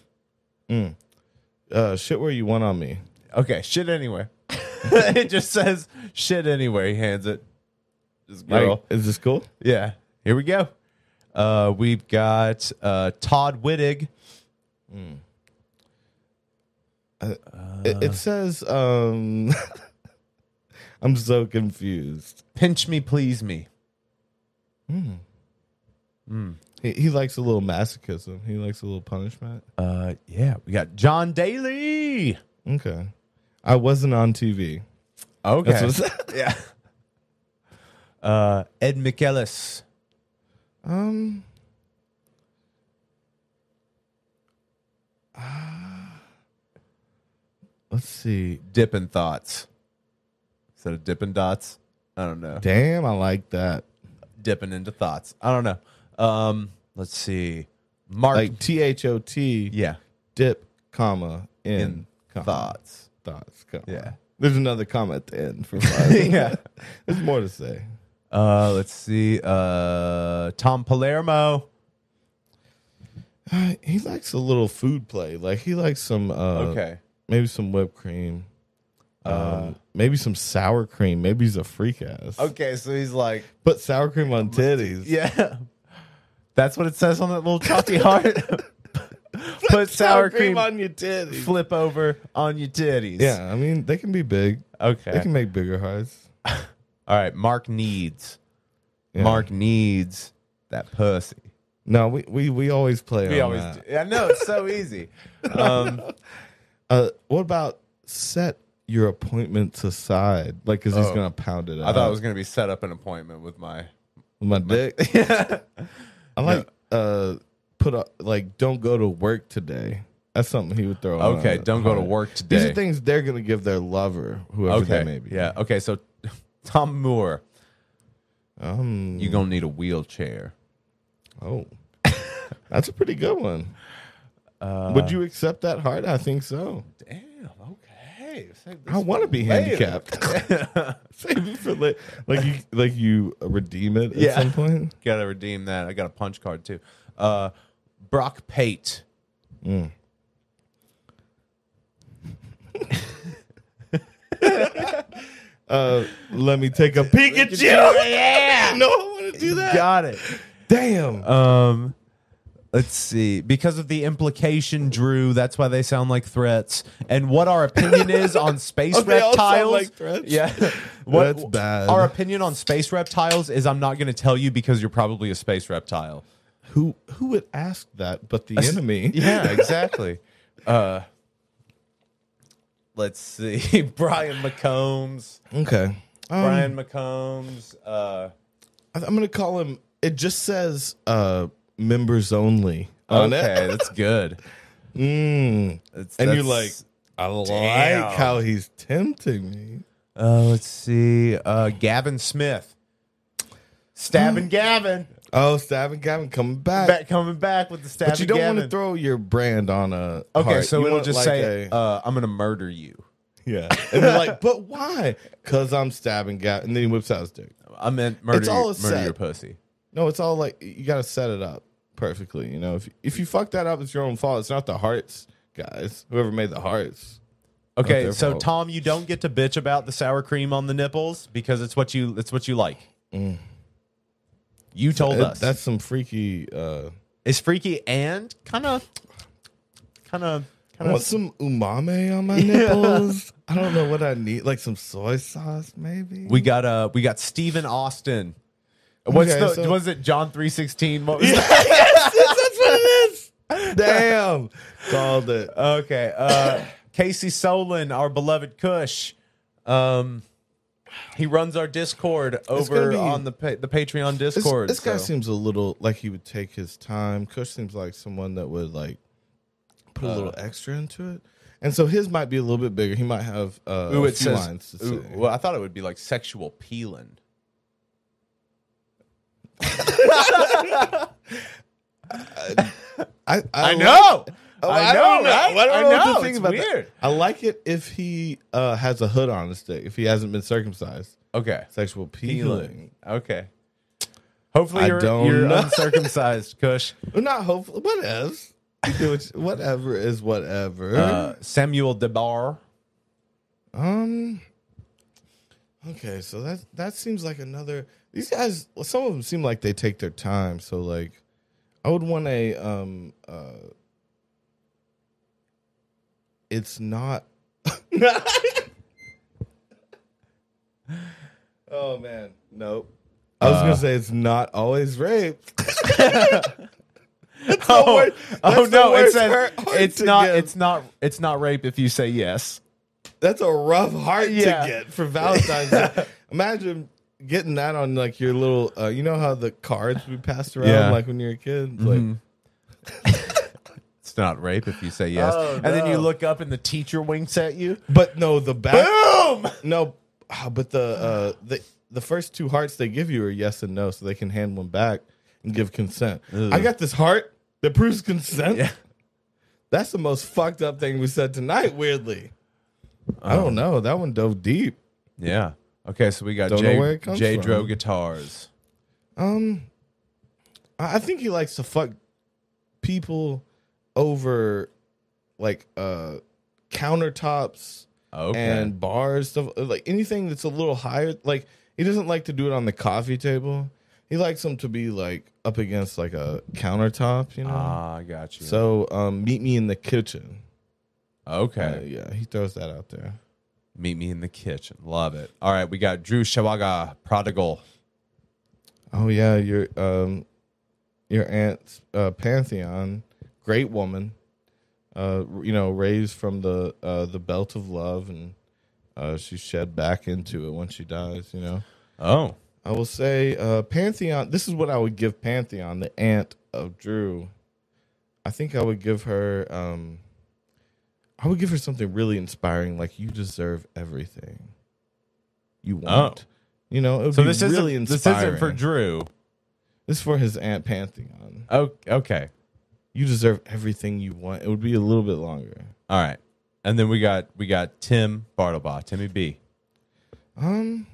Uh, shit, where you want on me? Okay, shit anywhere. it just says shit anywhere. He hands it. This girl. Like, is this cool? Yeah. Here we go. Uh, we've got uh, Todd Wittig. It, it says, um, I'm so confused. Pinch me, please me. He, he likes a little masochism. He likes a little punishment. Uh, yeah, we got John Daly. Okay. I wasn't on TV. Okay. Yeah. Uh, Ed McEllis. um. let's see. Dipping Thoughts. Instead of dipping Dots. I don't know. Damn, I like that. Dipping into thoughts. I don't know. Um, let's see. Mark. Like T H O T. yeah. Dip comma in, In comma. thoughts. Thoughts. Comma. Yeah. There's another comma at the end for five. Yeah. There's more to say. Uh, let's see. Uh, Tom Palermo. Uh, he likes a little food play. Like he likes some. Uh, Okay. Maybe some whipped cream. Um, Uh, maybe some sour cream. Maybe he's a freak ass. Okay, so he's like, Put sour cream on titties. yeah. That's what it says on that little chalky heart. Put sour cream, on your titties. flip over on your titties. Yeah, I mean they can be big. Okay. They can make bigger hearts. All right. Mark needs. Yeah. Mark needs that pussy. No, we we, we always play We on always that. do. I know it's so easy. Um, Uh, what about set your appointments aside? Like, cause he's Oh. gonna pound it. I thought it was going to be set up an appointment with my. with my dick. Yeah. I like uh put a, like don't go to work today. That's something he would throw. Okay, don't go to work today. These are things they're gonna give their lover, whoever Okay. they may be. Yeah. Okay. So, Tom Moore, Um. you're going to need a wheelchair. Oh, that's a pretty good one. Uh, Would you accept that heart? I think so. Damn. Okay. Save I want to be later. handicapped. Save it for la- like you like you redeem it at Yeah. some point. Got to redeem that. I got a punch card too. Uh, Brock Pate. Uh, let me take a peek at you. Yeah, no, I want to do that. Got it. Damn. Um, let's see. Because of the implication, Drew, that's why they sound like threats. And what our opinion is on space Oh, they all sound reptiles. like threats? Yeah. what, That's bad. Our opinion on space reptiles is I'm not going to tell you because you're probably a space reptile. who who would ask that but the enemy? Yeah, exactly. uh, let's see. Brian McCombs. Okay. Um, Brian McCombs. Uh, I'm gonna call him. It just says uh, members only on okay, it. that's good. Mm. It's- And you're like, I Damn. like how he's tempting me. Uh, let's see. Uh, Gavin Smith. Stabbing Gavin. Oh, Stabbing Gavin coming back. Back, coming back with the stabbing but you don't Gavin. want to throw your brand on a. okay, heart. so You it'll just like, say, a- uh, I'm going to murder you. yeah, and they're like, but why? Because I'm stabbing Gavin, and then he whips out his dick. I meant murder, It's all you, a murder set. your pussy. No, it's all like you got to set it up perfectly. You know, if if you fuck that up, it's your own fault. It's not the hearts, guys. Whoever made the hearts. Okay, so fault. Tom, you don't get to bitch about the sour cream on the nipples because it's what you it's what you like. You told It- us that's some freaky. uh it's freaky and kind of, kind of, I kind want of. some umami on my nipples. I don't know what I need. Like some soy sauce, maybe. We got uh, we got Stephen Austin. What's Okay, the so- was it John three sixteen? What was that? That's what it is. Damn, called it. Okay. Uh, Casey Solon, our beloved Kush. Um, he runs our Discord over be- on the pa- the Patreon Discord. this guy so- seems a little like he would take his time. Kush seems like someone that would like put a little Uh. extra into it, and so his might be a little bit bigger. He might have uh, Ooh, a it few says. lines to ooh, say. well, I thought it would be like sexual peeling. I, I like- know. Oh, I know, don't know. right? I don't I know, what to think it's about weird. that. I like it if he uh, has a hood on his dick. If he hasn't been circumcised, Okay. sexual peeling. Peeling. Okay. Hopefully I you're, don't you're know. uncircumcised, Kush. Well, not hopefully. Whatever. What whatever is whatever. Uh, Samuel DeBar. Um. Okay, so that that seems like another. These guys, some of them seem like they take their time. So like, I would want a um. uh It's not. oh man, nope. I was gonna say it's not always rape. Oh, word- oh no! It says it's not. give. It's not. It's not rape if you say yes. That's a rough heart Yeah. to get for Valentine's Day. Imagine getting that on like your little. Uh, you know how the cards we passed around Yeah. like when you were a kid. It's Like, It's not rape if you say yes. Oh, and then you no. look up and the teacher winks at you. but no, the back. Boom! No, ah, but the uh, the the first two hearts they give you are yes and no, so they can hand one back and give consent. I got this heart that proves consent. Yeah. That's the most fucked up thing we said tonight. Weirdly, I Um, don't know. That one dove deep. Yeah. Okay, so we got Don't know J, where it comes J Dro from. guitars. Um, I I think he likes to fuck people over like uh countertops Okay. and bars stuff like anything that's a little higher. Like he doesn't like to do it on the coffee table. He likes them to be like up against like a countertop, you know. ah, I got you. so um, meet me in the kitchen. Uh, okay. yeah, he throws that out there. Meet me in the kitchen. Love it. All right, we got Drew Shawaga, Prodigal. Oh yeah, your um, your aunt's uh, pantheon, great woman. Uh, you know, raised from the uh, the belt of love, and uh, she shed back into it when she dies. You know, Oh. I will say uh, pantheon. This is what I would give pantheon, the aunt of Drew. I think I would give her. Um, I would give her something really inspiring, like you deserve everything you want. You know, it would So be this really isn't this isn't for Drew. This is for his aunt Pantheon. Oh, okay. You deserve everything you want. It would be a little bit longer. All right. And then we got we got Tim Bartlebaugh, Timmy B. Um,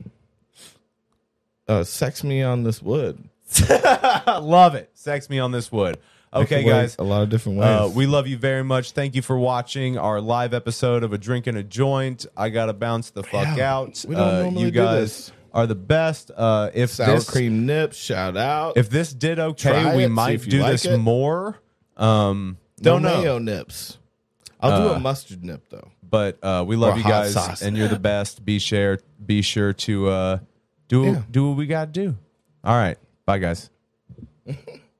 uh, sex me on this wood. Love it. Sex me on this wood. Okay, guys. a lot of different ways. Uh, we love you very much. Thank you for watching our live episode of A Drink and a Joint. I gotta bounce the fuck Yeah, out. we don't Uh, normally you do guys this. are the best. Uh, if sour this, cream nips. Shout out. if this did okay, we it, might do like this it. more. Um, no don't know, mayo nips. I'll do Uh, a mustard nip though. but uh, we love you guys, sauce. and you're the best. Be sure, be sure to uh, do Yeah. do what we gotta do. All right, bye, guys.